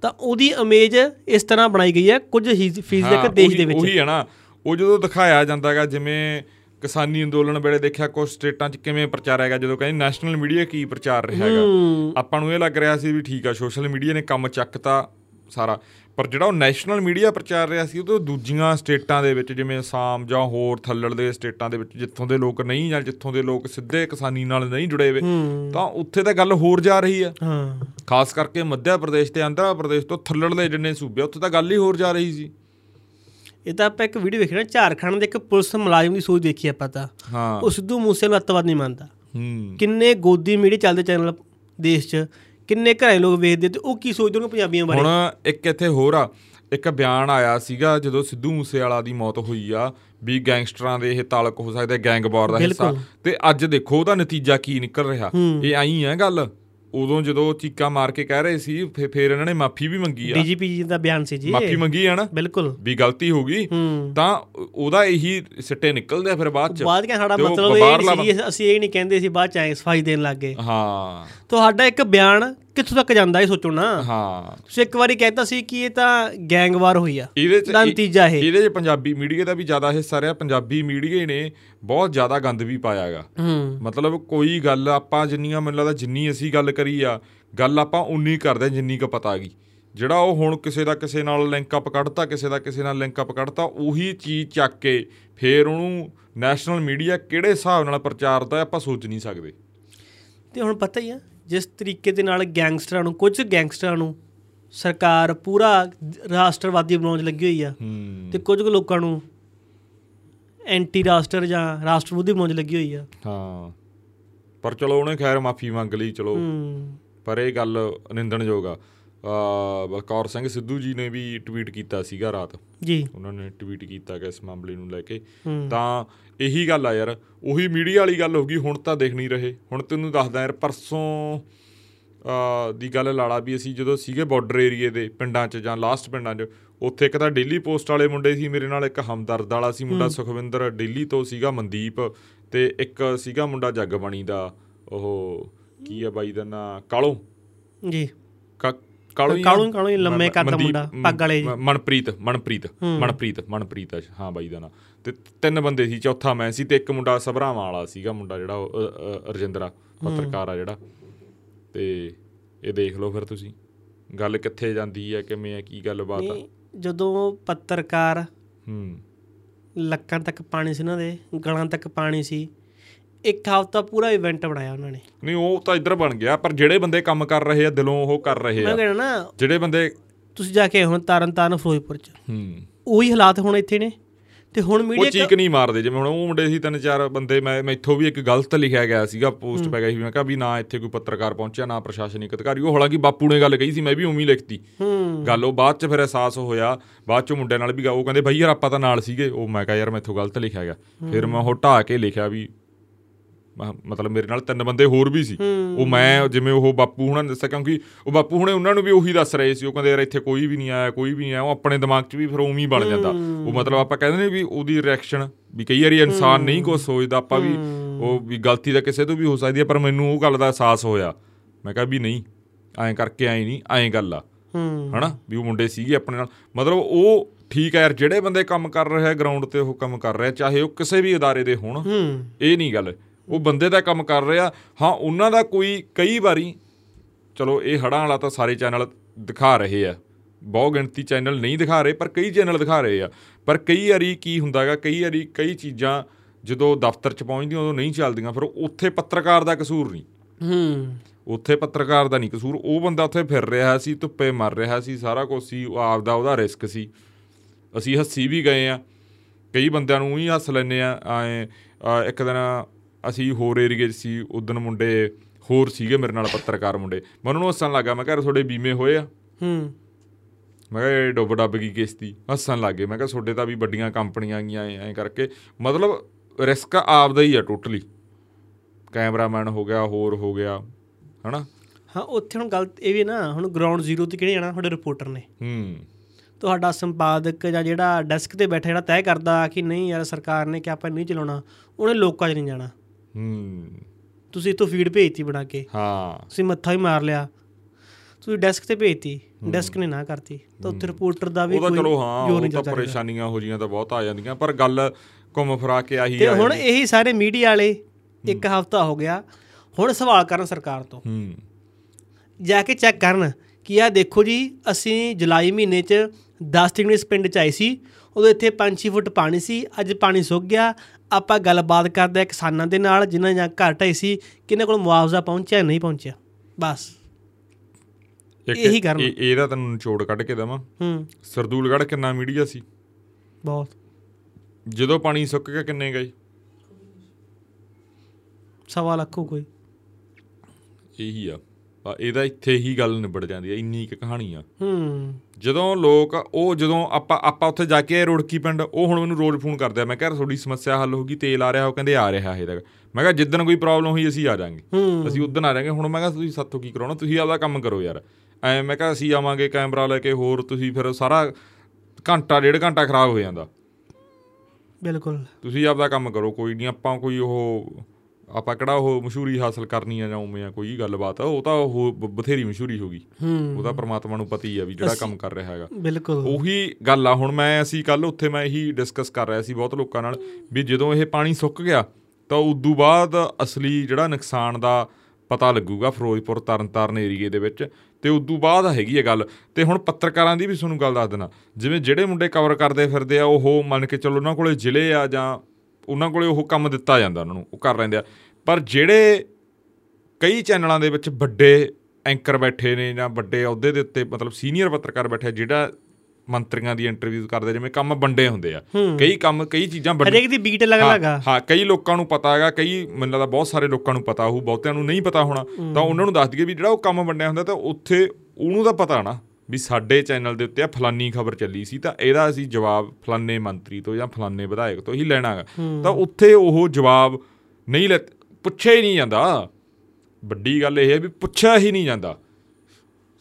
ਤਾਂ ਉਹਦੀ ਅਮੇਜ਼ ਇਸ ਤਰ੍ਹਾਂ ਬਣਾਈ ਗਈ ਹੈ ਕੁਝ ਫੀਸ ਦੇ ਦੇਸ਼ ਦੇ ਵਿੱਚ। ਉਹੀ ਹੈ ਨਾ। ਉਹ ਜਦੋਂ ਦਿਖਾਇਆ ਜਾਂਦਾਗਾ ਜਿਵੇਂ ਕਿਸਾਨੀ ਅੰਦੋਲਨ ਵੇਲੇ ਦੇਖਿਆ ਕੁਝ ਸਟੇਟਾਂ 'ਚ ਕਿਵੇਂ ਪ੍ਰਚਾਰ ਹੈਗਾ ਜਦੋਂ ਕਹਿੰਦੇ ਨੈਸ਼ਨਲ ਮੀਡੀਆ ਕੀ ਪ੍ਰਚਾਰ ਰਿਹਾ ਹੈਗਾ। ਹੂੰ। ਆਪਾਂ ਨੂੰ ਇਹ ਲੱਗ ਰਿਹਾ ਸੀ ਵੀ ਠੀਕ ਆ ਸੋਸ਼ਲ ਮੀਡੀਆ ਨੇ ਕੰਮ ਚੱਕਤਾ ਸਾਰਾ ਪਰ ਜਿਹੜਾ ਉਹ ਨੈਸ਼ਨਲ ਮੀਡੀਆ ਪ੍ਰਚਾਰ ਰਿਹਾ ਸੀ ਉਹ ਤੋਂ ਦੂਜੀਆਂ ਸਟੇਟਾਂ ਦੇ ਵਿੱਚ ਜਿਵੇਂ ਅਸਾਮ ਜਾਂ ਹੋਰ ਥੱਲੜ ਦੇ ਸਟੇਟਾਂ ਦੇ ਵਿੱਚ ਜਿੱਥੋਂ ਦੇ ਲੋਕ ਨਹੀਂ ਜਾਂ ਜਿੱਥੋਂ ਦੇ ਲੋਕ ਸਿੱਧੇ ਕਿਸਾਨੀ ਨਾਲ ਨਹੀਂ ਜੁੜੇ ਹੋਏ ਹੂੰ। ਤਾਂ ਉੱਥੇ ਤਾਂ ਗੱਲ ਹੋਰ ਜਾ ਰਹੀ ਆ। ਹਾਂ। ਖਾਸ ਕਰਕੇ ਮੱਧ ਪ੍ਰਦੇਸ਼ ਤੇ ਆਂਧਰਾ ਪ੍ਰਦੇਸ਼ ਤੋਂ ਥੱਲੜ ਦੇ ਜਿੰਨੇ ਸੂਬੇ ਉੱਥੇ ਤਾਂ ਗੱਲ ਹੀ ਹੋਰ ਜਾ ਰਹੀ ਸੀ। ਇਹ ਤਾਂ ਆਪਾਂ ਇੱਕ ਵੀਡੀਓ ਵੇਖੀ ਨਾ ਝਾਰਖੰਡ ਦੇ ਇੱਕ ਪੁਲਿਸ ਮੁਲਾਜ਼ਮ ਦੀ ਸੋਚ ਦੇਖੀ ਆਪਾਂ ਤਾਂ। ਹਾਂ। ਉਹ ਸਿੱਧੂ ਮੂਸੇ ਨੂੰ ਅੱਤਵਾਦ ਨਹੀਂ ਮੰਨਦਾ। ਹੂੰ। ਕਿੰਨੇ ਗੋਦੀ ਮੀਡੀਆ ਚੱਲਦੇ ਚੈਨਲ ਦੇਸ਼ 'ਚ ਕਿੰਨੇ ਘਰੇ ਲੋਕ ਵੇਖਦੇ ਤੇ ਉਹ ਕੀ ਸੋਚਦੇ ਨੇ ਪੰਜਾਬੀਆਂ ਬਾਰੇ? ਹੁਣ ਇੱਕ ਇੱਥੇ ਹੋਰ ਆ ਇੱਕ ਬਿਆਨ ਆਇਆ ਸੀਗਾ ਜਦੋਂ ਸਿੱਧੂ ਮੂਸੇਵਾਲਾ ਦੀ ਮੌਤ ਹੋਈ ਆ ਵੀ ਗੈਂਗਸਟਰਾਂ ਦੇ ਇਹ ਤਾਲਕ ਹੋ ਸਕਦੇ ਗੈਂਗ ਵਾਰ ਦਾ ਹਿੱਸਾ। ਤੇ ਅੱਜ ਦੇਖੋ ਉਹਦਾ ਨਤੀਜਾ ਕੀ ਨਿਕਲ ਰਿਹਾ। ਇਹ ਆਈ ਹੈ ਗੱਲ? ਉਦੋਂ ਜਦੋਂ ਚੀਕਾ ਮਾਰ ਕੇ ਕਹਿ ਰਹੇ ਸੀ ਫੇਰ ਇਹਨਾਂ ਨੇ ਮਾਫੀ ਵੀ ਮੰਗੀ ਆ। ਡੀਜੀਪੀ ਜੀ ਦਾ ਬਿਆਨ ਸੀ ਜੀ ਮਾਫੀ ਮੰਗੀ ਆ ਨਾ? ਬਿਲਕੁਲ। ਵੀ ਗਲਤੀ ਹੋ ਗਈ। ਤਾਂ ਉਹਦਾ ਇਹੀ ਸਿੱਟੇ ਨਿਕਲਦੇ ਆ ਫਿਰ ਬਾਅਦ ਚ। ਬਾਅਦ ਕਿ ਸਾਡਾ ਮਤਲਬ ਇਹ ਸੀ ਅਸੀਂ ਇਹ ਨਹੀਂ ਕਹਿੰਦੇ ਸੀ ਬਾਅਦ ਚ ਆਏ ਸਫ਼ਾਈ ਦੇਣ ਲੱਗੇ ਹਾਂ। ਤੁਹਾਡਾ ਇੱਕ ਬਿਆਨ ਕਿੱਥੋਂ ਤੱਕ ਜਾਂਦਾ ਇਹ ਸੋਚੋ ਨਾ। ਹਾਂ। ਤੁਸੀਂ ਇੱਕ ਵਾਰੀ ਕਹਿਤਾ ਸੀ ਕਿ ਇਹ ਤਾਂ ਗੈਂਗਵਾਰ ਹੋਈ ਆ। ਇਹਦੇ ਚ ਨਤੀਜਾ ਇਹ। ਇਹਦੇ ਚ ਪੰਜਾਬੀ ਮੀਡੀਆ ਦਾ ਵੀ ਜ਼ਿਆਦਾ ਹਿੱਸਾ ਰਿਹਾ। ਪੰਜਾਬੀ ਮੀਡੀਆ ਨੇ ਬਹੁਤ ਜ਼ਿਆਦਾ ਗੰਦ ਵੀ ਪਾਇਆਗਾ ਹੂੰ। ਮਤਲਬ ਕੋਈ ਗੱਲ ਆਪਾਂ ਜਿੰਨੀਆਂ ਮੈਨੂੰ ਲੱਗਦਾ ਜਿੰਨੀ ਅਸੀਂ ਗੱਲ ਕਰੀ ਆ ਗੱਲ ਆਪਾਂ ਉਨੀ ਕਰਦੇ ਜਿੰਨੀ ਕੁ ਪਤਾ ਗਈ ਜਿਹੜਾ ਉਹ ਹੁਣ ਕਿਸੇ ਦਾ ਕਿਸੇ ਨਾਲ ਲਿੰਕ ਅਪ ਕੱਢਤਾ ਕਿਸੇ ਦਾ ਕਿਸੇ ਨਾਲ ਲਿੰਕ ਅਪ ਕੱਢਤਾ ਉਹੀ ਚੀਜ਼ ਚੱਕ ਕੇ ਫੇਰ ਉਹਨੂੰ ਨੈਸ਼ਨਲ ਮੀਡੀਆ ਕਿਹੜੇ ਹਿਸਾਬ ਨਾਲ ਪ੍ਰਚਾਰਦਾ ਆਪਾਂ ਸੋਚ ਨਹੀਂ ਸਕਦੇ। ਤੇ ਹੁਣ ਪਤਾ ਹੀ ਆ ਜਿਸ ਤਰੀਕੇ ਦੇ ਨਾਲ ਗੈਂਗਸਟਰਾਂ ਨੂੰ ਕੁਝ ਗੈਂਗਸਟਰਾਂ ਨੂੰ ਸਰਕਾਰ ਪੂਰਾ ਰਾਸ਼ਟਰਵਾਦੀ ਬਣਾਉਣ ਲੱਗੀ ਹੋਈ ਆ ਤੇ ਕੁਝ ਲੋਕਾਂ ਨੂੰ ਐਂਟੀ ਰਾਸ਼ਟਰ ਜਾਂ ਰਾਸ਼ਟਰ ਵਿਰੋਧੀ ਮੌਜ ਲੱਗੀ ਹੋਈ ਆ। ਹਾਂ। ਪਰ ਚਲੋ ਉਹਨੇ ਖੈਰ ਮਾਫੀ ਮੰਗ ਲਈ ਚਲੋ। ਪਰ ਇਹ ਗੱਲ ਨਿੰਦਣਯੋਗ ਆ। ਬਲਕੌਰ ਸਿੰਘ ਸਿੱਧੂ ਜੀ ਨੇ ਵੀ ਟਵੀਟ ਕੀਤਾ ਸੀਗਾ ਰਾਤ। ਜੀ। ਉਹਨਾਂ ਨੇ ਟਵੀਟ ਕੀਤਾ ਕਿ ਇਸ ਮਾਮਲੇ ਨੂੰ ਲੈ ਕੇ। ਤਾਂ ਇਹੀ ਗੱਲ ਆ ਯਾਰ। ਉਹੀ ਮੀਡੀਆ ਵਾਲੀ ਗੱਲ ਹੋ ਗਈ ਹੁਣ ਤਾਂ ਦੇਖ ਨਹੀਂ ਰਹੇ। ਹੁਣ ਤੈਨੂੰ ਦੱਸਦਾ ਯਾਰ ਪਰਸੋਂ ਦੀ ਗੱਲ ਲਾਲਾ ਵੀ ਅਸੀਂ ਜਦੋਂ ਸੀਗੇ ਬਾਰਡਰ ਏਰੀਏ ਦੇ ਪਿੰਡਾਂ 'ਚ ਜਾਂ ਲਾਸਟ ਪਿੰਡਾਂ 'ਚ ਉੱਥੇ ਇੱਕ ਤਾਂ ਡੇਲੀ ਪੋਸਟ ਵਾਲੇ ਮੁੰਡੇ ਸੀ ਮੇਰੇ ਨਾਲ ਇੱਕ ਹਮਦਰਦ ਵਾਲਾ ਸੀ ਮੁੰਡਾ ਸੁਖਵਿੰਦਰ ਦਿੱਲੀ ਤੋਂ ਸੀਗਾ ਮਨਦੀਪ ਤੇ ਇੱਕ ਸੀਗਾ ਮੁੰਡਾ ਜਗਬਾਣੀ ਦਾ ਉਹ ਕੀ ਆ ਬਾਈ ਦਾ ਨਾਂ ਕਾਲੋ। ਜੀ। ਕਾ- ਕਾਲੋ? ਕਾਲੂ- ਕਾਲੂ ਲੰਮੇ ਕੱਦ ਮੁੰਡਾ, ਪੱਗ ਵਾਲੇ ਜੀ। ਮਨਪ੍ਰੀਤ ਮਨਪ੍ਰੀਤ ਮਨਪ੍ਰੀਤ ਮਨਪ੍ਰੀਤ ਹਾਂ ਬਾਈ ਦਾ ਨਾਂ। ਤੇ ਤਿੰਨ ਬੰਦੇ ਸੀ ਚੌਥਾ ਮੈਂ ਸੀ ਤੇ ਇੱਕ ਮੁੰਡਾ ਸਭਰਾਵਾਂ ਵਾਲਾ ਸੀਗਾ ਮੁੰਡਾ ਜਿਹੜਾ ਰਜਿੰਦਰਾ ਪੱਤਰਕਾਰ ਆ ਜਿਹੜਾ। ਤੇ ਇਹ ਦੇਖ ਲਓ ਫਿਰ ਤੁਸੀਂ। ਗੱਲ ਕਿੱਥੇ ਜਾਂਦੀ ਹੈ ਕਿਵੇਂ ਹੈ ਕੀ ਗੱਲਬਾਤ ਆ? ਜਦੋਂ ਪੱਤਰਕਾਰ ਹੂੰ। ਲੱਕਾਂ ਤੱਕ ਪਾਣੀ ਸੀ ਉਹਨਾਂ ਦੇ ਗਲਾਂ ਤੱਕ ਪਾਣੀ ਸੀ ਇੱਕ ਹਫ਼ਤਾ ਪੂਰਾ ਇਵੈਂਟ ਬਣਾਇਆ ਉਹਨਾਂ ਨੇ। ਨਹੀਂ ਉਹ ਤਾਂ ਇੱਧਰ ਬਣ ਗਿਆ ਪਰ ਜਿਹੜੇ ਬੰਦੇ ਕੰਮ ਕਰ ਰਹੇ ਆ ਦਿਲੋਂ ਉਹ ਕਰ ਰਹੇ ਮੈਂ ਆ ਕਹਿੰਦਾ ਨਾ ਜਿਹੜੇ ਬੰਦੇ ਤੁਸੀਂ ਜਾ ਕੇ ਹੁਣ ਤਾਰਨ ਤਾਰਨ ਫਿਰੋਜ਼ਪੁਰ ਚ। ਹੂੰ। ਉਹੀ ਹਾਲਾਤ ਹੁਣ ਇੱਥੇ ਨੇ। ਤੇ ਹੁਣ ਉਹ ਮੀਡੀਆ ਚੀਕ ਨਹੀਂ ਮਾਰਦੇ ਜਿਵੇਂ ਹੁਣ ਉਹ ਮੁੰਡੇ ਸੀ ਤਿੰਨ ਚਾਰ ਬੰਦੇ ਮੈਂ ਮੈਥੋਂ ਵੀ ਇੱਕ ਗਲਤ ਲਿਖਿਆ ਗਿਆ ਸੀਗਾ ਪੋਸਟ ਪੈ ਗਿਆ ਸੀ ਮੈਂ ਕਿਹਾ ਵੀ ਨਾ ਇੱਥੇ ਕੋਈ ਪੱਤਰਕਾਰ ਪਹੁੰਚਿਆ ਨਾ ਪ੍ਰਸ਼ਾਸਨਿਕ ਅਧਿਕਾਰੀ। ਉਹ ਹਾਲਾਂਕਿ ਬਾਪੂ ਨੇ ਗੱਲ ਕਹੀ ਸੀ ਮੈਂ ਵੀ ਉਵੇਂ ਹੀ ਲਿਖਤੀ। ਗੱਲ ਉਹ ਬਾਅਦ ਚ ਫਿਰ ਅਹਿਸਾਸ ਹੋਇਆ ਬਾਅਦ ਚ ਮੁੰਡਿਆਂ ਨਾਲ ਵੀ ਉਹ ਕਹਿੰਦੇ ਭਾਈ ਯਾਰ ਆਪਾਂ ਤਾਂ ਨਾਲ ਸੀਗੇ। ਉਹ ਮੈਂ ਕਿਹਾ ਯਾਰ ਮੈਥੋਂ ਗਲਤ ਲਿਖਿਆ ਗਿਆ। ਫਿਰ ਮੈਂ ਉਹ ਢਾਹ ਕੇ ਲਿਖਿਆ ਵੀ ਮਤਲਬ ਮੇਰੇ ਨਾਲ ਤਿੰਨ ਬੰਦੇ ਹੋਰ ਵੀ ਸੀ। ਉਹ ਮੈਂ ਜਿਵੇਂ ਉਹ ਬਾਪੂ ਹੁਣਾਂ ਨੇ ਦੱਸਿਆ ਕਿਉਂਕਿ ਉਹ ਬਾਪੂ ਹੁਣੇ ਉਹਨਾਂ ਨੂੰ ਵੀ ਉਹੀ ਦੱਸ ਰਹੇ ਸੀ। ਉਹ ਕਹਿੰਦੇ ਯਾਰ ਇੱਥੇ ਕੋਈ ਵੀ ਨਹੀਂ ਆਇਆ ਕੋਈ ਵੀ ਨਹੀਂ ਆਇਆ। ਉਹ ਆਪਣੇ ਦਿਮਾਗ 'ਚ ਵੀ ਫਿਰ ਉਵੇਂ ਹੀ ਬਣ ਜਾਂਦਾ। ਉਹ ਮਤਲਬ ਆਪਾਂ ਕਹਿੰਦੇ ਨੇ ਵੀ ਉਹਦੀ ਰਿਐਕਸ਼ਨ ਵੀ ਕਈ ਵਾਰੀ ਇਨਸਾਨ ਨਹੀਂ ਕੁਛ ਸੋਚਦਾ। ਆਪਾਂ ਵੀ ਉਹ ਵੀ ਗਲਤੀ ਤਾਂ ਕਿਸੇ ਤੋਂ ਵੀ ਹੋ ਸਕਦੀ ਹੈ ਪਰ ਮੈਨੂੰ ਉਹ ਗੱਲ ਦਾ ਅਹਿਸਾਸ ਹੋਇਆ। ਮੈਂ ਕਿਹਾ ਵੀ ਨਹੀਂ ਐਂ ਕਰਕੇ ਐਂ ਨਹੀਂ ਐਂ ਗੱਲ ਆ। ਹੂੰ। ਹਨਾ? ਵੀ ਉਹ ਮੁੰਡੇ ਸੀਗੇ ਆਪਣੇ ਨਾਲ। ਮਤਲਬ ਉਹ ਠੀਕ ਹੈ ਯਾਰ ਜਿਹੜੇ ਬੰਦੇ ਕੰਮ ਕਰ ਰਹੇ ਗਰਾਊਂਡ ਤੇ ਉਹ ਕੰਮ ਕਰ ਰਹੇ ਚਾਹੇ ਉਹ ਕਿਸੇ ਵੀ ਅਦਾਰੇ ਦੇ ਹੋਣ। ਇਹ ਨਹੀਂ ਗੱਲ। ਉਹ ਬੰਦੇ ਦਾ ਕੰਮ ਕਰ ਰਿਹਾ। ਹਾਂ ਉਹਨਾਂ ਦਾ ਕੋਈ ਕਈ ਵਾਰੀ ਚਲੋ ਇਹ ਹੜਾਂ ਵਾਲਾ ਤਾਂ ਸਾਰੇ ਚੈਨਲ ਦਿਖਾ ਰਹੇ ਆ। ਬਹੁ ਗਿਣਤੀ ਚੈਨਲ ਨਹੀਂ ਦਿਖਾ ਰਹੇ ਪਰ ਕਈ ਚੈਨਲ ਦਿਖਾ ਰਹੇ ਆ। ਪਰ ਕਈ ਵਾਰੀ ਕੀ ਹੁੰਦਾਗਾ ਕਈ ਵਾਰੀ ਕਈ ਚੀਜ਼ਾਂ ਜਦੋਂ ਦਫ਼ਤਰ 'ਚ ਪਹੁੰਚਦੀਆਂ ਉਦੋਂ ਨਹੀਂ ਚੱਲਦੀਆਂ ਫਿਰ ਉੱਥੇ ਪੱਤਰਕਾਰ ਦਾ ਕਸੂਰ ਨਹੀਂ। ਹੂੰ। ਉੱਥੇ ਪੱਤਰਕਾਰ ਦਾ ਨਹੀਂ ਕਸੂਰ। ਉਹ ਬੰਦਾ ਉੱਥੇ ਫਿਰ ਰਿਹਾ ਸੀ ਧੁੱਪੇ ਮਰ ਰਿਹਾ ਸੀ ਸਾਰਾ ਕੁਝ ਸੀ ਉਹ ਆਪਦਾ ਉਹਦਾ ਰਿਸਕ ਸੀ। ਅਸੀਂ ਹੱਸੀ ਵੀ ਗਏ ਆ। ਕਈ ਬੰਦਿਆਂ ਨੂੰ ਹੀ ਹੱਸ ਲੈਨੇ ਆ ਐ ਇੱਕ ਦਿਨ ਅਸੀਂ ਹੋਰ ਏਰੀਏ 'ਚ ਸੀ ਉਦਣ ਮੁੰਡੇ ਹੋਰ ਸੀਗੇ ਮੇਰੇ ਨਾਲ ਪੱਤਰਕਾਰ ਮੁੰਡੇ। ਮੈਂ ਉਹਨਾਂ ਨੂੰ ਹੱਸਣ ਲੱਗਾ ਮੈਂ ਕਿਹਾ ਤੁਹਾਡੇ ਬੀਮੇ ਹੋਏ ਆ? ਹੂੰ। ਮੈਂ ਕਿਹਾ ਇਹ ਡੁੱਬ ਡੱਬ ਗਈ ਕਿਸ਼ਤੀ। ਹੱਸਣ ਲੱਗੇ ਮੈਂ ਕਿਹਾ ਤੁਹਾਡੇ ਤਾਂ ਵੀ ਵੱਡੀਆਂ ਕੰਪਨੀਆਂ ਗਈਆਂ ਐ ਐਂ ਕਰਕੇ। ਮਤਲਬ ਰਿਸਕ ਆਪਦਾ ਹੀ ਆ ਟੋਟਲੀ। ਕੈਮਰਾਮੈਨ ਹੋ ਗਿਆ ਹੋਰ ਹੋ ਗਿਆ ਹਨਾ? ਹਾਂ ਉੱਥੇ ਹੁਣ ਗੱਲ ਇਹ ਵੀ ਨਾ ਹੁਣ ਗਰਾਊਂਡ ਜ਼ੀਰੋ ਤੇ ਕਿਹੜੇ ਜਾਣਾ ਤੁਹਾਡੇ ਰਿਪੋਰਟਰ ਨੇ? ਹੂੰ। ਤੁਹਾਡਾ ਸੰਪਾਦਕ ਜਾਂ ਜਿਹੜਾ ਡੈਸਕ ਤੇ ਬੈਠਾ ਜਿਹੜਾ ਤੈਅ ਕਰਦਾ ਕਿ ਨਹੀਂ ਯਾਰ ਸਰਕਾਰ ਨੇ ਕਿ ਆਪਾਂ ਨਹੀਂ ਚਲਾਉਣਾ ਉਹਨੇ ਲੋਕਾਂ 'ਚ ਨਹੀਂ ਜਾਣਾ। ਹੂੰ। ਤੁਸੀਂ ਇੱਥੋਂ ਫੀਡ ਭੇਜਤੀ ਬਣਾ ਕੇ। ਹਾਂ। ਤੁਸੀਂ ਮੱਥਾ ਹੀ ਮਾਰ ਲਿਆ। ਤੁਸੀਂ ਡੈਸਕ ਤੇ ਭੇਜਤੀ। ਡੈਸਕ ਨੇ ਨਾ ਕਰਤੀ। ਤਾਂ ਉੱਥੇ ਰਿਪੋਰਟਰ ਦਾ ਵੀ ਉਹਦਾ ਕੋਈ ਚਲੋ ਹਾਂ ਉਹ ਤਾਂ ਪਰੇਸ਼ਾਨੀਆਂ ਹੋ ਜੀਆਂ ਤਾਂ ਬਹੁਤ ਆ ਜਾਂਦੀਆਂ ਪਰ ਗੱਲ ਘੁੰਮ ਫਰਾ ਕੇ ਆਹੀ ਤੇ ਆ ਹੁਣ ਜਾਂਦੀ। ਇਹੀ ਸਾਰੇ ਮੀਡੀਆ ਵਾਲੇ ਇੱਕ ਹਫ਼ਤਾ ਹੋ ਗਿਆ। ਹੁਣ ਸਵਾਲ ਕਰਨ ਸਰਕਾਰ ਤੋਂ। ਹੂੰ। ਜਾ ਕੇ ਚੈੱਕ ਕਰਨ ਕਿ ਆ ਦੇਖੋ ਜੀ ਅਸੀਂ ਜੁਲਾਈ ਮਹੀਨੇ 'ਚ 10 ਤਰੀਕ ਨੂੰ ਇਸ ਪਿੰਡ 'ਚ ਆਏ ਸੀ। ਉਦੋਂ ਇੱਥੇ 5-6 ਫੁੱਟ ਪਾਣੀ ਸੀ ਅੱਜ ਪਾਣੀ ਸੁੱਕ ਗਿਆ। ਆਪਾਂ ਗੱਲਬਾਤ ਕਰਦੇ ਹਾਂ ਕਿਸਾਨਾਂ ਦੇ ਨਾਲ ਜਿਨ੍ਹਾਂ ਜਾਂ ਘਰ ਢਾਈ ਸੀ ਕਿਹਨਾਂ ਕੋਲ ਮੁਆਵਜ਼ਾ ਪਹੁੰਚਿਆ ਨਹੀਂ ਪਹੁੰਚਿਆ? ਬਸ। ਇਹੀ ਕਰਨ। ਇਹ- ਇਹਦਾ ਤੈਨੂੰ ਨਿਚੋੜ ਕੱਢ ਕੇ ਦਵਾਂ। ਹੂੰ। ਸਰਦੂਲਗੜ੍ਹ ਕਿੰਨਾ ਮੀਡੀਆ ਸੀ? ਬਹੁਤ। ਜਦੋਂ ਪਾਣੀ ਸੁੱਕ ਗਿਆ ਕਿੰਨੇ ਗਏ? ਸਵਾ ਲੱਖ ਕੋਈ। ਇਹੀ ਆ ਆ। ਇਹਦਾ ਇੱਥੇ ਹੀ ਗੱਲ ਨਿਬੜ ਜਾਂਦੀ ਆ ਇੰਨੀ ਕੁ ਕਹਾਣੀ ਆ ਹੂੰ। ਜਦੋਂ ਲੋਕ ਉਹ ਜਦੋਂ ਆਪਾਂ ਆਪਾਂ ਉੱਥੇ ਜਾ ਕੇ ਰੁੜਕੀ ਪਿੰਡ ਉਹ ਹੁਣ ਮੈਨੂੰ ਰੋਜ਼ ਫੋਨ ਕਰਦੇ ਆ ਮੈਂ ਕਿਹਾ ਤੁਹਾਡੀ ਸਮੱਸਿਆ ਹੱਲ ਹੋ ਗਈ ਤੇਲ ਆ ਰਿਹਾ ਉਹ ਕਹਿੰਦੇ ਆ ਰਿਹਾ ਹਜੇ ਤੱਕ। ਮੈਂ ਕਿਹਾ ਜਿੱਦਣ ਕੋਈ ਪ੍ਰੋਬਲਮ ਹੋਈ ਅਸੀਂ ਆ ਜਾਾਂਗੇ। ਹੂੰ। ਅਸੀਂ ਉਦੋਂ ਆ ਜਾਾਂਗੇ ਹੁਣ ਮੈਂ ਕਿਹਾ ਤੁਸੀਂ ਸਾਥੋਂ ਕੀ ਕਰਾਉਣਾ ਤੁਸੀਂ ਆਪਦਾ ਕੰਮ ਕਰੋ ਯਾਰ। ਐ ਮੈਂ ਕਿਹਾ ਅਸੀਂ ਆਵਾਂਗੇ ਕੈਮਰਾ ਲੈ ਕੇ ਹੋਰ ਤੁਸੀਂ ਫਿਰ ਸਾਰਾ ਘੰਟਾ ਡੇਢ ਘੰਟਾ ਖਰਾਬ ਹੋ ਜਾਂਦਾ। ਬਿਲਕੁਲ। ਤੁਸੀਂ ਆਪਦਾ ਕੰਮ ਕਰੋ ਕੋਈ ਨਹੀਂ ਆਪਾਂ ਕੋਈ ਉਹ ਆਪਾਂ ਕਿਹੜਾ ਉਹ ਮਸ਼ਹੂਰੀ ਹਾਸਲ ਕਰਨੀ ਆ ਜਾਂ ਉਵੇਂ ਆ ਕੋਈ ਗੱਲਬਾਤ ਉਹ ਤਾਂ ਉਹ ਬਥੇਰੀ ਮਸ਼ਹੂਰੀ ਹੋ ਗਈ। ਉਹਦਾ ਪ੍ਰਮਾਤਮਾ ਨੂੰ ਪਤਾ ਹੀ ਆ ਵੀ ਜਿਹੜਾ ਕੰਮ ਕਰ ਰਿਹਾ ਹੈਗਾ। ਬਿਲਕੁਲ। ਉਹੀ ਗੱਲ ਆ ਹੁਣ ਮੈਂ ਅਸੀਂ ਕੱਲ ਉੱਥੇ ਮੈਂ ਇਹੀ ਡਿਸਕਸ ਕਰ ਰਿਹਾ ਸੀ ਬਹੁਤ ਲੋਕਾਂ ਨਾਲ ਵੀ ਜਦੋਂ ਇਹ ਪਾਣੀ ਸੁੱਕ ਗਿਆ ਤਾਂ ਉਦੋਂ ਬਾਅਦ ਅਸਲੀ ਜਿਹੜਾ ਨੁਕਸਾਨ ਦਾ ਪਤਾ ਲੱਗੂਗਾ ਫਿਰੋਜ਼ਪੁਰ ਤਰਨਤਾਰਨ ਏਰੀਏ ਦੇ ਵਿੱਚ ਤੇ ਉਦੋਂ ਬਾਅਦ ਹੈਗੀ ਇਹ ਗੱਲ। ਤੇ ਹੁਣ ਪੱਤਰਕਾਰਾਂ ਦੀ ਵੀ ਤੁਹਾਨੂੰ ਗੱਲ ਦੱਸ ਦੇਣਾ ਜਿਵੇਂ ਜਿਹੜੇ ਮੁੰਡੇ ਕਵਰ ਕਰਦੇ ਫਿਰਦੇ ਆ ਉਹ ਮੰਨ ਕੇ ਚੱਲੋ ਉਹਨਾਂ ਕੋਲੇ ਜ਼ਿਲ੍ਹੇ ਆ ਜਾਂ ਉਹਨਾਂ ਕੋਲੇ ਉਹ ਕੰਮ ਦਿੱਤਾ ਜਾਂਦਾ ਉਹਨਾਂ ਨੂੰ ਉਹ ਕਰ ਲੈਂਦੇ ਆ। ਪਰ ਜਿਹੜੇ ਕਈ ਚੈਨਲਾਂ ਦੇ ਵਿੱਚ ਵੱਡੇ ਐਂਕਰ ਬੈਠੇ ਨੇ ਜਾਂ ਵੱਡੇ ਅਹੁਦੇ ਦੇ ਉੱਤੇ ਮਤਲਬ ਸੀਨੀਅਰ ਪੱਤਰਕਾਰ ਬੈਠੇ ਜਿਹੜਾ ਮੰਤਰੀਆਂ ਦੀ ਇੰਟਰਵਿਊ ਕਰਦੇ ਜਿਵੇਂ ਕੰਮ ਵੰਡੇ ਹੁੰਦੇ ਆ। ਕਈ ਕੰਮ ਕਈ ਚੀਜ਼ਾਂ ਵੰਡ- ਹਰੇਕ ਦੀ ਬੀਟ ਅਲੱਗ ਅਲੱਗ ਆ। ਹਾਂ ਹਾਂ ਕਈ ਲੋਕਾਂ ਨੂੰ ਪਤਾ ਹੈਗਾ ਕਈ ਮੈਨੂੰ ਲੱਗਦਾ ਬਹੁਤ ਸਾਰੇ ਲੋਕਾਂ ਨੂੰ ਪਤਾ ਹੋਊ ਬਹੁਤਿਆਂ ਨੂੰ ਨਹੀਂ ਪਤਾ ਹੋਣਾ। ਤਾਂ ਉਹਨਾਂ ਨੂੰ ਦੱਸ ਦਈਏ ਵੀ ਜਿਹੜਾ ਉਹ ਕੰਮ ਵੰਡਿਆ ਹੁੰਦਾ ਤਾਂ ਉੱਥੇ ਉਹਨੂੰ ਤਾਂ ਪਤਾ ਨਾ। ਵੀ ਸਾਡੇ ਚੈਨਲ ਦੇ ਉੱਤੇ ਆ ਫਲਾਨੀ ਖਬਰ ਚੱਲੀ ਸੀ ਤਾਂ ਇਹਦਾ ਅਸੀਂ ਜਵਾਬ ਫਲਾਨੇ ਮੰਤਰੀ ਤੋਂ ਜਾਂ ਫਲਾਨੇ ਵਿਧਾਇਕ ਤੋਂ ਹੀ ਲੈਣਾਗਾ। ਤਾਂ ਉੱਥੇ ਉਹ ਜਵਾਬ ਨਹੀਂ ਲੈ ਪੁੱਛਿਆ ਹੀ ਨਹੀਂ ਜਾਂਦਾ। ਵੱਡੀ ਗੱਲ ਇਹ ਹੈ ਵੀ ਪੁੱਛਿਆ ਹੀ ਨਹੀਂ ਜਾਂਦਾ।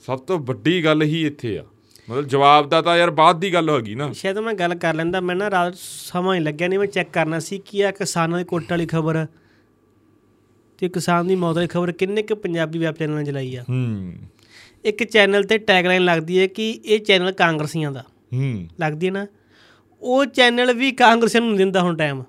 ਸਭ ਤੋਂ ਵੱਡੀ ਗੱਲ ਹੀ ਇੱਥੇ ਆ। ਮਤਲਬ ਜਵਾਬ ਦਾ ਤਾਂ ਯਾਰ ਬਾਅਦ ਦੀ ਗੱਲ ਹੋਗੀ ਨਾ। ਸ਼ਾਇਦ ਮੈਂ ਗੱਲ ਕਰ ਲੈਂਦਾ ਮੈਂ ਨਾ ਰਾਤ ਸਮਾਂ ਹੀ ਲੱਗਿਆ ਨਹੀਂ ਮੈਂ ਚੈੱਕ ਕਰਨਾ ਸੀ ਕੀ ਆ ਕਿਸਾਨਾਂ ਦੀ ਕੋਟ ਵਾਲੀ ਖਬਰ ਤੇ ਕਿਸਾਨ ਦੀ ਮੌਤ ਵਾਲੀ ਖਬਰ ਕਿੰਨੇ ਕੁ ਪੰਜਾਬੀ ਵੈਬ ਚੈਨਲਾਂ 'ਚ ਚਲਾਈ ਆ। ਹੂੰ। ਇੱਕ ਚੈਨਲ ਤੇ ਟੈਗਲਾਈਨ ਲੱਗਦੀ ਹੈ ਕਿ ਇਹ ਚੈਨਲ ਕਾਂਗਰਸੀਆਂ ਦਾ। ਹੂੰ। ਲੱਗਦੀ ਹੈ ਨਾ? ਉਹ ਚੈਨਲ ਵੀ ਕਾਂਗਰਸੀਆਂ ਨੂੰ ਦਿੰਦਾ ਹੁਣ ਟਾਈਮ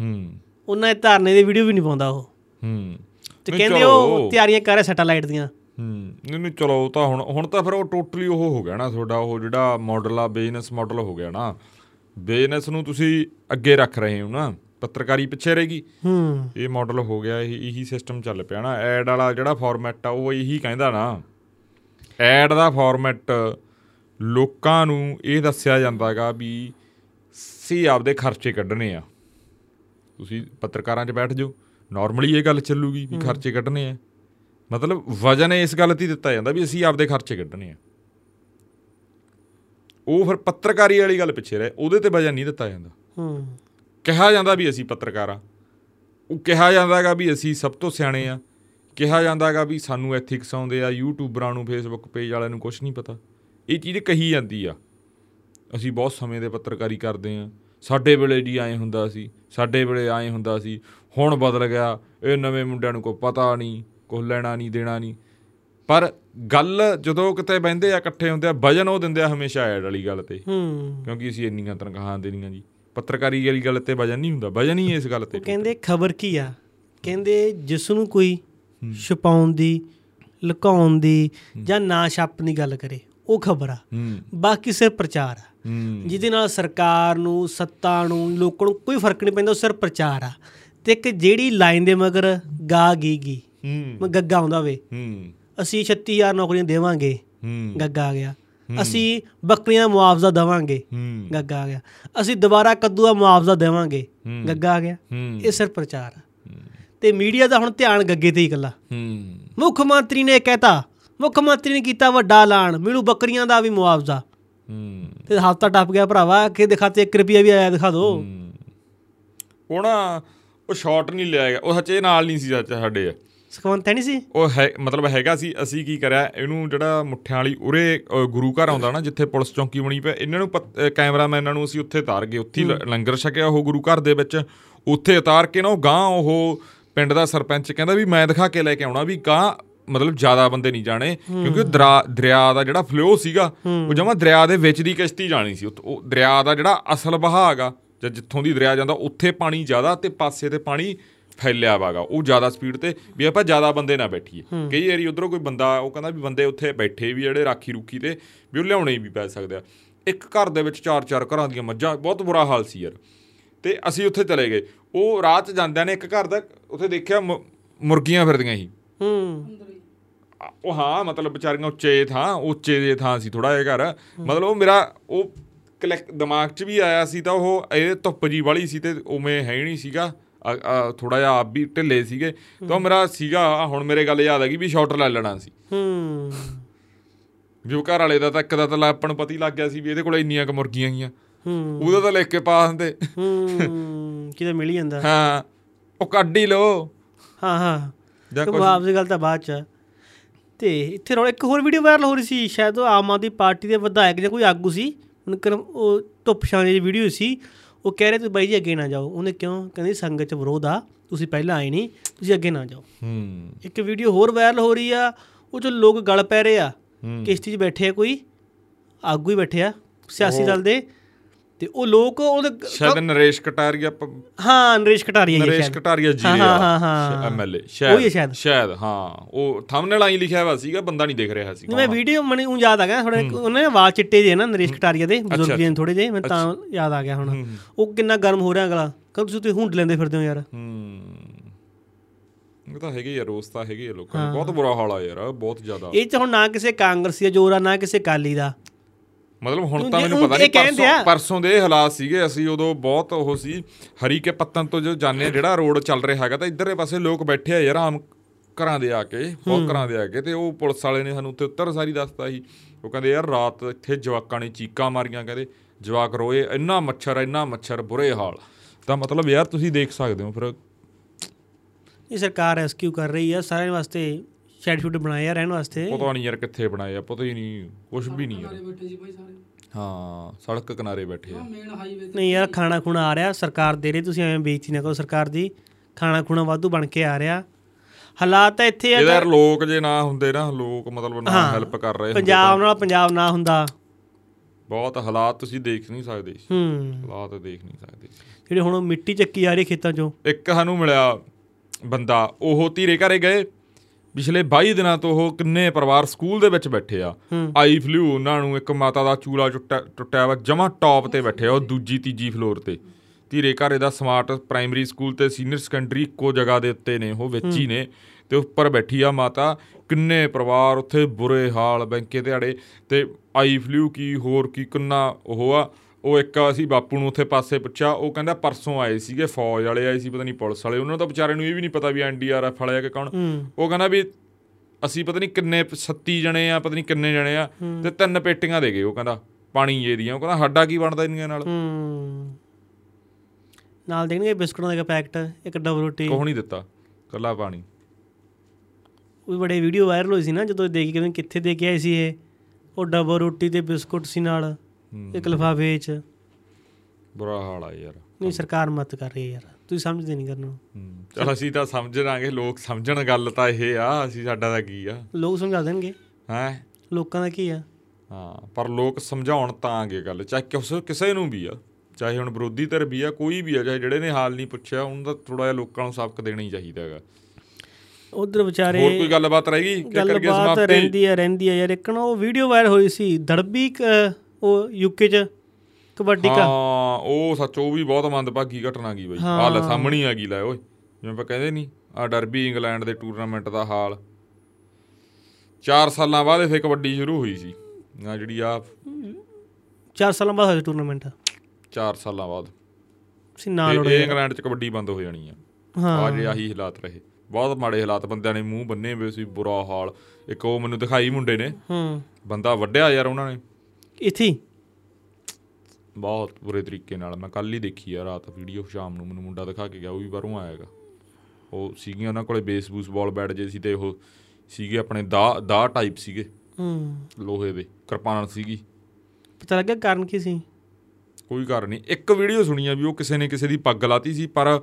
ਹੂੰ। ਉਹਨਾਂ ਦੇ ਧਰਨੇ ਦੀ ਵੀਡੀਓ ਵੀ ਨਹੀਂ ਪਾਉਂਦਾ ਉਹ। ਹੂੰ। ਤੇ ਕਹਿੰਦੇ। ਉਹ ਤਿਆਰੀਆਂ ਕਰ ਰਿਹਾ ਸੈਟੇਲਾਈਟ ਦੀਆਂ। ਹੂੰ। ਨਹੀਂ ਨਹੀਂ ਚਲੋ ਉਹ ਤਾਂ ਹੁਣ ਹੁਣ ਤਾਂ ਫਿਰ ਉਹ ਟੋਟਲੀ ਉਹ ਹੋ ਗਿਆ ਨਾ ਤੁਹਾਡਾ ਉਹ ਜਿਹੜਾ ਮਾਡਲ ਆ ਬਿਜ਼ਨਸ ਮਾਡਲ ਹੋ ਗਿਆ ਨਾ। ਬਿਜ਼ਨਸ ਨੂੰ ਤੁਸੀਂ ਅੱਗੇ ਰੱਖ ਰਹੇ ਹੋ ਨਾ। ਪੱਤਰਕਾਰੀ ਪਿੱਛੇ ਰਹੇਗੀ ਹੂੰ। ਇਹ ਮਾਡਲ ਹੋ ਗਿਆ ਇਹ ਇਹੀ ਸਿਸਟਮ ਚੱਲ ਪਿਆ ਨਾ। ਐਡ ਵਾਲਾ ਜਿਹੜਾ ਫਾਰਮੈਟ ਆ ਉਹ ਇਹੀ ਕਹਿੰਦਾ ਨਾ। ਐਡ ਦਾ ਫਾਰਮੈਟ ਲੋਕਾਂ ਨੂੰ ਇਹ ਦੱਸਿਆ ਜਾਂਦਾਗਾ ਵੀ ਸੀ ਆਪਦੇ ਖਰਚੇ ਕੱਢਣੇ ਆ। ਤੁਸੀਂ ਪੱਤਰਕਾਰਾਂ 'ਚ ਬੈਠ ਜਾਓ ਨਾਰਮਲੀ ਇਹ ਗੱਲ ਚੱਲੂਗੀ ਵੀ ਖਰਚੇ ਕੱਢਣੇ ਆ। ਮਤਲਬ ਵਜਨ ਇਸ ਗੱਲ ਤੇ ਦਿੱਤਾ ਜਾਂਦਾ ਵੀ ਅਸੀਂ ਆਪਦੇ ਖਰਚੇ ਕੱਢਣੇ ਆ। ਉਹ ਫਿਰ ਪੱਤਰਕਾਰੀ ਵਾਲੀ ਗੱਲ ਪਿੱਛੇ ਰਹੇ ਉਹਦੇ ਤੇ ਵਜਨ ਨਹੀਂ ਦਿੱਤਾ ਜਾਂਦਾ। ਹੂੰ। ਕਿਹਾ ਜਾਂਦਾ ਵੀ ਅਸੀਂ ਪੱਤਰਕਾਰ ਆ। ਉਹ ਕਿਹਾ ਜਾਂਦਾਗਾ ਵੀ ਅਸੀਂ ਸਭ ਤੋਂ ਸਿਆਣੇ ਆ। ਕਿਹਾ ਜਾਂਦਾਗਾ ਵੀ ਸਾਨੂੰ ਐਥਿਕਸ ਆਉਂਦੇ ਆ ਯੂਟਿਊਬਰਾਂ ਨੂੰ ਫੇਸਬੁੱਕ ਪੇਜ ਵਾਲਿਆਂ ਨੂੰ ਕੁਝ ਨਹੀਂ ਪਤਾ। ਇਹ ਚੀਜ਼ ਕਹੀ ਜਾਂਦੀ ਆ। ਅਸੀਂ ਬਹੁਤ ਸਮੇਂ ਦੇ ਪੱਤਰਕਾਰੀ ਕਰਦੇ ਆ। ਸਾਡੇ ਵੇਲੇ ਜੀ ਐਂ ਹੁੰਦਾ ਸੀ ਸਾਡੇ ਵੇਲੇ ਐਂ ਹੁੰਦਾ ਸੀ। ਹੁਣ ਬਦਲ ਗਿਆ ਇਹ ਨਵੇਂ ਮੁੰਡਿਆਂ ਨੂੰ ਕੋਈ ਪਤਾ ਨਹੀਂ ਕੁਝ ਲੈਣਾ ਨਹੀਂ ਦੇਣਾ ਨਹੀਂ। ਪਰ ਗੱਲ ਜਦੋਂ ਕਿਤੇ ਬਹਿੰਦੇ ਆ ਇਕੱਠੇ ਹੁੰਦੇ ਆ ਵਜਨ ਉਹ ਦਿੰਦੇ ਆ ਹਮੇਸ਼ਾ ਐਡ ਵਾਲੀ ਗੱਲ ਤੇ। ਹੂੰ। ਕਿਉਂਕਿ ਅਸੀਂ ਇੰਨੀਆਂ ਤਨਖਾਹਾਂ ਦੇਣੀਆਂ ਜੀ। ਪੱਤਰਕਾਰੀ ਵਾਲੀ ਗੱਲ ਤੇ ਵਜਨ ਨਹੀਂ ਹੁੰਦਾ। ਵਜਨ ਹੀ ਇਸ ਗੱਲ ਤੇ ਕਹਿੰਦੇ ਖਬਰ ਕੀ ਆ? ਕਹਿੰਦੇ ਜਿਸ ਨੂੰ ਕੋਈ ਛੁਪਾਉਣ ਦੀ ਲੁਕਾਉਣ ਦੀ ਜਾਂ ਨਾ ਛਾਪਣ ਦੀ ਗੱਲ ਕਰੇ ਉਹ ਖਬਰ ਆ। ਬਾਕੀ ਸਿਰਫ ਪ੍ਰਚਾਰ ਆ। ਜਿਹਦੇ ਨਾਲ ਸਰਕਾਰ ਨੂੰ ਸੱਤਾ ਨੂੰ ਲੋਕਾਂ ਨੂੰ ਕੋਈ ਫ਼ਰਕ ਨਹੀਂ ਪੈਂਦਾ ਉਹ ਸਿਰਫ ਪ੍ਰਚਾਰ ਆ। ਤੇ ਇੱਕ ਜਿਹੜੀ ਲਾਈਨ ਦੇ ਮਗਰ ਗਾ ਗੀ ਗੀ ਮੈਂ ਗੱਗਾ ਆਉਂਦਾ ਵੇ। ਅਸੀਂ 36000 ਨੌਕਰੀਆਂ ਦੇਵਾਂਗੇ ਗੱਗਾ ਆ ਗਿਆ। ਅਸੀਂ ਬੱਕਰੀਆਂ ਮੁਆਵਜ਼ਾ ਦੇਵਾਂਗੇ ਗੱਗਾ ਆ ਗਿਆ। ਅਸੀਂ ਦੁਬਾਰਾ ਕੱਦੂ ਦਾ ਮੁਆਵਜ਼ਾ ਦੇਵਾਂਗੇ। ਗੱਗਾ ਆ ਗਿਆ। ਇਹ ਸਿਰਫ ਪ੍ਰਚਾਰ ਆ। ਤੇ ਮੀਡੀਆ ਦਾ ਹੁਣ ਧਿਆਨ ਗੱਗੇ ਤੇ ਹੀ ਇਕੱਲਾ। ਹੂੰ। ਮੁੱਖ ਮੰਤਰੀ ਨੇ ਕਹਿਤਾ ਮੁੱਖ ਮੰਤਰੀ ਨੇ ਕੀਤਾ ਵੱਡਾ ਐਲਾਨ ਮਿਲੂ ਬੱਕਰੀਆਂ ਦਾ ਵੀ ਮੁਆਵਜ਼ਾ। ਹੂੰ। ਤੇ ਹਫਤਾ ਟੱਪ ਗਿਆ ਭਰਾਵਾ ਕਿ ਦਿਖਾਤੇ 1 ਰੁਪਿਆ ਵੀ ਆਇਆ ਦਿਖਾ ਦਿਓ ਉਹ ਨਾ ਉਹ ਸ਼ਾਟ ਨਹੀਂ ਲਿਆ ਗਿਆ ਉਹ ਸੱਚੇ ਨਾਲ ਨਹੀਂ ਸੀ ਸੱਚ ਸਾਡੇ। ਸੁਖਵੰਤ ਹੈ ਨਹੀਂ ਸੀ? ਉਹ ਹੈ ਮਤਲਬ ਹੈਗਾ ਸੀ ਅਸੀਂ ਕੀ ਕਰਿਆ ਇਹਨੂੰ ਜਿਹੜਾ ਮੁੱਠਿਆਂ ਵਾਲੀ ਉਰੇ ਗੁਰੂ ਘਰ ਆਉਂਦਾ ਨਾ ਜਿੱਥੇ ਪੁਲਿਸ ਚੌਂਕੀ ਬਣੀ ਪਈ ਇਹਨਾਂ ਨੂੰ ਕੈਮਰਾਮੈਨਾਂ ਨੂੰ ਅਸੀਂ ਉੱਥੇ ਉਤਾਰ ਗਏ ਉੱਥੇ ਲੰਗਰ ਛਕਿਆ ਉਹ ਗੁਰੂ ਘਰ ਦੇ ਵਿੱਚ ਉੱਥੇ ਉਤਾਰ ਕੇ ਨਾ ਉਹ ਗਾਂ ਉਹ ਪਿੰਡ ਦਾ ਸਰਪੰਚ ਕਹਿੰਦਾ ਵੀ ਮੈਂ ਦਿਖਾ ਕੇ ਲੈ ਕੇ ਆਉਣਾ ਵੀ ਗਾਂ ਮਤਲਬ ਜ਼ਿਆਦਾ ਬੰਦੇ ਨਹੀਂ ਜਾਣੇ ਕਿਉਂਕਿ ਉਹ ਦਰਾ- ਦਰਿਆ ਦਾ ਜਿਹੜਾ ਫਲੋ ਸੀਗਾ ਉਹ ਜਮਾ ਦਰਿਆ ਦੇ ਵਿੱਚ ਦੀ ਕਿਸ਼ਤੀ ਜਾਣੀ ਸੀ। ਉਹ ਦਰਿਆ ਦਾ ਜਿਹੜਾ ਅਸਲ ਵਹਾਅ ਹੈਗਾ ਜਾਂ ਜਿੱਥੋਂ ਦੀ ਦਰਿਆ ਜਾਂਦਾ ਉੱਥੇ ਪਾਣੀ ਜ਼ਿਆਦਾ ਤੇ ਪਾਸੇ ਤੇ ਪਾਣੀ ਫੈਲਿਆ ਵਾਗਾ। ਉਹ ਜ਼ਿਆਦਾ ਸਪੀਡ ਤੇ ਵੀ ਆਪਾਂ ਜ਼ਿਆਦਾ ਬੰਦੇ ਨਾ ਬੈਠੀਏ। ਕਈ ਵਾਰੀ ਉਧਰੋਂ ਕੋਈ ਬੰਦਾ ਉਹ ਕਹਿੰਦਾ ਵੀ ਬੰਦੇ ਉੱਥੇ ਬੈਠੇ ਵੀ ਜਿਹੜੇ ਰਾਖੀ ਰੂਖੀ ਤੇ ਵੀ ਉਹ ਲਿਆਉਣੇ ਵੀ ਪੈ ਸਕਦੇ ਆ। ਇੱਕ ਘਰ ਦੇ ਵਿੱਚ ਚਾਰ ਚਾਰ ਘਰਾਂ ਦੀਆਂ ਮੱਝਾਂ ਬਹੁਤ ਬੁਰਾ ਹਾਲ ਸੀ ਯਾਰ। ਤੇ ਅਸੀਂ ਉੱਥੇ ਚਲੇ ਗਏ। ਉਹ ਰਾਤ ਜਾਂਦਿਆਂ ਨੇ ਇੱਕ ਘਰ ਦਾ ਉੱਥੇ ਦੇਖਿਆ ਮੁਰਗੀਆਂ ਫਿਰਦੀਆਂ ਸੀ। ਹੂੰ। ਉਹ ਹਾਂ ਮਤਲਬ ਵਿਚਾਰੀਆਂ ਉੱਚੇ ਥਾਂ ਉੱਚੇ ਦੇ ਥਾਂ ਸੀ ਥੋੜਾ ਜਿਹਾ ਘਰ। ਮਤਲਬ ਉਹ ਮੇਰਾ ਉਹ ਕਲੈਕ ਦਿਮਾਗ 'ਚ ਵੀ ਆਇਆ ਸੀ ਤਾਂ ਉਹ ਇਹ ਧੁੱਪ ਜੀ ਵਾਲੀ ਸੀ ਤੇ ਉਵੇਂ ਹੈ ਹੀ ਨਹੀਂ ਸੀਗਾ। ਥੋੜਾ ਜਿਹਾ ਆਪ ਵੀ ਢਿੱਲੇ ਸੀਗੇ। ਤਾਂ ਮੇਰਾ ਸੀਗਾ ਹੁਣ ਮੇਰੇ ਗੱਲ ਯਾਦ ਆ ਗਈ ਵੀ ਸ਼ਾਟ ਲੈ ਲੈਣਾ ਸੀ। ਹੂੰ। ਉਹ ਘਰ ਵਾਲੇ ਦਾ ਤਾਂ ਇੱਕ ਦਾ ਤਾਂ ਆਪਾਂ ਨੂੰ ਪਤਾ ਲੱਗ ਗਿਆ ਸੀ ਵੀ ਇਹਦੇ ਕੋਲ ਇੰਨੀਆਂ ਕ ਮੁਰਗੀਆਂ ਗੀਆਂ। ਹੂੰ ਉਹਦਾ ਤਾਂ ਲਿਖ ਕੇ ਪਾ ਦਿੰਦੇ। ਹੂੰ ਕਿਤੇ ਮਿਲ ਜਾਂਦਾ। ਹਾਂ ਉਹ ਕੱਢ ਹੀ ਲੋ ਹਾਂ ਹਾਂ। ਜਾਂ ਤੇ ਕੁਛ। ਮੁਆਵਜ਼ੇ ਗੱਲ ਤਾਂ ਬਾਅਦ ਚ। ਤੇ ਇੱਥੇ ਰੌਲਾ ਇੱਕ ਹੋਰ ਵੀਡੀਓ ਵਾਇਰਲ ਹੋ ਰਹੀ ਸੀ ਸ਼ਾਇਦ ਉਹ ਆਮ ਆਦਮੀ ਪਾਰਟੀ ਦੇ ਵਿਧਾਇਕ ਜਾਂ ਕੋਈ ਆਗੂ ਸੀ। ਉਹਨੇ ਉਹ ਧੁੱਪ ਛਾਂ ਦੀ ਵੀਡੀਓ ਸੀ। ਉਹ ਕਹਿ ਰਹੇ ਤੁਸੀਂ ਬਾਈ ਜੀ ਅੱਗੇ ਨਾ ਜਾਓ। ਉਹਨੇ ਕਿਉਂ? ਕਹਿੰਦੇ ਸੰਗਤ ਚ ਵਿਰੋਧ ਆ। ਤੁਸੀਂ ਪਹਿਲਾਂ ਆਏ ਨਹੀਂ ਤੁਸੀਂ ਅੱਗੇ ਨਾ ਜਾਓ। ਹੂੰ। ਇੱਕ ਵੀਡੀਓ ਹੋਰ ਵਾਇਰਲ ਹੋ ਰਹੀ ਆ। ਉਹ ਚ ਲੋਕ ਗਲ ਪੈ ਰਹੇ ਆ। ਕਿਸ਼ਤੀ 'ਚ ਬੈਠੇ ਆ ਕੋਈ। ਆਗੂ ਹੀ ਬੈਠੇ ਆ। ਸਿਆਸੀ ਦਲ ਦੇ। ਤੇ ਉਹ ਲੋਕ ਉਹਦੇ ਸ਼ਾਇਦ ਨਰੇਸ਼ ਕਟਾਰੀਆ ਹਾਂ ਨਰੇਸ਼ ਕਟਾਰੀਆ ਜੀ ਨਰੇਸ਼। ਕਟਾਰੀਆ ਜੀ ਹਾਂ, ਹਾਂ, ਹਾਂ, ਹਾਂ। ਐਮਐਲਏ ਉਹੀ ਹੈ ਸ਼ਾਇਦ। ਸ਼ਾਇਦ। ਹਾਂ। ਉਹ ਥੰਬਨੇਲ ਆਈ ਲਿਖਿਆ ਹੋਇਆ ਸੀਗਾ ਬੰਦਾ ਨਹੀਂ ਦਿਖ ਰਿਹਾ ਸੀ ਮੈਂ ਵੀਡੀਓ ਮਨੇ ਉਹ ਯਾਦ ਆ ਗਿਆ ਥੋੜਾ ਉਹਨਾਂ ਵਾਲ ਚਿੱਟੇ ਜੇ ਨਾ ਨਰੇਸ਼ ਕਟਾਰੀਆ ਦੇ ਬਜ਼ੁਰਗ ਜਿਹੇ ਥੋੜੇ ਜੇ ਮੈਂ ਤਾਂ ਯਾਦ ਆ ਗਿਆ ਹੁਣ। ਉਹ ਕਿੰਨਾ ਗਰਮ ਹੋ ਰਿਹਾ ਅਗਲਾ। ਕਦ ਤੁਸੀਂ ਤੁਸੀਂ ਹੁੰਡ ਲੈਂਦੇ ਫਿਰਦੇ ਹੋ ਯਾਰ। ਹੂੰ। ਇਹ ਤਾਂ ਹੈਗੇ ਆ ਰੋਸ ਤਾਂ ਹੈਗੇ ਲੋਕਾਂ ਦੇ ਬਹੁਤ ਬੁਰਾ ਹਾਲ ਆ ਯਾਰ ਬਹੁਤ ਜ਼ਿਆਦਾ। ਇਹ ਚ ਹੁਣ ਨਾ ਕਿਸੇ ਕਾਂਗਰਸੀ ਦਾ ਜ਼ੋਰ ਆ ਨਾ ਕਿਸੇ ਕਾਲੀ ਦਾ। ਮਤਲਬ ਹੁਣ ਤੂੰ ਮੈਨੂੰ ਪਤਾ ਨਹੀਂ ਪਰਸੋਂ। ਪਰਸੋਂ ਦੇ ਹਾਲਾਤ ਸੀਗੇ ਅਸੀਂ ਉਦੋਂ ਬਹੁਤ ਉਹ ਸੀ ਹਰੀ ਕੇ ਪੱਤਨ ਤੋਂ ਜੋ ਆ, ਜਿਹੜਾ ਰੋਡ ਚੱਲ ਰਿਹਾ ਹੈਗਾ ਤਾਂ ਇੱਧਰਲੇ ਪਾਸੇ ਲੋਕ ਬੈਠੇ ਆ ਯਾਰ ਆਮ ਘਰਾਂ ਦੇ ਆ ਕੇ ਬਹੁਤ ਘਰਾਂ ਦੇ ਆ ਕੇ ਤੇ ਉਹ ਪੁਲਿਸ ਵਾਲੇ ਨੇ ਸਾਨੂੰ ਉੱਥੇ ਉੱਤਰ ਸਾਰੀ ਦੱਸਤਾ ਸੀ। ਉਹ ਕਹਿੰਦੇ ਯਾਰ ਰਾਤ ਇੱਥੇ ਜਵਾਕਾਂ ਨੇ ਚੀਕਾਂ ਮਾਰੀਆਂ ਕਹਿੰਦੇ। ਜਵਾਕ ਰੋਏ ਇੰਨਾ ਮੱਛਰ ਇੰਨਾ ਮੱਛਰ ਬੁਰੇ ਹਾਲ। ਤਾਂ ਮਤਲਬ ਯਾਰ ਤੁਸੀਂ ਦੇਖ ਸਕਦੇ ਹੋ ਫਿਰ। ਇਹ ਸਰਕਾਰ ਰੈਸਕਿਊ ਕਰ ਰਹੀ ਆ ਸਾਰਿਆਂ ਵਾਸਤੇ ਸ਼ੈਡ ਸ਼ੂਡ ਬਣਾਏ ਆ ਰਹਿਣ ਵਾਸਤੇ। ਪਤਾ ਨਹੀਂ ਯਾਰ ਕਿੱਥੇ ਬਣਾਏ ਆ ਪਤਾ ਹੀ ਨਹੀਂ ਕੁਝ ਵੀ ਨਹੀਂ ਯਾਰ। ਬੈਠੇ ਸੀ ਭਾਈ ਸਾਰੇ। ਹਾਂ ਸੜਕ ਕਿਨਾਰੇ ਬੈਠੇ ਆ। ਮੇਨ ਹਾਈਵੇ ਤੇ ਨਹੀਂ ਯਾਰ ਖਾਣਾ ਖੁਣਾ ਆ ਰਿਹਾ ਸਰਕਾਰ ਦੇ ਰਹੀ ਤੁਸੀਂ ਐਵੇਂ ਬੇਇੱਜ਼ਤੀ ਨਾ ਕਰੋ ਸਰਕਾਰ ਦੀ। ਖਾਣਾ ਖੁਣਾ ਵਾਧੂ ਬਣ ਕੇ ਆ ਰਿਹਾ। ਹਾਲਾਤ ਤਾਂ ਇੱਥੇ ਆ ਯਾਰ ਲੋਕ ਜੇ ਨਾ ਹੁੰਦੇ ਨਾ ਲੋਕ ਮਤਲਬ ਨਾ। ਹੈਲਪ ਕਰ ਰਹੇ ਹੁੰਦੇ ਪੰਜਾਬ ਨਾਲ ਪੰਜਾਬ ਨਾ ਹੁੰਦਾ। ਬਹੁਤ ਹਾਲਾਤ ਤੁਸੀਂ ਦੇਖ ਨਹੀਂ ਸਕਦੇ। ਹੂੰ। ਹਾਲਾਤ ਦੇਖ ਨਹੀਂ ਸਕਦੇ। ਜਿਹੜੇ ਹੁਣ ਮਿੱਟੀ ਚੱਕੀ ਆ ਰਹੀ ਖੇਤਾਂ 'ਚੋਂ। ਇੱਕ ਸਾਨੂੰ ਮਿਲਿਆ ਬੰਦਾ ਉਹ ਧੀਰੇ ਘਰੇ ਗਏ। ਪਿਛਲੇ 22 ਦਿਨਾਂ ਤੋਂ ਉਹ ਕਿੰਨੇ ਪਰਿਵਾਰ ਸਕੂਲ ਦੇ ਵਿੱਚ ਬੈਠੇ ਆ। ਆਈ ਫਲੂ ਉਹਨਾਂ ਨੂੰ ਇੱਕ ਮਾਤਾ ਦਾ ਚੂਲਾ ਟੁੱਟਿਆ ਵਾ ਜਮਾ ਟੌਪ ਤੇ ਬੈਠੇ ਆ ਉਹ ਦੂਜੀ ਤੀਜੀ ਫਲੋਰ ਤੇ। ਧੀਰੇ ਘਰੇ ਦਾ ਸਮਾਰਟ ਪ੍ਰਾਇਮਰੀ ਸਕੂਲ ਤੇ ਸੀਨੀਅਰ ਸੈਕੰਡਰੀ ਇੱਕੋ ਜਗ੍ਹਾ ਦੇ ਉੱਤੇ ਨੇ ਉਹ ਵਿੱਚ ਹੀ। ਨੇ। ਤੇ ਉੱਪਰ ਬੈਠੀ ਆ ਮਾਤਾ ਕਿੰਨੇ ਪਰਿਵਾਰ ਉੱਥੇ ਬੁਰੇ ਹਾਲ ਬੈਂਕੇ ਦਿਹਾੜੇ। ਤੇ ਆਈ ਫਲੂ ਕੀ ਹੋਰ ਕੀ ਕਿੰਨਾ ਉਹ ਆ। ਉਹ ਇੱਕ ਅਸੀਂ ਬਾਪੂ ਨੂੰ ਉੱਥੇ ਪਾਸੇ ਪੁੱਛਿਆ ਉਹ ਕਹਿੰਦਾ ਪਰਸੋਂ ਆਏ ਸੀਗੇ ਫੌਜ ਵਾਲੇ ਆਏ ਸੀ ਪਤਾ ਨਹੀਂ ਪੁਲਿਸ ਵਾਲੇ ਉਹਨਾਂ ਨੂੰ ਤਾਂ ਵਿਚਾਰੇ ਨੂੰ ਇਹ ਵੀ ਨਹੀਂ ਪਤਾ ਵੀ ਐਨਡੀਆਰਐਫ ਵਾਲੇ ਆ ਕਿ ਕੌਣ। ਉਹ ਕਹਿੰਦਾ ਵੀ ਅਸੀਂ ਪਤਾ ਨਹੀਂ ਕਿੰਨੇ 37 ਜਣੇ ਆ ਪਤਾ ਨਹੀਂ ਕਿੰਨੇ ਜਣੇ ਆ ਤੇ ਤਿੰਨ ਪੇਟੀਆਂ ਦੇ ਗਏ ਉਹ ਕਹਿੰਦਾ ਪਾਣੀ ਜੇ ਦੀਆਂ। ਉਹ ਕਹਿੰਦਾ ਸਾਡਾ ਕੀ ਬਣਦਾ ਇਹਨਾਂ ਨਾਲ? ਨਾਲ ਦੇਣਗੇ ਬਿਸਕੁਟਾਂ ਦਾ ਇੱਕ ਪੈਕਟ ਇੱਕ ਡਬਲ ਰੋਟੀ। ਕੋਹ ਨਹੀਂ ਦਿੱਤਾ ਕੱਲਾ ਪਾਣੀ। ਉਹ ਬੜੇ ਵੀਡੀਓ ਵਾਇਰਲ ਹੋਈ ਸੀ ਨਾ ਜਦੋਂ ਦੇਖੀ ਕਿ ਕਿੱਥੇ ਦੇ ਕੇ ਆਏ ਸੀ ਇਹ। ਉਹ ਡਬਲ ਰੋਟੀ ਤੇ ਬਿਸਕੁਟ ਸੀ ਨਾਲ। ਇੱਕ ਲਿਫਾਫੇ 'ਚ। ਬੁਰਾ ਹਾਲ ਆ ਯਾਰ। ਨਹੀਂ ਸਰਕਾਰ ਮਤ ਕਰ ਰਹੀ ਹੈ ਯਾਰ। ਤੁਸੀਂ ਸਮਝਦੇ ਨਹੀਂ ਕਰਨਾ। ਹੂੰ। ਚਲ ਅਸੀਂ ਤਾਂ ਸਮਝ ਲਾਂਗੇ ਲੋਕ ਸਮਝਣ ਗੱਲ ਤਾਂ ਇਹ ਆ ਅਸੀਂ ਸਾਡਾ ਤਾਂ ਕੀ ਆ। ਲੋਕ ਸਮਝਾ ਦੇਣਗੇ। ਹੈ? ਲੋਕਾਂ ਦਾ ਕੀ ਆ? ਹਾਂ ਪਰ ਲੋਕ ਸਮਝਾਉਣ ਤਾਂ ਆਗੇ ਗੱਲ ਚਾਹੇ ਕਿਸੇ ਕਿਸੇ ਨੂੰ ਵੀ ਆ। ਚਾਹੇ ਹੁਣ ਵਿਰੋਧੀ ਧਿਰ ਵੀ ਆ ਕੋਈ ਵੀ ਆ ਚਾਹੇ ਜਿਹੜੇ ਨੇ ਹਾਲ ਨਹੀਂ ਪੁੱਛਿਆ ਉਹਨਾਂ ਦਾ ਥੋੜਾ ਜਿਹਾ ਲੋਕਾਂ ਨੂੰ ਸਬਕ ਦੇਣਾ ਹੀ ਚਾਹੀਦਾ ਹੈਗਾ। ਉਧਰ ਵਿਚਾਰੇ ਹੋਰ ਕੋਈ ਗੱਲਬਾਤ ਰਹਿ ਗਈ? ਕਿ ਕਰਕੇ ਗੱਲਬਾਤ ਸਮਾਪਤੀ। ਰਹਿੰਦੀ ਹੈ ਰਹਿੰਦੀ ਹੈ ਯਾਰ। ਇੱਕ ਨਾ ਉਹ ਵੀਡੀਓ ਵਾਇਰਲ ਹੋਈ ਸੀ ਦੜਬੀ ਉਹ ਯੂਕੇ 'ਚ ਕਬੱਡੀ ਕਾ। ਹਾਂ ਉਹ ਸੱਚ ਉਹ ਵੀ ਬਹੁਤ ਮੰਦਭਾਗੀ ਘਟਨਾ ਗਈ ਬਈ। ਆ ਲੈ ਸਾਹਮਣੇ ਆ ਗਈ ਲੈ ਓਏ। ਜਿਵੇਂ ਆਪਾਂ ਕਹਿੰਦੇ ਨਹੀਂ ਆ ਡਰਬੀ ਇੰਗਲੈਂਡ ਦੇ ਟੂਰਨਾਮੈਂਟ ਦਾ ਹਾਲ। 4 ਸਾਲਾਂ ਬਾਅਦ ਇਥੇ ਕਬੱਡੀ ਸ਼ੁਰੂ ਹੋਈ ਸੀ। ਆ ਜਿਹੜੀ ਆ 4 ਸਾਲਾਂ ਬਾਅਦ ਹੋਇਆ ਟੂਰਨਾਮੈਂਟ। 4 ਸਾਲਾਂ ਬਾਅਦ। ਸੀ ਨਾ ਲੋੜੇ ਇੰਗਲੈਂਡ 'ਚ ਕਬੱਡੀ ਬੰਦ ਹੋ ਜਾਣੀ ਆ। ਹਾਂ। ਆ ਜਿਹੜੇ ਆਹੀ ਹਾਲਾਤ ਰਹੇ। ਬਹੁਤ ਮਾੜੇ ਹਾਲਾਤ ਬੰਦਿਆਂ ਨੇ ਮੂੰਹ ਬੰਨੇ ਹੋਏ ਸੀ ਬੁਰਾ ਹਾਲ। ਇੱਕ ਉਹ ਮੈਨੂੰ ਦਿਖਾਈ ਮੁੰਡੇ ਨੇ। ਹੂੰ। ਬੰਦਾ ਵੱਢਿਆ ਯਾਰ ਉਹਨਾਂ ਨੇ। ਇੱਥੇ? ਬਹੁਤ ਬੁਰੇ ਤਰੀਕੇ ਨਾਲ ਮੈਂ ਕੱਲ ਹੀ ਦੇਖੀ ਆ ਰਾਤ ਵੀਡੀਓ ਸ਼ਾਮ ਨੂੰ ਮੈਨੂੰ ਮੁੰਡਾ ਦਿਖਾ ਕੇ ਗਿਆ ਉਹ ਵੀ ਬਾਹਰੋਂ ਆਇਆਗਾ ਉਹ ਸੀਗੀਆਂ ਉਹਨਾਂ ਕੋਲੇ ਬੇਸ ਬੂਸ ਬਾਲ ਬੈਟ ਜੇ ਸੀ ਤੇ ਉਹ ਸੀਗੇ ਆਪਣੇ ਦਾ ਦਾ ਟਾਈਪ ਸੀਗੇ। ਹੂੰ। ਲੋਹੇ ਦੇ ਕਿਰਪਾਨ ਸੀਗੀ। ਪਤਾ ਲੱਗਿਆ ਕਾਰਨ ਕੀ ਸੀ? ਕੋਈ ਕਾਰਨ ਨਹੀਂ। ਇੱਕ ਵੀਡੀਓ ਸੁਣੀ ਆ ਵੀ ਉਹ ਕਿਸੇ ਨੇ ਕਿਸੇ ਦੀ ਪੱਗ ਲਾਤੀ ਸੀ ਪਰ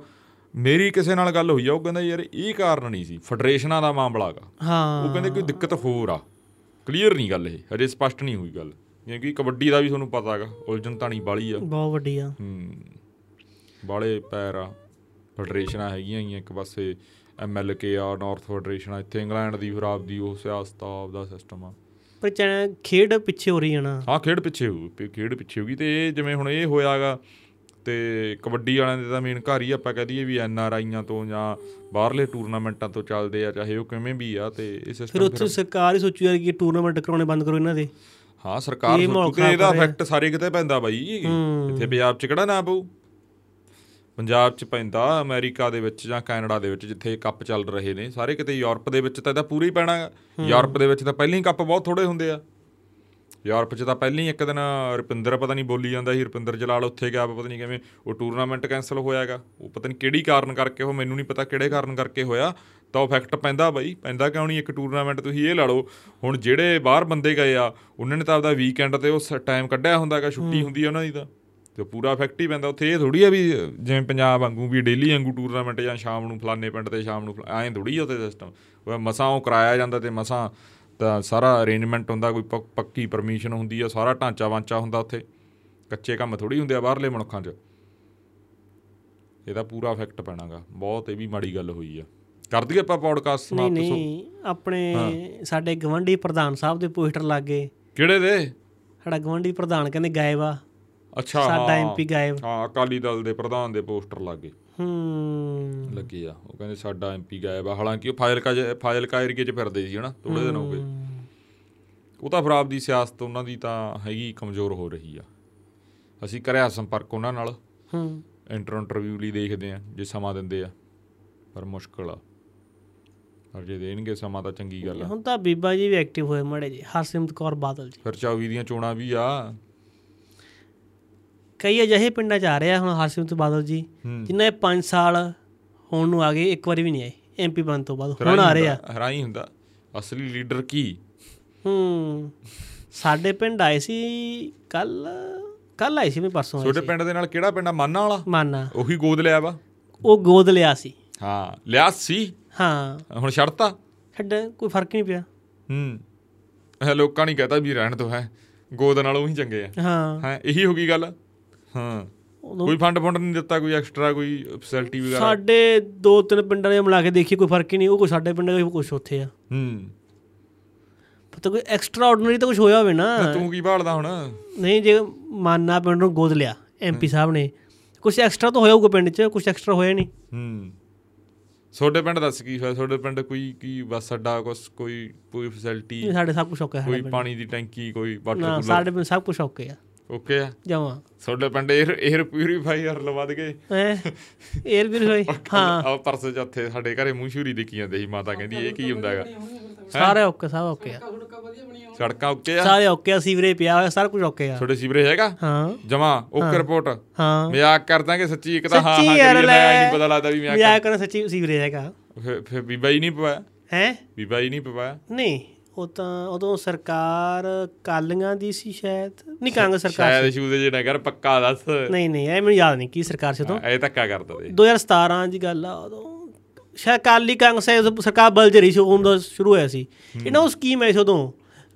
ਮੇਰੀ ਕਿਸੇ ਨਾਲ ਗੱਲ ਹੋਈ ਆ ਉਹ ਕਹਿੰਦਾ ਯਾਰ ਇਹ ਕਾਰਨ ਨਹੀਂ ਸੀ ਫੈਡਰੇਸ਼ਨਾਂ ਦਾ ਮਾਮਲਾ ਹੈਗਾ ਹਾਂ। ਉਹ ਕਹਿੰਦੇ ਕੋਈ ਦਿੱਕਤ ਹੋਰ ਆ। ਕਲੀਅਰ ਨਹੀਂ ਗੱਲ ਇਹ ਹਜੇ ਸਪਸ਼ਟ ਨਹੀਂ ਹੋਈ ਗੱਲ। ਕਿਉਂਕਿ ਕਬੱਡੀ ਦਾ ਵੀ ਤੁਹਾਨੂੰ ਪਤਾ ਹੈਗਾ ਉਲਝਣ ਤਾਣੀ ਬਾਲੀ ਆ। ਬਹੁਤ ਵੱਡੀ ਆ। ਹੂੰ ਬਾਲੇ ਪੈਰ ਆ ਫੈਡਰੇਸ਼ਨਾਂ ਹੈਗੀਆਂ ਹੀ ਇੱਕ ਪਾਸੇ ਐਮਐਲਕੇ ਆ ਨਾਰਥ ਫੈਡਰੇਸ਼ਨ ਆ ਇੱਥੇ ਇੰਗਲੈਂਡ ਦੀ ਫਿਰ ਆਪਦੀ ਉਹ ਸਿਆਸਤ ਆ ਆਪਦਾ ਸਿਸਟਮ ਆ। ਪਰ ਚ- ਖੇਡ ਪਿੱਛੇ ਹੋ ਰਹੀ ਹੈ ਨਾ। ਹਾਂ ਖੇਡ ਪਿੱਛੇ ਹੋ ਖੇਡ ਪਿੱਛੇ ਹੋ ਗਈ ਤੇ ਇਹ ਜਿਵੇਂ ਹੁਣ ਇਹ ਹੋਇਆਗਾ ਤੇ ਕਬੱਡੀ ਵਾਲਿਆਂ ਦੇ ਤਾਂ ਮੇਨ ਘਰ ਹੀ ਆਪਾਂ ਕਹਿ ਦਈਏ ਵੀ ਐਨ ਆਰ ਆਈਆਂ ਤੋਂ ਜਾਂ ਬਾਹਰਲੇ ਟੂਰਨਾਮੈਂਟਾਂ ਤੋਂ ਚੱਲਦੇ ਆ ਚਾਹੇ ਉਹ ਕਿਵੇਂ ਵੀ ਆ ਤੇ ਇਹ ਫਿਰ ਸਿਸਟਮ ਉੱਥੇ ਸਰਕਾਰ ਹੀ ਸੋਚੂ ਯਾਰ ਕਿ ਟੂਰਨਾਮੈਂਟ ਕਰਾਉਣੇ ਬੰਦ ਕਰੋ ਇਹਨਾਂ ਦੇ। ਹਾਂ ਸਰਕਾਰ ਖਰਾਬ ਇਹਦਾ। ਇਫੈਕਟ ਸਾਰੇ ਕਿਤੇ ਪੈਂਦਾ ਬਾਈ। ਇੱਥੇ ਪੰਜਾਬ 'ਚ ਕਿਹੜਾ ਨਾ ਪਊ? ਪੰਜਾਬ 'ਚ ਪੈਂਦਾ ਅਮਰੀਕਾ ਦੇ ਵਿੱਚ ਜਾਂ ਕੈਨੇਡਾ ਦੇ ਵਿੱਚ ਜਿੱਥੇ ਕੱਪ ਚੱਲ ਰਹੇ ਨੇ। ਸਾਰੇ ਕਿਤੇ ਯੂਰਪ ਦੇ ਵਿੱਚ ਤਾਂ ਇਹਦਾ ਪੂਰਾ ਹੀ ਪੈਣਾ। ਯੂਰਪ ਦੇ ਵਿੱਚ ਤਾਂ ਪਹਿਲਾਂ ਹੀ ਕੱਪ ਬਹੁਤ ਥੋੜੇ ਹੁੰਦੇ ਆ। ਯੂਰਪ 'ਚ ਤਾਂ ਪਹਿਲਾਂ ਹੀ ਇੱਕ ਦਿਨ ਰੁਪਿੰਦਰ ਪਤਾ ਨਹੀਂ ਬੋਲੀ ਜਾਂਦਾ ਸੀ ਰੁਪਿੰਦਰ ਜਲਾਲ ਉੱਥੇ ਗਿਆ ਪਤਾ ਨਹੀਂ ਕਿਵੇਂ ਉਹ ਟੂਰਨਾਮੈਂਟ ਕੈਨਸਲ ਹੋਇਆਗਾ ਉਹ ਪਤਾ ਨਹੀਂ ਕਿਹੜੀ ਕਾਰਨ ਕਰਕੇ ਉਹ ਮੈਨੂੰ ਨਹੀਂ ਪਤਾ ਕਿਹੜੇ ਕਾਰਨ ਕਰਕੇ ਹੋਇਆ। ਤਾਂ ਉਹ ਇਫੈਕਟ ਪੈਂਦਾ ਬਾਈ ਪੈਂਦਾ ਕਿਉਂ ਨਹੀਂ? ਇੱਕ ਟੂਰਨਾਮੈਂਟ ਤੁਸੀਂ ਇਹ ਲਾ ਲਓ ਹੁਣ ਜਿਹੜੇ ਬਾਹਰ ਬੰਦੇ ਗਏ ਆ ਉਹਨਾਂ ਨੇ ਤਾਂ ਆਪਦਾ ਵੀਕਐਂਡ ਤੇ ਉਹ ਟਾਈਮ ਕੱਢਿਆ ਹੁੰਦਾ ਹੈਗਾ ਛੁੱਟੀ ਹੁੰਦੀ ਆ ਉਹਨਾਂ ਦੀ ਤਾਂ। ਤੇ ਪੂਰਾ ਇਫੈਕਟ ਹੀ ਪੈਂਦਾ। ਉੱਥੇ ਇਹ ਥੋੜੀ ਆ ਵੀ ਜਿਵੇਂ ਪੰਜਾਬ ਵਾਂਗੂ ਵੀ ਡੇਲੀ ਵਾਂਗੂ ਟੂਰਨਾਮੈਂਟ ਜਾਂ ਸ਼ਾਮ ਨੂੰ ਫਲਾਣੇ ਪਿੰਡ ਤੇ ਸ਼ਾਮ ਨੂੰ ਐਂ ਥੋੜੀ ਆ ਉੱਥੇ ਸਿਸਟਮ ਉਹ ਮਸਾਂ ਉਹ ਕਰਾਇਆ ਜਾਂਦਾ ਤੇ ਮਸਾਂ ਤਾਂ ਸਾਰਾ ਅਰੇਂਜਮੈਂਟ ਹੁੰਦਾ ਕੋਈ ਪੱਕੀ ਪਰਮਿਸ਼ਨ ਹੁੰਦੀ ਆ ਸਾਰਾ ਢਾਂਚਾ ਵਾਂਚਾ ਹੁੰਦਾ ਉੱਥੇ। ਕੱਚੇ ਕੰਮ ਥੋੜੀ ਹੁੰਦੇ ਆ ਬਾਹਰਲੇ ਮੁਲਕਾਂ 'ਚ। ਇਹਦਾ ਪੂਰਾ ਇਫੈਕਟ ਪੈਣਾਗਾ। ਬਹੁਤ ਇਹ ਵੀ ਮਾੜੀ ਗੱਲ ਹੋਈ ਆ। ਕਰ ਦਈਏ ਆਪਾਂ ਪੌਡਕਾਸਟ ਨਹੀਂ ਸਮਾਪਤ ਸੋ ਨਹੀਂ ਆਪਣੇ ਸਾਡੇ ਗਵੰਡੀ ਪ੍ਰਧਾਨ ਸਾਹਿਬ ਦੇ ਪੋਸਟਰ ਲੱਗੇ। ਕਿਹੜੇ ਦੇ? ਸਾਡਾ ਗਵੰਡੀ ਪ੍ਰਧਾਨ ਕਹਿੰਦੇ ਗਾਇਬ ਆ। ਅੱਛਾ ਸਾਡਾ। ਐਮਪੀ ਗਾਇਬ। ਹਾਂ ਅਕਾਲੀ ਦਲ ਦੇ ਪ੍ਰਧਾਨ ਦੇ ਪੋਸਟਰ ਲੱਗੇ। ਹੂੰ। ਲੱਗੇ ਆ। ਉਹ ਕਹਿੰਦੇ ਸਾਡਾ ਐਮਪੀ ਗਾਇਬ ਆ। ਹਾਲਾਂਕਿ ਉਹ ਫਾਜ਼ਿਲਕਾ ਜ- ਫਾਜ਼ਿਲਕਾ ਏਰੀਏ 'ਚ ਫਿਰਦੇ ਸੀ ਹਨਾ ਥੋੜੇ ਦਿਨ ਹੋ ਗਏ। ਉਹ ਤਾਂ ਫਿਰ ਆਪਦੀ ਸਿਆਸਤ ਉਹਨਾਂ ਦੀ ਤਾਂ ਹੈਗੀ ਕਮਜ਼ੋਰ ਹੋ ਰਹੀ ਆ। ਅਸੀਂ ਕਰਿਆ ਸੰਪਰਕ ਉਹਨਾਂ ਨਾਲ। ਹੂੰ। ਇੰਟਰ ਇੰਟਰਵਿਊ ਲਈ ਦੇਖਦੇ ਆ ਜੇ ਸਮਾਂ ਦਿੰਦੇ ਆ। ਪਰ ਮੁਸ਼ਕਲ ਆ। ਪਰ ਜੇ ਦੇਣਗੇ ਸਮਾਂ ਤਾਂ ਚੰਗੀ ਗੱਲ ਆ। ਹੁਣ ਤਾਂ ਬੀਬਾ ਜੀ ਵੀ ਐਕਟਿਵ ਹੋਏ ਮੜੇ ਜੀ ਹਰਸਿਮਰਤ ਕੌਰ ਬਾਦਲ ਜੀ। ਫਿਰ 24 ਦੀਆਂ ਚੋਣਾਂ ਵੀ ਆ। ਕਈ ਅਜਿਹੇ ਪਿੰਡਾਂ 'ਚ ਆ ਰਹੇ ਹੁਣ ਹਰਸਿਮਰਤ ਬਾਦਲ ਜੀ ਜਿਨ੍ਹਾਂ ਇਹ 5 ਸਾਲ ਹੋਣ ਨੂੰ ਆ ਗਏ ਇੱਕ ਵਾਰੀ ਵੀ ਨਹੀਂ ਆਏ। ਐਮਪੀ ਬਣ ਤੋਂ ਬਾਅਦ ਹੁਣ ਆ ਰਹੇ ਆ। ਆਈਂ ਹੁੰਦਾ। ਅਸਲੀ ਲੀਡਰ ਕੀ? ਹੂੰ। ਸਾਡੇ ਪਿੰਡ ਆਏ ਸੀ ਕੱਲ ਕੱਲ ਆਏ ਸੀ ਮੈਂ ਪਰਸੋਂ ਆਏ ਛੋਟੇ ਸੀ। ਪਿੰਡ ਦੇ ਨਾਲ ਕਿਹੜਾ ਪਿੰਡ ਆ? ਮਾਨਾ ਵਾਲਾ? ਮਾਨਾ। ਉਹੀ ਗੋਦ ਲਿਆ ਵਾ? ਉਹ ਗੋਦ ਲਿਆ ਸੀ। ਹਾਂ ਲਿਆ ਸੀ? ਹਾਂ। ਹੁਣ ਛੱਡਤਾ? ਛੱਡ ਕੋਈ ਫ਼ਰਕ ਨਹੀਂ ਪਿਆ। ਹੂੰ। ਇਹ ਲੋਕਾਂ ਨਹੀਂ ਕਹਤਾ ਵੀ ਰਹਿਣ ਤੋਂ ਹੈ। ਗੋਦ ਨਾਲ ਉਹੀ ਚੰਗੇ ਆ। ਹਾਂ। ਹਾਂ ਇਹੀ ਹੋ ਗਈ ਗੱਲ? ਹਾਂ। ਕੋਈ ਫੰਡ ਫੰਡ ਨਹੀਂ ਦਿੱਤਾ ਕੋਈ ਐਕਸਟਰਾ ਕੋਈ ਫੈਸਿਲਿਟੀ ਵਗੈਰਾ? ਸਾਡੇ ਦੋ ਤਿੰਨ ਪਿੰਡਾਂ ਦੇ ਮਿਲਾ ਕੇ ਦੇਖੀ ਕੋਈ ਫ਼ਰਕ ਹੀ ਨਹੀਂ ਉਹ ਕੋਈ ਸਾਡੇ ਪਿੰਡ ਦਾ ਕੁਝ ਉੱਥੇ ਆ। ਹੂੰ। ਪਤਾ ਕੋਈ ਐਕਸਟਰਾ ਆਰਡੀਨਰੀ ਤਾਂ ਕੁਝ ਹੋਇਆ ਹੋਵੇ ਨਾ। ਤਾਂ ਤੂੰ ਕੀ ਭਾਲਦਾ ਹੁਣ? ਨਹੀਂ ਜੇ ਮਾਨਾ ਪਿੰਡ ਨੂੰ ਗੋਦ ਲਿਆ ਐਮਪੀ ਸਾਹਿਬ ਨੇ ਕੁਝ ਐਕਸਟਰਾ ਤਾਂ ਹੋਇਆ ਹੋਊਗਾ ਪਿੰਡ 'ਚ ਕੁਝ ਐਕਸਟਰਾ ਹੋਇਆ ਨਹੀਂ। ਹੂੰ। ਛੋਟੇ ਪਿੰਡ ਦੱਸ ਕੀ ਹੋਇਆ? ਛੋਟੇ ਪਿੰਡ ਕੋਈ ਕੀ ਬੱਸ ਅੱਡਾ ਕੋਈ ਕੋਈ ਫੈਸਿਲਿਟੀ ਸਾਡੇ ਸਭ ਕੁਝ ਓਕੇ ਕੋਈ ਸਾਡੇ ਪਿੰਡ। ਪਾਣੀ ਦੀ ਟੈਂਕੀ ਕੋਈ ਵਾਟਰ ਕੂਲਰ ਸਾਡੇ ਪਿੰਡ ਸਭ ਕੁਝ ਓਕੇ ਆ। ਓਕੇ ਆ ਜਾਵਾਂ। ਤੁਹਾਡੇ ਪਿੰਡ 에ਅਰ 에ਅਰ ਪਿਊਰੀਫਾਇਰ ਲਵਾਦ ਗਏ ਹੈ? 에ਅਰ ਪਿਊਰੀਫਾਈ ਹਾਂ। ਆ ਪਰਸ ਜੱਥੇ ਸਾਡੇ ਘਰੇ ਮੂਸ਼ੂਰੀ ਦੇਖੀ ਜਾਂਦੇ ਸੀ ਮਾਤਾ ਕਹਿੰਦੀ ਇਹ ਕੀ ਹੁੰਦਾ ਹੈਗਾ? ਸਾਰੇ ਓਕੇ ਸਭ ਓਕੇ ਆ। ਸੜਕਾਂ ਓਕੇ ਆ? ਸਾਰੇ ਓਕੇ ਆ ਸੀਵਰੇ ਪਿਆ ਹੋਇਆ ਸਾਰਾ ਕੁਝ ਓਕੇ ਆ। ਤੁਹਾਡੇ ਸੀਵਰੇ ਹੈਗਾ? ਹਾਂ। ਜਮਾ ਓਕੇ ਰਿਪੋਰਟ ਹਾਂ। ਮਜ਼ਾਕ ਕਰਦਾ ਕਿ ਸੱਚੀ ਇੱਕ ਤਾਂ ਹਾਂ ਹਾਂ ਕਰੀ ਲੈ। ਨਹੀਂ ਪਤਾ ਲੱਗਦਾ ਵੀ ਮਜ਼ਾਕ ਕਰ ਸੱਚੀ ਸੀਵਰੇ ਹੈਗਾ। ਫਿਰ ਬੀਬਾ ਹੀ ਨਹੀਂ ਪਵਾਇਆ? ਹੈ? ਬੀਬਾ ਹੀ ਨਹੀਂ ਪਵਾਇਆ? ਨਹੀਂ। ਉਹ ਤਾਂ ਉਦੋਂ ਸਰਕਾਰ ਕਾਲੀਆਂ ਦੀ ਸੀ ਸ਼ਾਇਦ? ਨਹੀਂ ਕਾਂਗਰਸ ਸਰਕਾਰ ਸ਼ਾਇਦ ਸ਼ੂਜ਼ ਜੇ ਨਾ ਕਰ ਪੱਕਾ ਦੱਸ। ਨਹੀਂ ਨਹੀਂ ਇਹ ਮੈਨੂੰ ਯਾਦ ਨਹੀਂ ਕੀ ਸਰਕਾਰ ਸੀ ਉਦੋਂ। ਇਹ ਧੱਕਾ ਕਰਦਾ ਤੇ 2017 ਦੀ ਗੱਲ ਆ ਉਦੋਂ। ਸ਼ਾਇਦ ਕਾਲੀ ਕਾਂਗਰਸ ਸਰਕਾਰ ਬਲਜ ਰਹੀ ਸੀ ਉਦੋਂ ਸ਼ੁਰੂ ਹੋਇਆ ਸੀ। ਇਹਨਾਂ ਉਹ ਸਕੀਮ ਹੈ ਸੀ ਉਦੋਂ।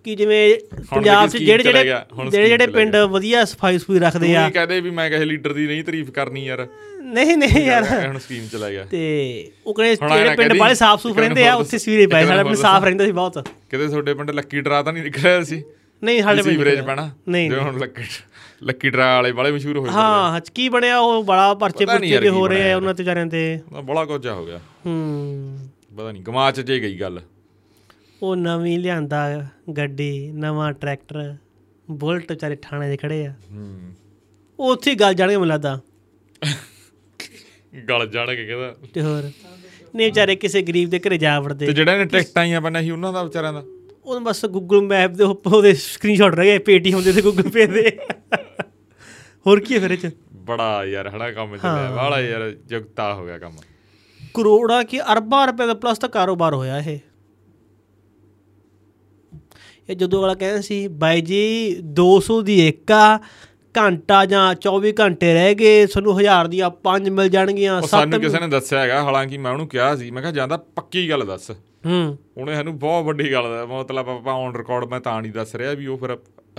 ਕਿ ਜਿਵੇਂ ਪੰਜਾਬ 'ਚ ਜਿਹੜੇ ਜਿਹੜੇ ਜਿਹੜੇ ਜਿਹੜੇ ਪਿੰਡ ਵਧੀਆ ਸਫ਼ਾਈ ਸੁਫਾਈ ਰੱਖਦੇ ਆ। ਤੂੰ ਕਹਦੇ ਵੀ ਮੈਂ ਕਿਸੇ ਲੀਡਰ ਦੀ ਨਹੀਂ ਤਾਰੀਫ ਕਰਨੀ ਯਾਰ। ਨਹੀਂ ਨਹੀਂ ਯਾਰ। ਹੁਣ ਸਕੀਮ ਚਲਾ ਗਿਆ। ਤੇ ਉਹ ਕਹਿੰਦੇ ਜਿਹੜੇ ਪਿੰਡ ਬਾਲੇ ਸਾਫ਼ ਇੱਕ ਰਹਿੰਦੇ ਆ ਉੱਥੇ ਸਵੀਰੇ ਪਏ ਸਾਡਾ ਪਿੰਡ ਸਾਫ਼ ਰਹਿੰਦਾ ਸੀ ਬਹੁਤ। ਕਿਤੇ ਤੁਹਾਡੇ ਪਿੰਡ ਲੱਕੀ ਡਰਾ ਤਾਂ ਨਹੀਂ ਨਿਕਲਿਆ ਸੀ? ਨਹੀਂ ਸਾਡੇ ਪਿੰਡ ਸੀਵਰੇਜ ਪੈਣਾ। ਨਹੀਂ। ਜਿਵੇਂ ਹੁਣ ਲੱਕੀ ਲੱਕੀ ਡਰਾ ਵਾਲੇ ਬਾਲੇ ਮਸ਼ਹੂਰ ਹੋਏ ਹਾਂ ਕੀ ਬਣਿਆ ਉਹ ਬੜਾ ਪਰਚੇ ਪੁਰਚੇ ਕੀ ਹੋ ਰਹੇ ਆ ਉਹਨਾਂ ਤੇ ਵਿਚਾਰਿਆਂ ਤੇ। ਬੜਾ ਕੁਝ ਹੋ ਗਿਆ। ਹੂੰ। ਪਤਾ ਨਹੀਂ ਗਮਾਚ ਜੇ ਗਈ ਗੱਲ। ਉਹ ਨਵੀਂ ਲਿਆਂਦਾ ਗੱਡੀ ਨਵਾਂ ਟਰੈਕਟਰ ਬੁਲਟ ਵਿਚਾਰੇ ਥਾਣੇ 'ਚ ਖੜੇ ਆ। ਹੂੰ। ਉੱਥੇ ਗੱਲ ਜਾਣਗੇ ਮੈਨੂੰ ਲੱਗਦਾ। ਗਲ ਜਾਣਗੇ ਕਹਿੰਦਾ। ਤੇ ਹੋਰ ਨਹੀਂ ਵਿਚਾਰੇ ਕਿਸੇ ਗਰੀਬ ਦੇ ਘਰੇ ਜਾ ਵੜਦੇ। ਤੇ ਜਿਹੜਾ ਨੇ ਟਿਕਟਾਂ ਆਈਆਂ ਬੰਨਾ ਸੀ ਉਹਨਾਂ ਦਾ ਵਿਚਾਰਿਆਂ ਦਾ? ਉਹ ਬਸ ਗੂਗਲ ਮੈਪ ਦੇ ਉੱਪਰ ਉਹਦੇ ਸਕਰੀਨਸ਼ਾਟ ਰਹਿ ਗਏ ਪੇਟੀਐਮ ਦੇ ਤੇ ਗੂਗਲ ਪੇ ਦੇ। ਹੋਰ ਕੀ ਹੈ ਫਿਰ ਇਹ ਚ? ਬੜਾ ਯਾਰ ਹੜਾ ਕੰਮ ਚੱਲਿਆ। ਵਾਲਾ ਯਾਰ ਜਗਤਾ ਹੋ ਗਿਆ ਕੰਮ। ਕਰੋੜਾਂ ਕੀ ਅਰਬਾਂ ਰੁਪਏ ਦਾ ਪਲੱਸ ਤਾਂ ਕਾਰੋਬਾਰ ਹੋਇਆ ਇਹ। ਇਹ ਜਦੋਂ ਵਾਲਾ ਕਹਿੰਦਾ ਸੀ ਬਾਈ ਜੀ 200 ਦੀ ਇੱਕ ਆ ਘੰਟਾ ਜਾਂ 24 ਘੰਟੇ ਰਹਿ ਗਏ ਤੁਹਾਨੂੰ 1000 ਦੀਆਂ ਪੰਜ ਮਿਲ ਜਾਣਗੀਆਂ ਉਹ ਸੱਤ ਸਾਨੂੰ ਕਿਸੇ ਨੇ ਦੱਸਿਆ ਹੈਗਾ ਹਾਲਾਂਕਿ ਮੈਂ ਉਹਨੂੰ ਕਿਹਾ ਸੀ ਮੈਂ ਕਿਹਾ ਜਾਂਦਾ ਪੱਕੀ ਗੱਲ ਦੱਸ। ਹੂੰ। ਉਹਨੇ ਸਾਨੂੰ ਬਹੁਤ ਵੱਡੀ ਗੱਲ ਦਾ ਮਤਲਬ ਆਪਾਂ ਔਨ ਰਿਕਾਰਡ ਮੈਂ ਤਾਂ ਨਹੀਂ ਦੱਸ ਰਿਹਾ ਵੀ ਉਹ ਫਿਰ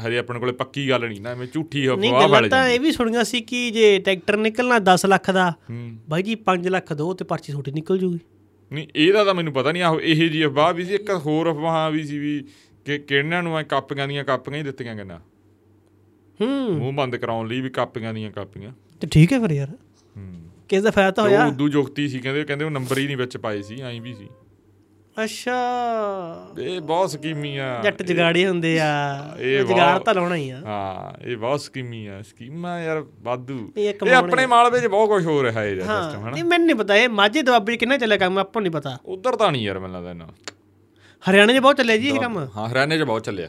ਹਜੇ ਆਪਣੇ ਕੋਲੇ ਪੱਕੀ ਗੱਲ ਨਹੀਂ ਨਾ ਐਵੇਂ ਝੂਠੀ ਨਹੀਂ ਅਫਵਾਹ ਗੱਲਾਂ ਫੈਲ ਤਾਂ ਜਾਂਦੀ। ਇਹ ਵੀ ਸੁਣੀਆਂ ਸੀ ਕਿ ਜੇ ਟਰੈਕਟਰ ਨਿਕਲਣਾ 10 ਲੱਖ ਦਾ ਬਾਈ ਜੀ 5 ਲੱਖ ਦੋ ਤੇ ਪਰਚੀ ਛੋਟੀ ਨਿਕਲ ਜੂਗੀ। ਨਹੀਂ ਇਹਦਾ ਤਾਂ ਮੈਨੂੰ ਪਤਾ ਨਹੀਂ ਆਹੋ ਇਹ ਜੀ ਅਫਵਾਹ ਵੀ ਸੀ ਇੱਕ ਹੋਰ ਅਫਵਾਹ ਵੀ ਸੀ ਵੀ ਕਿ ਕਿਹਨਾਂ ਨੂੰ ਐ ਕਾਪੀਆਂ ਦੀਆਂ ਕਾਪੀਆਂ ਹੀ ਦਿੱਤੀਆਂ ਗਈਆਂ? ਹੂੰ। ਮੂੰਹ ਬੰਦ ਕਰਾਉਣ ਲਈ ਵੀ ਕਾਪੀਆਂ ਦੀਆਂ ਕਾਪੀਆਂ। ਤੇ ਠੀਕ ਹੈ ਫਿਰ ਯਾਰ। ਹੂੰ। ਕਿਸ ਦਾ ਫਾਇਦਾ ਹੋਇਆ ਉਹ ਉਦੋਂ ਜੁਗਤੀ ਸੀ ਕਹਿੰਦੇ ਕਹਿੰਦੇ ਉਹ ਨੰਬਰ ਹੀ ਨਹੀਂ ਵਿੱਚ ਪਾਏ ਸੀ ਐਂ ਵੀ ਸੀ। ਅੱਛਾ। ਇਹ ਬਹੁਤ ਸਕੀਮੀ ਆ ਜੱਟ ਜਗਾੜੀ ਹੁੰਦੇ ਆ। ਇਹ ਜਗਾੜ ਤਾਂ ਲਾਉਣਾ ਹੀ ਆ। ਹਾਂ ਇਹ ਬਹੁਤ ਸਕੀਮੀ ਆ ਸਕੀਮਾਂ ਯਾਰ ਵਾਧੂ। ਇਹ ਇਹ ਆਪਣੇ ਮਾਲਵੇ 'ਚ ਬਹੁਤ ਕੁਝ ਹੋ ਰਿਹਾ ਹੈ ਯਾਰ ਹਾਂ ਸਿਸਟਮ ਹਨਾ? ਨਹੀਂ ਮੈਨੂੰ ਨਹੀਂ ਪਤਾ ਇਹ ਮਾਝੇ ਦੁਆਬੇ 'ਚ ਕਿੰਨਾ ਚੱਲਿਆ ਕੰਮ ਆਪਾਂ ਨੂੰ ਨਹੀਂ ਪਤਾ। ਉਧਰ ਤਾਂ ਨਹੀਂ ਯਾਰ ਮੈਨੂੰ ਲੱਗਦਾ ਇਹਨਾਂ ਹਰਿਆਣੇ 'ਚ ਬਹੁਤ ਚੱਲਿਆ ਜੀ ਇਹ ਕੰਮ? ਹਾਂ ਹਰਿਆਣੇ 'ਚ ਬਹੁਤ ਚੱਲਿਆ।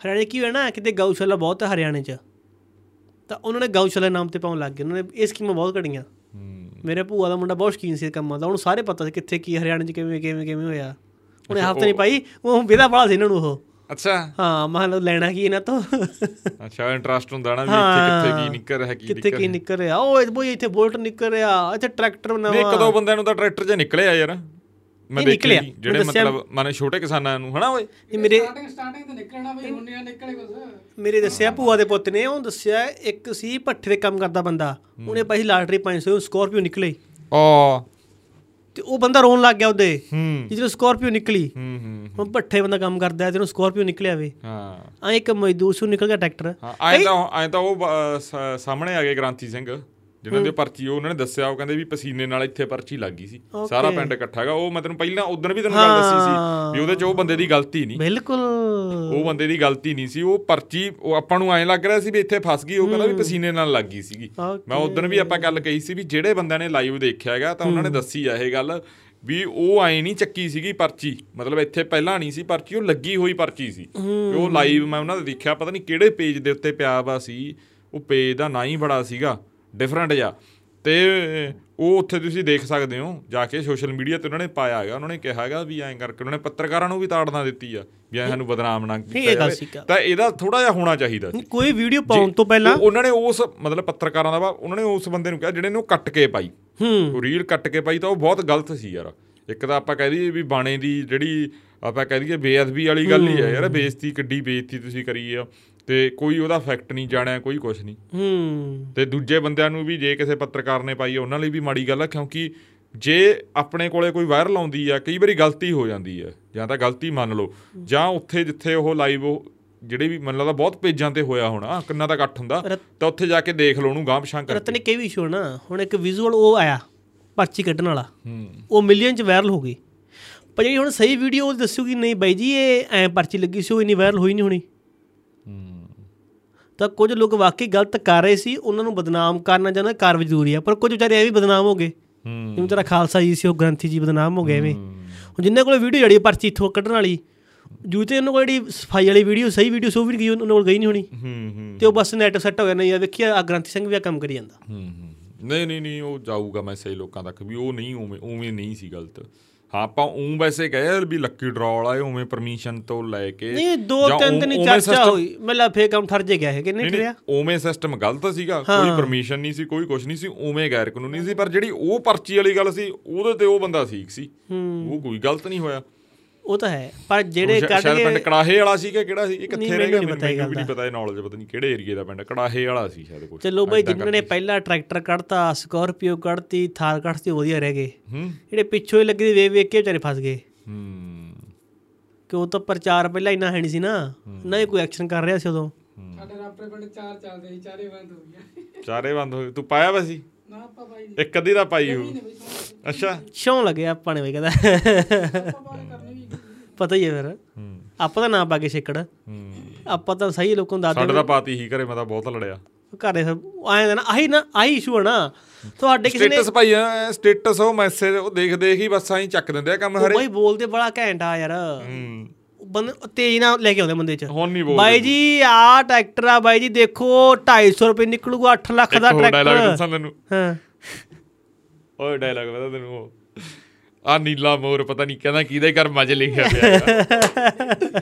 ਹਰਿਆਣੇ ਕੀ ਹੋਇਆ ਨਾ ਕਿਤੇ ਗਊਸ਼ਾਲਾ ਬਹੁਤ ਹੈ ਹਰਿਆਣੇ 'ਚ। ਤਾਂ ਉਹਨਾਂ ਨੇ ਗਊਸ਼ਾਲਾ ਨਾਮ ਤੇ ਪਾਉਣ ਲੱਗ ਗਏ। ਉਹਨਾਂ ਨੇ ਇਹ ਸਕੀਮਾਂ ਬਹੁਤ ਘੜੀਆਂ। ਮੇਰੇ ਭੂਆ ਦਾ ਮੁੰਡਾ ਬਹੁਤ ਸ਼ੌਕੀਨ ਸੀ ਕੰਮਾਂ ਦਾ। ਉਹਨੂੰ ਸਾਰੇ ਪਤਾ ਸੀ ਕਿੱਥੇ ਕੀ ਹਰਿਆਣੇ 'ਚ ਕਿਵੇਂ ਕਿਵੇਂ ਕਿਵੇਂ ਹੋਇਆ। ਉਹਨੇ ਹਫ਼ਤੇ ਨਹੀਂ ਪਾਈ ਉਹ ਵਿਦਾ ਵਾਲਾ ਸੀ ਇਹਨਾਂ ਨੂੰ ਉਹ। ਅੱਛਾ। ਹਾਂ ਮੈਂ ਕਿਹਾ ਲਓ ਲੈਣਾ ਕੀ ਇਹਨਾਂ ਤੋਂ। ਅੱਛਾ ਇੰਟਰਸਟ ਹੁੰਦਾ ਨਾ ਵੀ ਇੱਥੇ ਕਿੱਥੇ। ਕੀ ਨਿਕਲ ਰਿਹਾ ਕੀ ਕਿੱਥੇ ਕੀ ਨਿਕਲ ਰਿਹਾ ਉਹ ਬੋਈ ਇੱਥੇ ਬੁਲਟ ਨਿਕਲ ਰਿਹਾ ਇੱਥੇ ਟਰੈਕਟਰ ਨਹੀਂ ਨਵਾਂ ਇੱਕ ਦੋ ਬੰਦਿਆਂ ਨੂੰ ਤਾਂ ਟਰੈਕਟਰ 'ਚ ਨਿਕਲਿਆ ਯਾਰ। ਮੈਂ ਦੇਖਿਆ ਜਿਹੜੇ ਮਤਲਬ ਮਾਨੇ ਛੋਟੇ ਕਿਸਾਨਾਂ ਨੂੰ ਹਨਾ ਓਏ? ਇਹ ਮੇਰੇ ਸਟਾਰਟਿੰਗ ਸਟਾਰਟਿੰਗ ਤੇ ਨਿਕਲਣਾ ਬਈ ਹੁਣ ਨਹੀਂ ਨਿਕਲੇ ਕੁਝ ਮੇਰੇ ਦੱਸਿਆ ਭੂਆ ਦੇ ਪੁੱਤ ਨੇ ਉਹ ਦੱਸਿਆ ਇੱਕ ਸੀ ਭੱਠੇ ਤੇ ਕੰਮ ਕਰਦਾ ਬੰਦਾ। ਉਹਨੇ ਪਾਈ ਲਾਟਰੀ 500 ਸਕੋਰਪੀਓ ਨਿਕਲੇ। ਆ। ਤੇ ਉਹ ਬੰਦਾ ਰੋਣ ਲੱਗ ਗਿਆ ਉਹਦੇ। ਜਦੋਂ ਸਕੋਰਪੀਓ ਨਿਕਲੀ। ਹੂੰ ਹੂੰ ਹੁਣ ਭੱਠੇ ਬੰਦਾ ਕੰਮ ਕਰਦਾ ਤੇ ਉਹਨੂੰ ਸਕੋਰਪੀਓ ਨਿਕਲਿਆ ਵੇ। ਹਾਂ। ਆ ਇੱਕ ਮਜ਼ਦੂਰ ਸੀ ਨਿਕਲ ਗਿਆ ਟਰੈਕਟਰ। ਹਾਂ ਐਂ ਤਾਂ ਐਂ ਤਾਂ ਉਹ ਸਾਹਮਣੇ ਆ ਗਏ ਗ੍ਰਾਂਤੀ ਸਿੰਘ। ਜਿਹਨਾਂ ਦੀ ਪਰਚੀ ਉਹ ਉਹਨਾਂ ਨੇ ਦੱਸਿਆ ਉਹ ਕਹਿੰਦੇ ਵੀ ਪਸੀਨੇ ਨਾਲ ਇੱਥੇ ਪਰਚੀ ਲੱਗ ਗਈ ਸੀ। ਸਾਰਾ ਪਿੰਡ ਇਕੱਠਾ ਹੈਗਾ। ਉਹ ਮੈਂ ਤੈਨੂੰ ਪਹਿਲਾਂ ਉਦੋਂ ਵੀ ਤੈਨੂੰ ਗੱਲ ਦੱਸੀ ਸੀ ਵੀ ਉਹਦੇ ਚ ਉਹ ਬੰਦੇ ਦੀ ਗਲਤੀ ਨਹੀਂ। ਬਿਲਕੁਲ। ਉਹ ਬੰਦੇ ਦੀ ਗਲਤੀ ਨਹੀਂ ਸੀ। ਉਹ ਪਰਚੀ ਉਹ ਆਪਾਂ ਨੂੰ ਐਂ ਲੱਗ ਰਿਹਾ ਸੀ ਵੀ ਇੱਥੇ ਫਸ ਗਈ ਉਹ ਕਹਿੰਦਾ ਵੀ ਪਸੀਨੇ ਨਾਲ ਲੱਗ ਗਈ ਸੀਗੀ. ਮੈਂ ਉਦੋਂ ਵੀ ਆਪਾਂ ਗੱਲ ਕਹੀ ਸੀ ਵੀ ਜਿਹੜੇ ਬੰਦਿਆਂ ਨੇ ਲਾਈਵ ਦੇਖਿਆ ਹੈਗਾ ਤਾਂ ਉਹਨਾਂ ਨੇ ਦੱਸੀ ਆ ਇਹ ਗੱਲ ਵੀ ਉਹ ਐਂ ਨਹੀਂ ਚੱਕੀ ਸੀਗੀ ਪਰਚੀ। ਮਤਲਬ ਇੱਥੇ ਪਹਿਲਾਂ ਨਹੀਂ ਸੀ ਪਰਚੀ ਉਹ ਲੱਗੀ ਹੋਈ ਪਰਚੀ ਸੀ। ਉਹ ਲਾਈਵ ਮੈਂ ਉਹਨਾਂ ਦਾ ਦੇਖਿਆ ਪਤਾ ਨਹੀਂ ਕਿਹੜੇ ਪੇਜ ਦੇ ਉੱਤੇ ਪਿਆ ਵਾ ਸੀ। ਉਹ ਪੇਜ ਦਾ ਨਾਂ ਹੀ ਬੜਾ ਸੀਗਾ। ਡਿਫਰੈਂਟ ਜਿਹਾ। ਤੇ ਉਹ ਉੱਥੇ ਤੁਸੀਂ ਦੇਖ ਸਕਦੇ ਹੋ ਜਾ ਕੇ ਸੋਸ਼ਲ ਮੀਡੀਆ ਤੇ ਉਹਨਾਂ ਨੇ ਪਾਇਆ ਹੈਗਾ ਉਹਨਾਂ ਨੇ ਕਿਹਾ ਹੈਗਾ ਵੀ ਐਂ ਕਰਕੇ ਉਹਨਾਂ ਨੇ ਪੱਤਰਕਾਰਾਂ ਨੂੰ ਵੀ ਤਾੜਨਾ ਦਿੱਤੀ ਆ ਵੀ ਐਂ ਸਾਨੂੰ ਬਦਨਾਮ ਨਾ ਕੀਤਾ। ਤਾਂ ਇਹਦਾ ਥੋੜਾ ਜਿਹਾ ਹੋਣਾ ਚਾਹੀਦਾ ਸੀ। ਕੋਈ ਵੀਡੀਓ ਪਾਉਣ ਤੋਂ ਪਹਿਲਾਂ ਉਹ- ਉਹਨਾਂ ਨੇ ਉਸ ਮਤਲਬ ਪੱਤਰਕਾਰਾਂ ਦਾ ਵਾ ਉਹਨਾਂ ਨੇ ਉਸ ਬੰਦੇ ਨੂੰ ਕਿਹਾ ਜਿਹੜੇ ਨੇ ਉਹ ਕੱਟ ਕੇ ਪਾਈ। ਹੂੰ। ਉਹ ਰੀਲ ਕੱਟ ਕੇ ਪਾਈ ਤਾਂ ਉਹ ਬਹੁਤ ਗਲਤ ਸੀ ਯਾਰ। ਇੱਕ ਤਾਂ ਆਪਾਂ ਕਹਿ ਦਈਏ ਵੀ ਬਾਣੇ ਦੀ ਜਿਹੜੀ ਆਪਾਂ ਕਹਿ ਦਈਏ ਬੇਅਦਬੀ ਵਾਲੀ ਗੱਲ ਹੀ ਆ ਯਾਰ ਬੇਇੱਜ਼ਤੀ ਕਿੱਡੀ ਬੇਇੱਜ਼ਤੀ ਤੁਸੀਂ ਕਰੀ ਆ। ਤੇ ਕੋਈ ਉਹਦਾ ਫੈਕਟ ਨਹੀਂ ਜਾਣਿਆ ਕੋਈ ਕੁਝ ਨਹੀਂ। ਹੂੰ। ਤੇ ਦੂਜੇ ਬੰਦਿਆਂ ਨੂੰ ਵੀ ਜੇ ਕਿਸੇ ਪੱਤਰਕਾਰ ਨੇ ਪਾਈ ਉਹਨਾਂ ਲਈ ਵੀ ਮਾੜੀ ਗੱਲ ਆ ਕਿਉਂਕਿ ਜੇ ਆਪਣੇ ਕੋਲੇ ਕੋਈ ਵਾਇਰਲ ਆਉਂਦੀ ਆ ਕਈ ਵਾਰੀ ਗਲਤੀ ਹੋ ਜਾਂਦੀ ਆ। ਜਾਂ ਤਾਂ ਗਲਤੀ ਮੰਨ ਲਓ ਜਾਂ ਉੱਥੇ ਜਿੱਥੇ ਉਹ ਲਾਈਵ ਉਹ ਜਿਹੜੇ ਵੀ ਮੈਨੂੰ ਲੱਗਦਾ ਬਹੁਤ ਪੇਜਾਂ ਤੇ ਹੋਇਆ ਹੋਣਾ ਕਿੰਨਾ ਤਾਂ ਇਕੱਠ ਹੁੰਦਾ ਤਾਂ ਉੱਥੇ ਜਾ ਕੇ ਦੇਖ ਲਓ ਉਹਨੂੰ ਪਛਾਂ ਕਰਕੇ। ਰਤਨ ਇਹ ਵੀ ਇਸ਼ੂ ਨਾ ਹੁਣ ਇੱਕ ਵਿਜ਼ੂਅਲ ਉਹ ਆਇਆ ਪਰਚੀ ਕੱਢਣ ਵਾਲਾ। ਉਹ ਮਿਲੀਅਨ ਚ ਵਾਇਰਲ ਹੋ ਗਈ। ਪਰ ਜਿਹੜੀ ਹੁਣ ਸਹੀ ਵੀਡੀਓ ਦੱਸੂਗੀ ਨਹੀਂ ਬਾਈ ਜੀ ਇਹ ਐ ਪਰਚੀ ਲੱਗੀ ਸੀ ਉਹ ਇੰਨੀ ਵਾਇਰਲ ਹੋਈ ਨਹੀਂ ਹੋਣੀ। ਤਾਂ ਕੁਝ ਲੋਕ ਵਾਕਈ ਗਲਤ ਕਰ ਰਹੇ ਸੀ ਉਹਨਾਂ ਨੂੰ ਬਦਨਾਮ ਕਰਨਾ ਚਾਹੁੰਦਾ ਕਾਰ ਜ਼ਰੂਰੀ ਆ ਪਰ ਕੁਝ ਵਿਚਾਰੇ ਐ ਵੀ ਬਦਨਾਮ ਹੋ ਗਏ। ਜਿਵੇਂ ਤੇਰਾ ਖਾਲਸਾ ਜੀ ਸੀ ਉਹ ਗ੍ਰੰਥੀ ਜੀ ਬਦਨਾਮ ਹੋ ਗਏ ਐਵੇਂ। ਹੁਣ ਜਿੰਨਾਂ ਕੋਲ ਵੀਡੀਓ ਜੜੀ ਪਰਚੀ ਇੱਥੋਂ ਕੱਢਣ ਵਾਲੀ ਜੂ ਤੇ ਉਹਨਾਂ ਕੋਲ ਜਿਹੜੀ ਸਫ਼ਾਈ ਵਾਲੀ ਵੀਡੀਓ ਸਹੀ ਵੀਡੀਓ ਸੋ ਵੀ ਨਹੀਂ ਗਈ ਉਹਨਾਂ ਕੋਲ ਗਈ ਨਹੀਂ ਹੋਣੀ। ਤੇ ਉਹ ਬਸ ਨੈਟ ਸੈੱਟ ਹੋ ਗਿਆ ਨਹੀਂ ਆ ਵੇਖਿਆ ਆ ਗ੍ਰੰਥੀ ਸਿੰਘ ਵੀ ਆ ਕੰਮ ਕਰੀ ਜਾਂਦਾ। ਨਹੀਂ ਨਹੀਂ ਨਹੀਂ ਉਹ ਜਾਊਗਾ ਮੈਸੇਜ ਲੋਕਾਂ ਤੱਕ ਵੀ ਉਹ ਨਹੀਂ ਉਵੇਂ ਉਵੇਂ ਨਹੀਂ ਸੀ ਗਲਤ। ਆਪਾਂ ਉਂ ਵੈਸੇ ਕਹੇ ਵੀ ਲੱਕੀ ਡਰਾ ਵਾਲਾ ਇਹ ਉਵੇਂ ਪਰਮਿਸ਼ਨ ਤੋਂ ਲੈ ਕੇ ਨਹੀਂ ਦੋ ਤਿੰਨ ਦਿਨ ਚਰਚਾ ਹੋਈ। ਮਤਲਬ ਫੇਕ ਅਕਾਊਂਟ ਠਰਜੇ ਗਿਆ ਹੈ ਕਿ ਨਹੀਂ ਨਹੀਂ ਉਵੇਂ ਸਿਸਟਮ ਗਲਤ ਸੀਗਾ ਕੋਈ ਪਰਮਿਸ਼ਨ ਨਹੀਂ ਸੀ ਕੋਈ ਕੁਝ ਨਹੀਂ ਸੀ ਉਵੇਂ ਗੈਰ ਕਾਨੂੰਨੀ ਸੀ ਪਰ ਜਿਹੜੀ ਉਹ ਪਰਚੀ ਵਾਲੀ ਗੱਲ ਸੀ ਉਹਦੇ ਤੇ ਉਹ ਬੰਦਾ ਠੀਕ ਸੀ। ਉਹ ਕੋਈ ਗਲਤ ਨਹੀਂ ਹੋਇਆ। ਉਹ ਤਾਂ ਹੈ ਪਰ ਜਿਹੜੇ ਕੱਢ ਸ਼ਾਇਦ ਪਿੰਡ ਕੇ ਕੜਾਹੇ ਵਾਲਾ ਸੀ ਕਿ ਕਿਹੜਾ ਸੀ? ਇਹ ਕਿੱਥੇ ਰਹਿ ਗਿਆ ਮੈਨੂੰ ਵੀ ਨਹੀਂ ਪਤਾ ਇਹ ਨੌਲੇਜ ਪਤਾ ਨਹੀਂ ਕਿਹੜੇ ਏਰੀਏ ਦਾ ਪਿੰਡ ਕੜਾਹੇ ਵਾਲਾ ਸੀ ਸ਼ਾਇਦ ਕੋਈ। ਚਲੋ ਬਈ ਜਿਨ੍ਹਾਂ ਨੇ ਪਹਿਲਾਂ ਟਰੈਕਟਰ ਕੱਢਤਾ ਸਕਾਰਪੀਓ ਕੱਢਤੀ ਥਾਰ ਕੱਢਤੀ ਉਹ ਵਧੀਆ ਰਹਿ ਗਏ। ਹੂੰ। ਜਿਹੜੇ ਪਿੱਛੋਂ ਹੀ ਲੱਗੇ ਵੇਖ ਵੇਖ ਕੇ ਵਿਚਾਰੇ ਫਸ ਗਏ। ਹੂੰ। ਕਿ ਉਹ ਤਾਂ ਪ੍ਰਚਾਰ ਪਹਿਲਾਂ ਇੰਨਾ ਹੈ ਨਹੀਂ ਸੀ ਨਾ। ਨਾ ਹੀ ਕੋਈ ਐਕਸ਼ਨ ਕਰ ਰਿਹਾ ਸੀ ਉਦੋਂ। ਸਾਡੇ ਰਾਪਰੇ ਪਿੰਡ ਚਾਰ ਚੱਲਦੇ ਸੀ ਚਾਰੇ ਬੰਦ ਹੋ ਗਿਆ ਚਾਰੇ ਬੰਦ ਹੋਏ ਤੂੰ ਪਾਇਆ ਵਾ ਸੀ? ਨਾ ਆਪਾਂ ਬਾਈ ਇੱਕ ਅੱਧੀ ਦਾ ਪਾਈ ਹੋ ਅੱਛਾ। ਸ਼ੌਂ ਲੱਗੇ ਆਪਾਂ ਨੇ ਬਈ ਕਹਿੰਦਾ। ਆਪਾਂ ਬਾਰੇ ਕਰਨੀ ਪਤਾ ਹੀ ਹੈ ਫਿਰ। ਆਪਾਂ ਤਾਂ ਨਾ ਪਾ ਕੇ ਛੇਕੜ। ਆਪਾਂ ਤਾਂ ਸਹੀ ਲੋਕਾਂ ਦੱਸ ਸਾਡੇ ਦਾ ਪਾਤੀ ਹੀ ਘਰੇ ਮੈਂ ਤਾਂ ਬਹੁਤ ਲੜਿਆ। ਘਰੇ ਆਏ ਨਾ ਆਹੀ ਨਾ ਆਹੀ ਇਸ਼ੂ ਹੈ ਨਾ। ਤੁਹਾਡੇ ਕਿਸੇ ਨੇ ਸਟੇਟਸ ਭਾਈ ਸਟੇਟਸ ਉਹ ਮੈਸੇਜ ਉਹ ਦੇਖ ਦੇਖ ਹੀ ਬਸ ਐਂ ਚੱਕ ਦਿੰਦੇ ਆ ਕੰਮ ਹਰੇ। ਬਾਈ ਬੋਲਦੇ ਬੜਾ ਘੈਂਟ ਆ ਯਾਰ। ਬੰਦੇ ਤੇਜ਼ ਨਾਲ ਲੈ ਕੇ ਆਉਂਦੇ ਬੰਦੇ ਚ। ਬਾਈ ਜੀ ਆ ਟਰੈਕਟਰ ਆ ਬਾਈ ਜੀ ਦੇਖੋ 250 ਰੁਪਏ ਨਿਕਲੂਗਾ 8 ਲੱਖ ਦਾ ਡਾਇਲੌਗ ਟਰੈਕਟਰ। ਹਾਂ। ਓਏ ਡਾਇਲੌਗ ਪਤਾ ਤੈਨੂੰ ਉਹ। ਆ ਨੀਲਾ ਮੋਰ ਪਤਾ ਨਹੀਂ ਕਹਿੰਦਾ ਕਿਹਦੇ ਘਰ ਮੱਝ ਲਿਖਿਆ ਪਿਆ ਹੈਗਾ।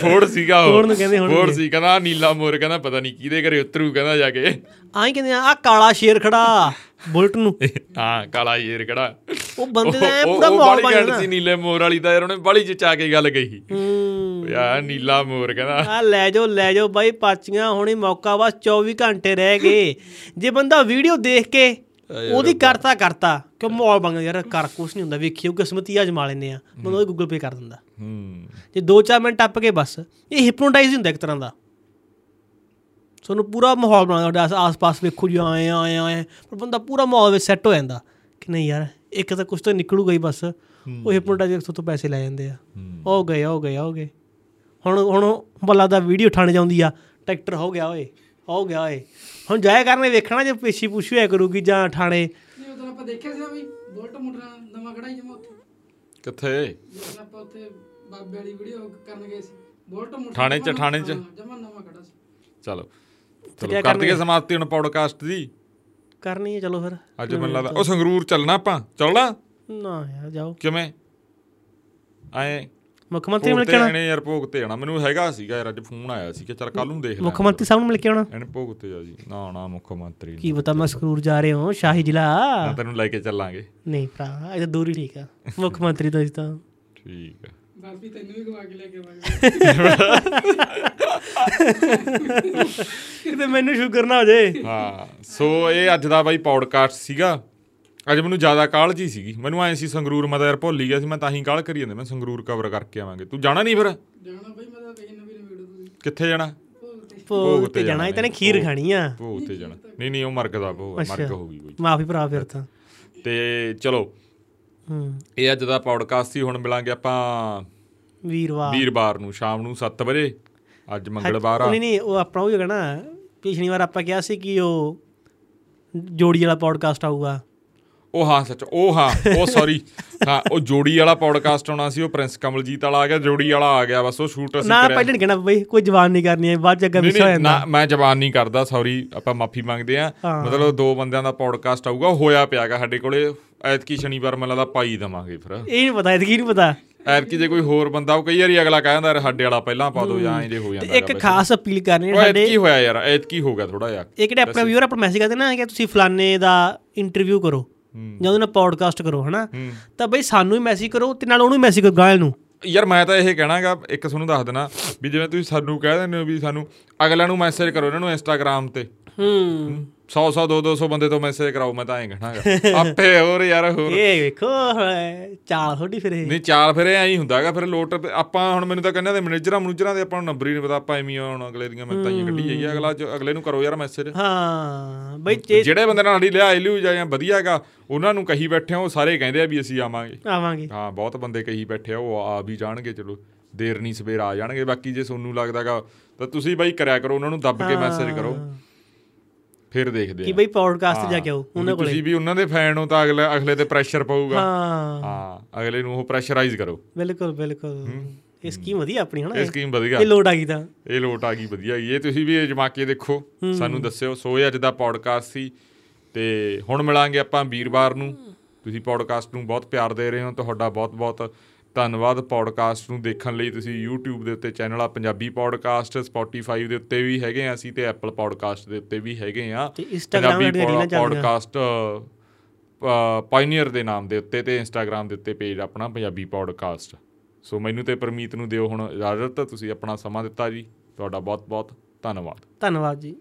ਫੋੜ ਸੀਗਾ ਉਹ। ਫੋੜ ਨੂੰ ਕਹਿੰਦੇ ਹੋਣਗੇ। ਫੋੜ ਸੀ ਕਹਿੰਦਾ ਆਹ ਨੀਲਾ ਮੋਰ ਕਹਿੰਦਾ ਪਤਾ ਨਹੀਂ ਕਿਹਦੇ ਘਰੇ ਉਤਰੂ ਕਹਿੰਦਾ ਜਾ ਕੇ। ਆਈ ਕਹਿੰਦੇ ਆ ਆਹ ਕਾਲਾ ਸ਼ੇਰ ਖੜਾ ਬੁਲਟ ਨੂੰ। ਹਾਂ ਕਾਲਾ ਯੇਰ ਕਿਹੜਾ ਉਹ ਬੰਦੇ ਦਾ ਪੂਰਾ ਬਾਹਲੀ ਬਣ ਸੀ ਨੀਲੇ ਮੋਰ ਵਾਲੀ ਦਾ ਯਾਰ ਉਹਨੇ ਬਾਲੀ ਚਚਾ ਕੇ ਗੱਲ ਕਹੀ। ਹੂੰ। ਯਾਰ ਨੀਲਾ ਮੋਰ ਕਹਿੰਦਾ। ਆ ਲੈ ਜਾਓ ਲੈ ਜਾਓ ਬਾਈ ਪਾਚੀਆਂ ਹੁਣੇ ਮੌਕਾ ਬਸ 24 ਘੰਟੇ ਰਹਿ ਗਏ। ਜੇ ਬੰਦਾ ਵੀਡੀਓ ਦੇਖ ਕੇ ਉਹਦੀ ਕਰਤਾ ਕਰਤਾ। ਕਿ ਮਾਹੌਲ ਬਣ ਗਿਆ ਯਾਰ? ਕਰ ਕੁਛ ਨਹੀਂ ਹੁੰਦਾ। ਵੇਖੀਓ ਕਿਸਮਤੀ ਅਜਮਾ ਲੈਨੇ ਆ। ਬੰਦਾ ਉਹ ਗੂਗਲ ਪੇ ਕਰ ਦਿੰਦਾ। ਹੂੰ। ਜੇ 2-4 ਮਿੰਟ ਟੱਪ ਕੇ ਬਸ ਇਹ ਹਿਪਨੋਟਾਈਜ਼ ਹੁੰਦਾ ਇੱਕ ਤਰ੍ਹਾਂ ਦਾ। ਤੁਹਾਨੂੰ ਪੂਰਾ ਮਾਹੌਲ ਬਣਾ ਦਿੰਦਾ ਆਸ-ਪਾਸ ਵੇਖੋ ਜੀ ਆਏ ਆਏ ਆਏ। ਪਰ ਬੰਦਾ ਪੂਰਾ ਮਾਹੌਲ ਵਿੱਚ ਸੈੱਟ ਹੋ ਜਾਂਦਾ। ਕਿ ਨਹੀਂ ਯਾਰ ਇੱਕ ਤਾਂ ਕੁਝ ਤਾਂ ਨਿਕਲੂਗਾ ਹੀ ਬਸ। ਉਹ ਹਿਪਨੋਟਾਈਜ਼ਰ ਤੋਂ ਪੈਸੇ ਲੈ ਜਾਂਦੇ ਆ। ਹੋ। ਗਏ ਹੋ ਗਏ ਹੋ ਗਏ। ਹੁਣ ਹੁਣ ਬੱਲਾ ਦਾ ਵੀਡੀਓ ਠਾਣੇ ਜਾਂਦੀ ਆ। ਟਰੈਕਟਰ ਹੋ ਗਿਆ ਓਏ। ਹੋ ਗਿਆ ਓਏ। ਹੁਣ ਜਾਇਆ ਕਰਨੇ ਵੇਖਣਾ ਜੇ ਪੇਸ਼ੀ ਪੁੱਛੀ ਹੋਇਆ ਕਰੂਗੀ ਜਾਂ ਠਾਣੇ ਨਹੀਂ ਉਦੋਂ ਆਪਾਂ ਦੇਖਿਆ ਸੀ ਬਈ ਬੁਲਟ ਮੋਟਰਾਂ ਨਵਾਂ ਖੜਾ ਹੀ ਜਮਾ ਉੱਥੇ। ਕਿੱਥੇ? ਆਪਾਂ ਉੱਥੇ ਬਾਬੇ ਵਾਲੀ ਵੀਡੀਓ ਕਰਨ ਗਏ ਸੀ। ਬੁਲਟ ਮੋਟਰ ਥਾਣੇ 'ਚ, ਥਾਣੇ 'ਚ? ਜਮਾ ਨਵਾਂ ਖੜਾ ਸੀ। ਚਲੋ। ਚਲੋ ਕਰ ਦਈਏ ਸਮਾਪਤੀ ਹੁਣ ਪੌਡਕਾਸਟ ਦੀ। ਕਰਨੀ ਹੈ ਚਲੋ ਫਿਰ। ਅੱਜ ਮੈਨੂੰ ਲੱਗਦਾ ਉਹ ਸੰਗਰੂਰ ਚੱਲਣਾ ਆਪਾਂ। ਚੱਲਣਾ? ਨਾ ਯਾਰ ਜਾਓ। ਕਿਵੇਂ? ਆਏ ਮੁੱਖ ਮੰਤਰੀ ਮਿਲ ਕੇ ਆਉਣਾ? ਆਣੇ ਯਾਰ ਭੋਗ ਤੇ ਆਣਾ ਮੈਨੂੰ ਹੈਗਾ ਸੀਗਾ ਯਾਰ ਅੱਜ ਫੋਨ ਆਇਆ ਸੀ ਕਿ ਚੱਲ ਕੱਲ ਨੂੰ ਦੇਖ ਲੈ ਮੁੱਖ ਮੰਤਰੀ ਸਾਹਿਬ ਨੂੰ ਮਿਲ ਕੇ ਆਉਣਾ? ਇਹਨੇ ਭੋਗ ਤੇ ਜਾ ਜੀ। ਨਾ ਨਾ ਮੁੱਖ ਮੰਤਰੀ ਨੂੰ। ਕੀ ਪਤਾ ਮੈਂ ਸਕਰੂਰ ਜਾ ਰਹੇ ਹਾਂ ਸ਼ਾਹੀ ਜ਼ਿਲ੍ਹਾ। ਨਾ ਤੈਨੂੰ ਲੈ ਕੇ ਚੱਲਾਂਗੇ। ਨਹੀਂ ਭਰਾ ਇਹ ਤਾਂ ਦੂਰ ਹੀ ਠੀਕ ਆ। ਮੁੱਖ ਮੰਤਰੀ ਤੋਂ ਇਸ ਤਾਂ। ਠੀਕ ਆ। ਬਾਪੀ ਤੈਨੂੰ ਵੀ ਗਵਾ ਕੇ ਲੈ ਕੇ ਆਵਾਂਗੇ। ਕਿਤੇ ਮੈਨੂੰ ਸ਼ੂਗਰ ਨਾ ਹੋ ਜਾਏ। ਹਾਂ ਸੋ ਇਹ ਅੱਜ ਦਾ ਬਾਈ ਪੌਡਕਾਸਟ ਸੀਗਾ। ਅੱਜ ਮੈਨੂੰ ਜ਼ਿਆਦਾ ਕਾਹਲ ਜੀ ਸੀਗੀ। ਮੈਨੂੰ ਐ ਸੀ ਸੰਗਰੂਰ ਮੈਂ ਤਾਂ ਯਾਰ ਭੁੱਲ ਹੀ ਗਿਆ ਸੀ ਮੈਂ ਤਾਂ ਹੀ ਕਾਹਲ ਕਰੀ ਜਾਂਦਾ। ਮੈਂ ਸੰਗਰੂਰ ਕਵਰ ਕਰਕੇ ਆਵਾਂਗੇ। ਤੂੰ ਜਾਣਾ ਨਹੀਂ ਫਿਰ? ਜਾਣਾ ਬਈ ਮੈਂ ਤਾਂ ਕਹੀ ਨਵੀਂ ਨਵੀਂ ਵੀਡੀਓ ਤੁਸੀਂ। ਕਿੱਥੇ ਜਾਣਾ? ਭੋਗ ਤੇ ਭੋਗ ਤੇ ਜਾਣਾ ਇਹ ਤਾਂ ਨੇ ਖੀਰ ਖਾਣੀ ਆ। ਭੋਗ ਤੇ ਜਾਣਾ। ਨਹੀਂ ਨਹੀਂ ਉਹ ਮਰਗ ਦਾ ਭੋਗ ਮਰਗ ਹੋ ਗਈ ਕੋਈ। ਮਾਫੀ ਭਰਾ ਫਿਰ ਤਾਂ। ਤੇ ਚਲੋ ਹੂੰ। ਇਹ ਅੱਜ ਦਾ ਪੌਡਕਾਸਟ ਸੀ ਹੁਣ ਮਿਲਾਂਗੇ ਆਪਾਂ ਵੀਰਵਾਰ। ਵੀਰਵਾਰ ਨੂੰ ਸ਼ਾਮ ਨੂੰ 7 ਵਜੇ। ਅੱਜ ਮੰਗਲਵਾਰ ਆ। ਨਹੀਂ ਨਹੀਂ ਉਹ ਆਪਣਾ ਉਹ ਹੈਗਾ ਨਾ ਪਿਛਲੀ ਵਾਰ ਆਪਾਂ ਕਿਹਾ ਸੀ ਕਿ ਉਹ ਜੋੜੀ ਵਾਲਾ ਪੌਡਕਾਸਟ ਆਊਗਾ। ਉਹ ਹਾਂ ਸੱਚ ਉਹ ਹਾਂ ਉਹ ਸੌਰੀ ਹਾਂ ਉਹ ਜੋੜੀ ਵਾਲਾ ਪੌਡਕਾਸਟ ਆਉਣਾ ਸੀ ਉਹ ਪ੍ਰਿੰਸ ਕਮਲਜੀਤ ਵਾਲਾ ਆ ਗਿਆ ਜੋੜੀ ਵਾਲਾ ਆ ਗਿਆ ਬਸ ਉਹ ਸ਼ੂਟ ਅਸੀਂ ਨਾ ਕਰਿਆ। ਪਹਿਲਾਂ ਨਹੀਂ ਕਹਿਣਾ ਬਈ ਕੋਈ ਜਵਾਨ ਨਹੀਂ ਕਰਨੀ ਹੈ ਬਾਅਦ ਚ ਅੱਗਾ ਵਿਸ਼ਾ ਹੋ ਜਾਂਦਾ ਨਾ ਮੈਂ ਜ਼ਬਾਨ ਨਹੀਂ ਕਰਦਾ ਸੌਰੀ ਆਪਾਂ ਮਾਫੀ ਮੰਗਦੇ ਆ। ਮਤਲਬ ਦੋ ਬੰਦਿਆਂ ਦਾ ਪੌਡਕਾਸਟ ਆਊਗਾ ਹੋਇਆ ਪਿਆਗਾ ਸਾਡੇ ਕੋਲੇ ਐਤਕੀ ਸ਼ਨੀਵਾਰ ਮੈਨੂੰ ਲੱਗਦਾ ਪਾਈ ਦਵਾਂਗੇ ਫਿਰ। ਇਹ ਨਹੀਂ ਪਤਾ ਇਹਦੀ ਨਹੀਂ ਪਤਾ। ਐਤਕੀ ਜੇ ਕੋਈ ਹੋਰ ਬੰਦਾ ਉਹ ਕਈ ਵਾਰੀ ਅਗਲਾ ਕਹਿ ਜਾਂਦਾ ਯਾਰ ਸਾਡੇ ਵਾਲਾ ਪਹਿਲਾਂ ਪਾ ਦਿਓ ਜਾਂ ਇੰਜੇ ਹੋ ਜਾਂਦਾ ਇੱਕ ਖਾਸ ਅਪੀਲ ਕਰਨੀ ਹੈ ਸਾਡੇ ਐਤਕੀ ਹੋਇਆ ਯਾਰ ਐਤਕੀ ਹੋ ਗਿਆ ਥੋੜਾ ਜਿਹਾ। ਇਹ ਕਿਹੜੇ ਆਪਣਾ ਵੀਅਰ ਆਪਣਾ ਮੈਸੇਜ ਕਰਦੇ ਨਾ ਕਿ ਤੁਸੀਂ ਫਲਾਣੇ ਦਾ ਇੰਟਰਵਿਊ ਕਰੋ। ਜਾਂ ਉਹਦੇ ਨਾਲ ਪੌਡਕਾਸਟ ਕਰੋ ਹਨਾ। ਤਾਂ ਬਈ ਸਾਨੂੰ ਹੀ ਮੈਸੇਜ ਕਰੋ ਤੇ ਨਾਲ ਉਹਨੂੰ ਹੀ ਮੈਸੇਜ ਕਰੋ ਗਾਇਲ ਨੂੰ। ਯਾਰ ਮੈਂ ਤਾਂ ਇਹ ਕਹਿਣਾਗਾ ਇੱਕ ਤੁਹਾਨੂੰ ਦੱਸ ਦੇਣਾ ਵੀ ਜਿਵੇਂ ਤੁਸੀਂ ਸਾਨੂੰ ਕਹਿ ਦਿੰਦੇ ਹੋ ਵੀ ਸਾਨੂੰ ਅਗਲਿਆਂ ਨੂੰ ਮੈਸੇਜ ਕਰੋ ਇਹਨਾਂ ਨੂੰ ਇੰਸਟਾਗ੍ਰam ਤੇ। ਹੂੰ। 100 100 200 200 ਬੰਦੇ ਤੋਂ ਮੈਸੇਜ ਕਰਾਓ ਮੈਂ ਤਾਂ ਐਂ ਕਹਿਣਾਗਾ ਆਪੇ ਹੋਰ ਯਾਰ ਹੋਰ। ਇਹ ਵੇਖੋ ਚਾਲ ਥੋੜੀ ਫਿਰ ਇਹ। ਨਹੀਂ ਚਾਲ ਫਿਰ ਐਂ ਹੀ ਹੁੰਦਾਗਾ ਫਿਰ ਲੋਟ ਆਪਾਂ ਹੁਣ ਮੈਨੂੰ ਤਾਂ ਕਹਿੰਦੇ ਦੇ ਮੈਨੇਜਰਾਂ ਮਨੂਜਰਾਂ ਦੇ ਆਪਾਂ ਨੂੰ ਨੰਬਰ ਹੀ ਨਹੀਂ ਪਤਾ ਆਪਾਂ ਐਵੇਂ ਹੀ ਹੁਣ ਅਗਲੇ ਦੀਆਂ ਮਿੰਤਾਂ ਹੀ ਕੱਢੀ ਜਾਈਏ ਅਗਲਾ ਅਗਲੇ ਨੂੰ ਕਰੋ ਯਾਰ ਮੈਸੇਜ ਹਾਂ ਬਈ ਜਿਹੜੇ ਬੰਦੇ ਨਾਲ ਸਾਡੀ ਲਿਆ ਲਿਓ ਜਾਂ ਵਧੀਆ ਹੈਗਾ ਉਹਨਾਂ ਨੂੰ ਕਹੀ ਬੈਠੇ ਉਹ ਸਾਰੇ ਕਹਿੰਦੇ ਆ ਵੀ ਅਸੀਂ ਆਵਾਂਗੇ। ਆਵਾਂਗੇ। ਹਾਂ ਬਹੁਤ ਬੰਦੇ ਕਹੀ ਬੈਠੇ ਆ ਉਹ ਆ ਵੀ ਜਾਣਗੇ ਚਲੋ ਦੇਰ ਨਹੀਂ ਸਵੇਰ ਆ ਜਾਣਗੇ ਬਾਕੀ ਜੇ ਤੁਹਾਨੂੰ ਲੱਗਦਾਗਾ ਤਾਂ ਤੁਸੀਂ ਬਾਈ ਕਰਿਆ ਕਰੋ ਉਹਨਾਂ ਨੂੰ ਦੱਬ ਕੇ ਮੈਸੇਜ ਕਰੋ। ਫਿਰ ਦੇਖਦੇ ਕਿ ਬਈ ਪੌਡਕਾਸਟ ਜਾ ਕੇ ਆਓ ਉਹਨਾਂ ਕੋਲੇ। ਤੁਸੀਂ ਵੀ ਉਹਨਾਂ ਦੇ ਫੈਨ ਹੋ ਤਾਂ ਅਗਲੇ ਅਗਲੇ ਤੇ ਪ੍ਰੈਸ਼ਰ ਪਊਗਾ। ਹਾਂ। ਹਾਂ ਅਗਲੇ ਨੂੰ ਉਹ ਪ੍ਰੈਸ਼ਰਾਈਜ਼ ਕਰੋ। ਬਿਲਕੁਲ ਬਿਲਕੁਲ। ਇਹ ਸਕੀਮ ਵਧੀਆ ਆਪਣੀ ਹਨਾ? ਇਹ ਸਕੀਮ ਵਧੀਆ। ਇਹ ਲੋਡ ਆ ਗਈ ਤਾਂ। ਇਹ ਲੋਟ ਆ ਗਈ ਵਧੀਆ ਇਹ ਤੁਸੀਂ ਵੀ ਅਜਮਾ ਕੇ ਦੇਖੋ। ਸਾਨੂੰ ਦੱਸਿਓ। ਸੋ ਇਹ ਅੱਜ ਦਾ ਪੌਡਕਾਸਟ ਸੀ। ਤੇ ਹੁਣ ਮਿਲਾਂਗੇ ਆਪਾਂ ਵੀਰਵਾਰ ਨੂੰ। ਤੁਸੀਂ ਪੌਡਕਾਸਟ ਨੂੰ ਬਹੁਤ ਪਿਆਰ ਦੇ ਰਹੇ ਹੋ। ਤੁਹਾਡਾ ਬਹੁਤ-ਬਹੁਤ ਧੰਨਵਾਦ ਪੌਡਕਾਸਟ ਨੂੰ ਦੇਖਣ ਲਈ ਤੁਸੀਂ YouTube ਦੇ ਉੱਤੇ ਚੈਨਲ ਆ ਪੰਜਾਬੀ ਪੌਡਕਾਸਟ Spotify ਦੇ ਉੱਤੇ ਵੀ ਹੈਗੇ ਆ ਅਸੀਂ ਤੇ Apple ਪੌਡਕਾਸਟ ਦੇ ਉੱਤੇ ਵੀ ਹੈਗੇ ਆ। ਚੱਲਦੀਆਂ। ਪੌਡਕਾਸਟ ਪਾਇਨੀਅਰ ਦੇ ਨਾਮ ਦੇ ਉੱਤੇ ਤੇ Instagram ਦੇ ਉੱਤੇ ਪੇਜ ਆਪਣਾ ਪੰਜਾਬੀ ਪੌਡਕਾਸਟ ਸੋ ਮੈਨੂੰ ਤੇ ਪਰਮੀਤ ਨੂੰ ਦਿਓ ਹੁਣ ਇਜਾਜ਼ਤ ਤੁਸੀਂ ਆਪਣਾ ਸਮਾਂ ਦਿੱਤਾ ਜੀ। ਤੁਹਾਡਾ ਬਹੁਤ ਬਹੁਤ ਧੰਨਵਾਦ। ਧੰਨਵਾਦ ਜੀ।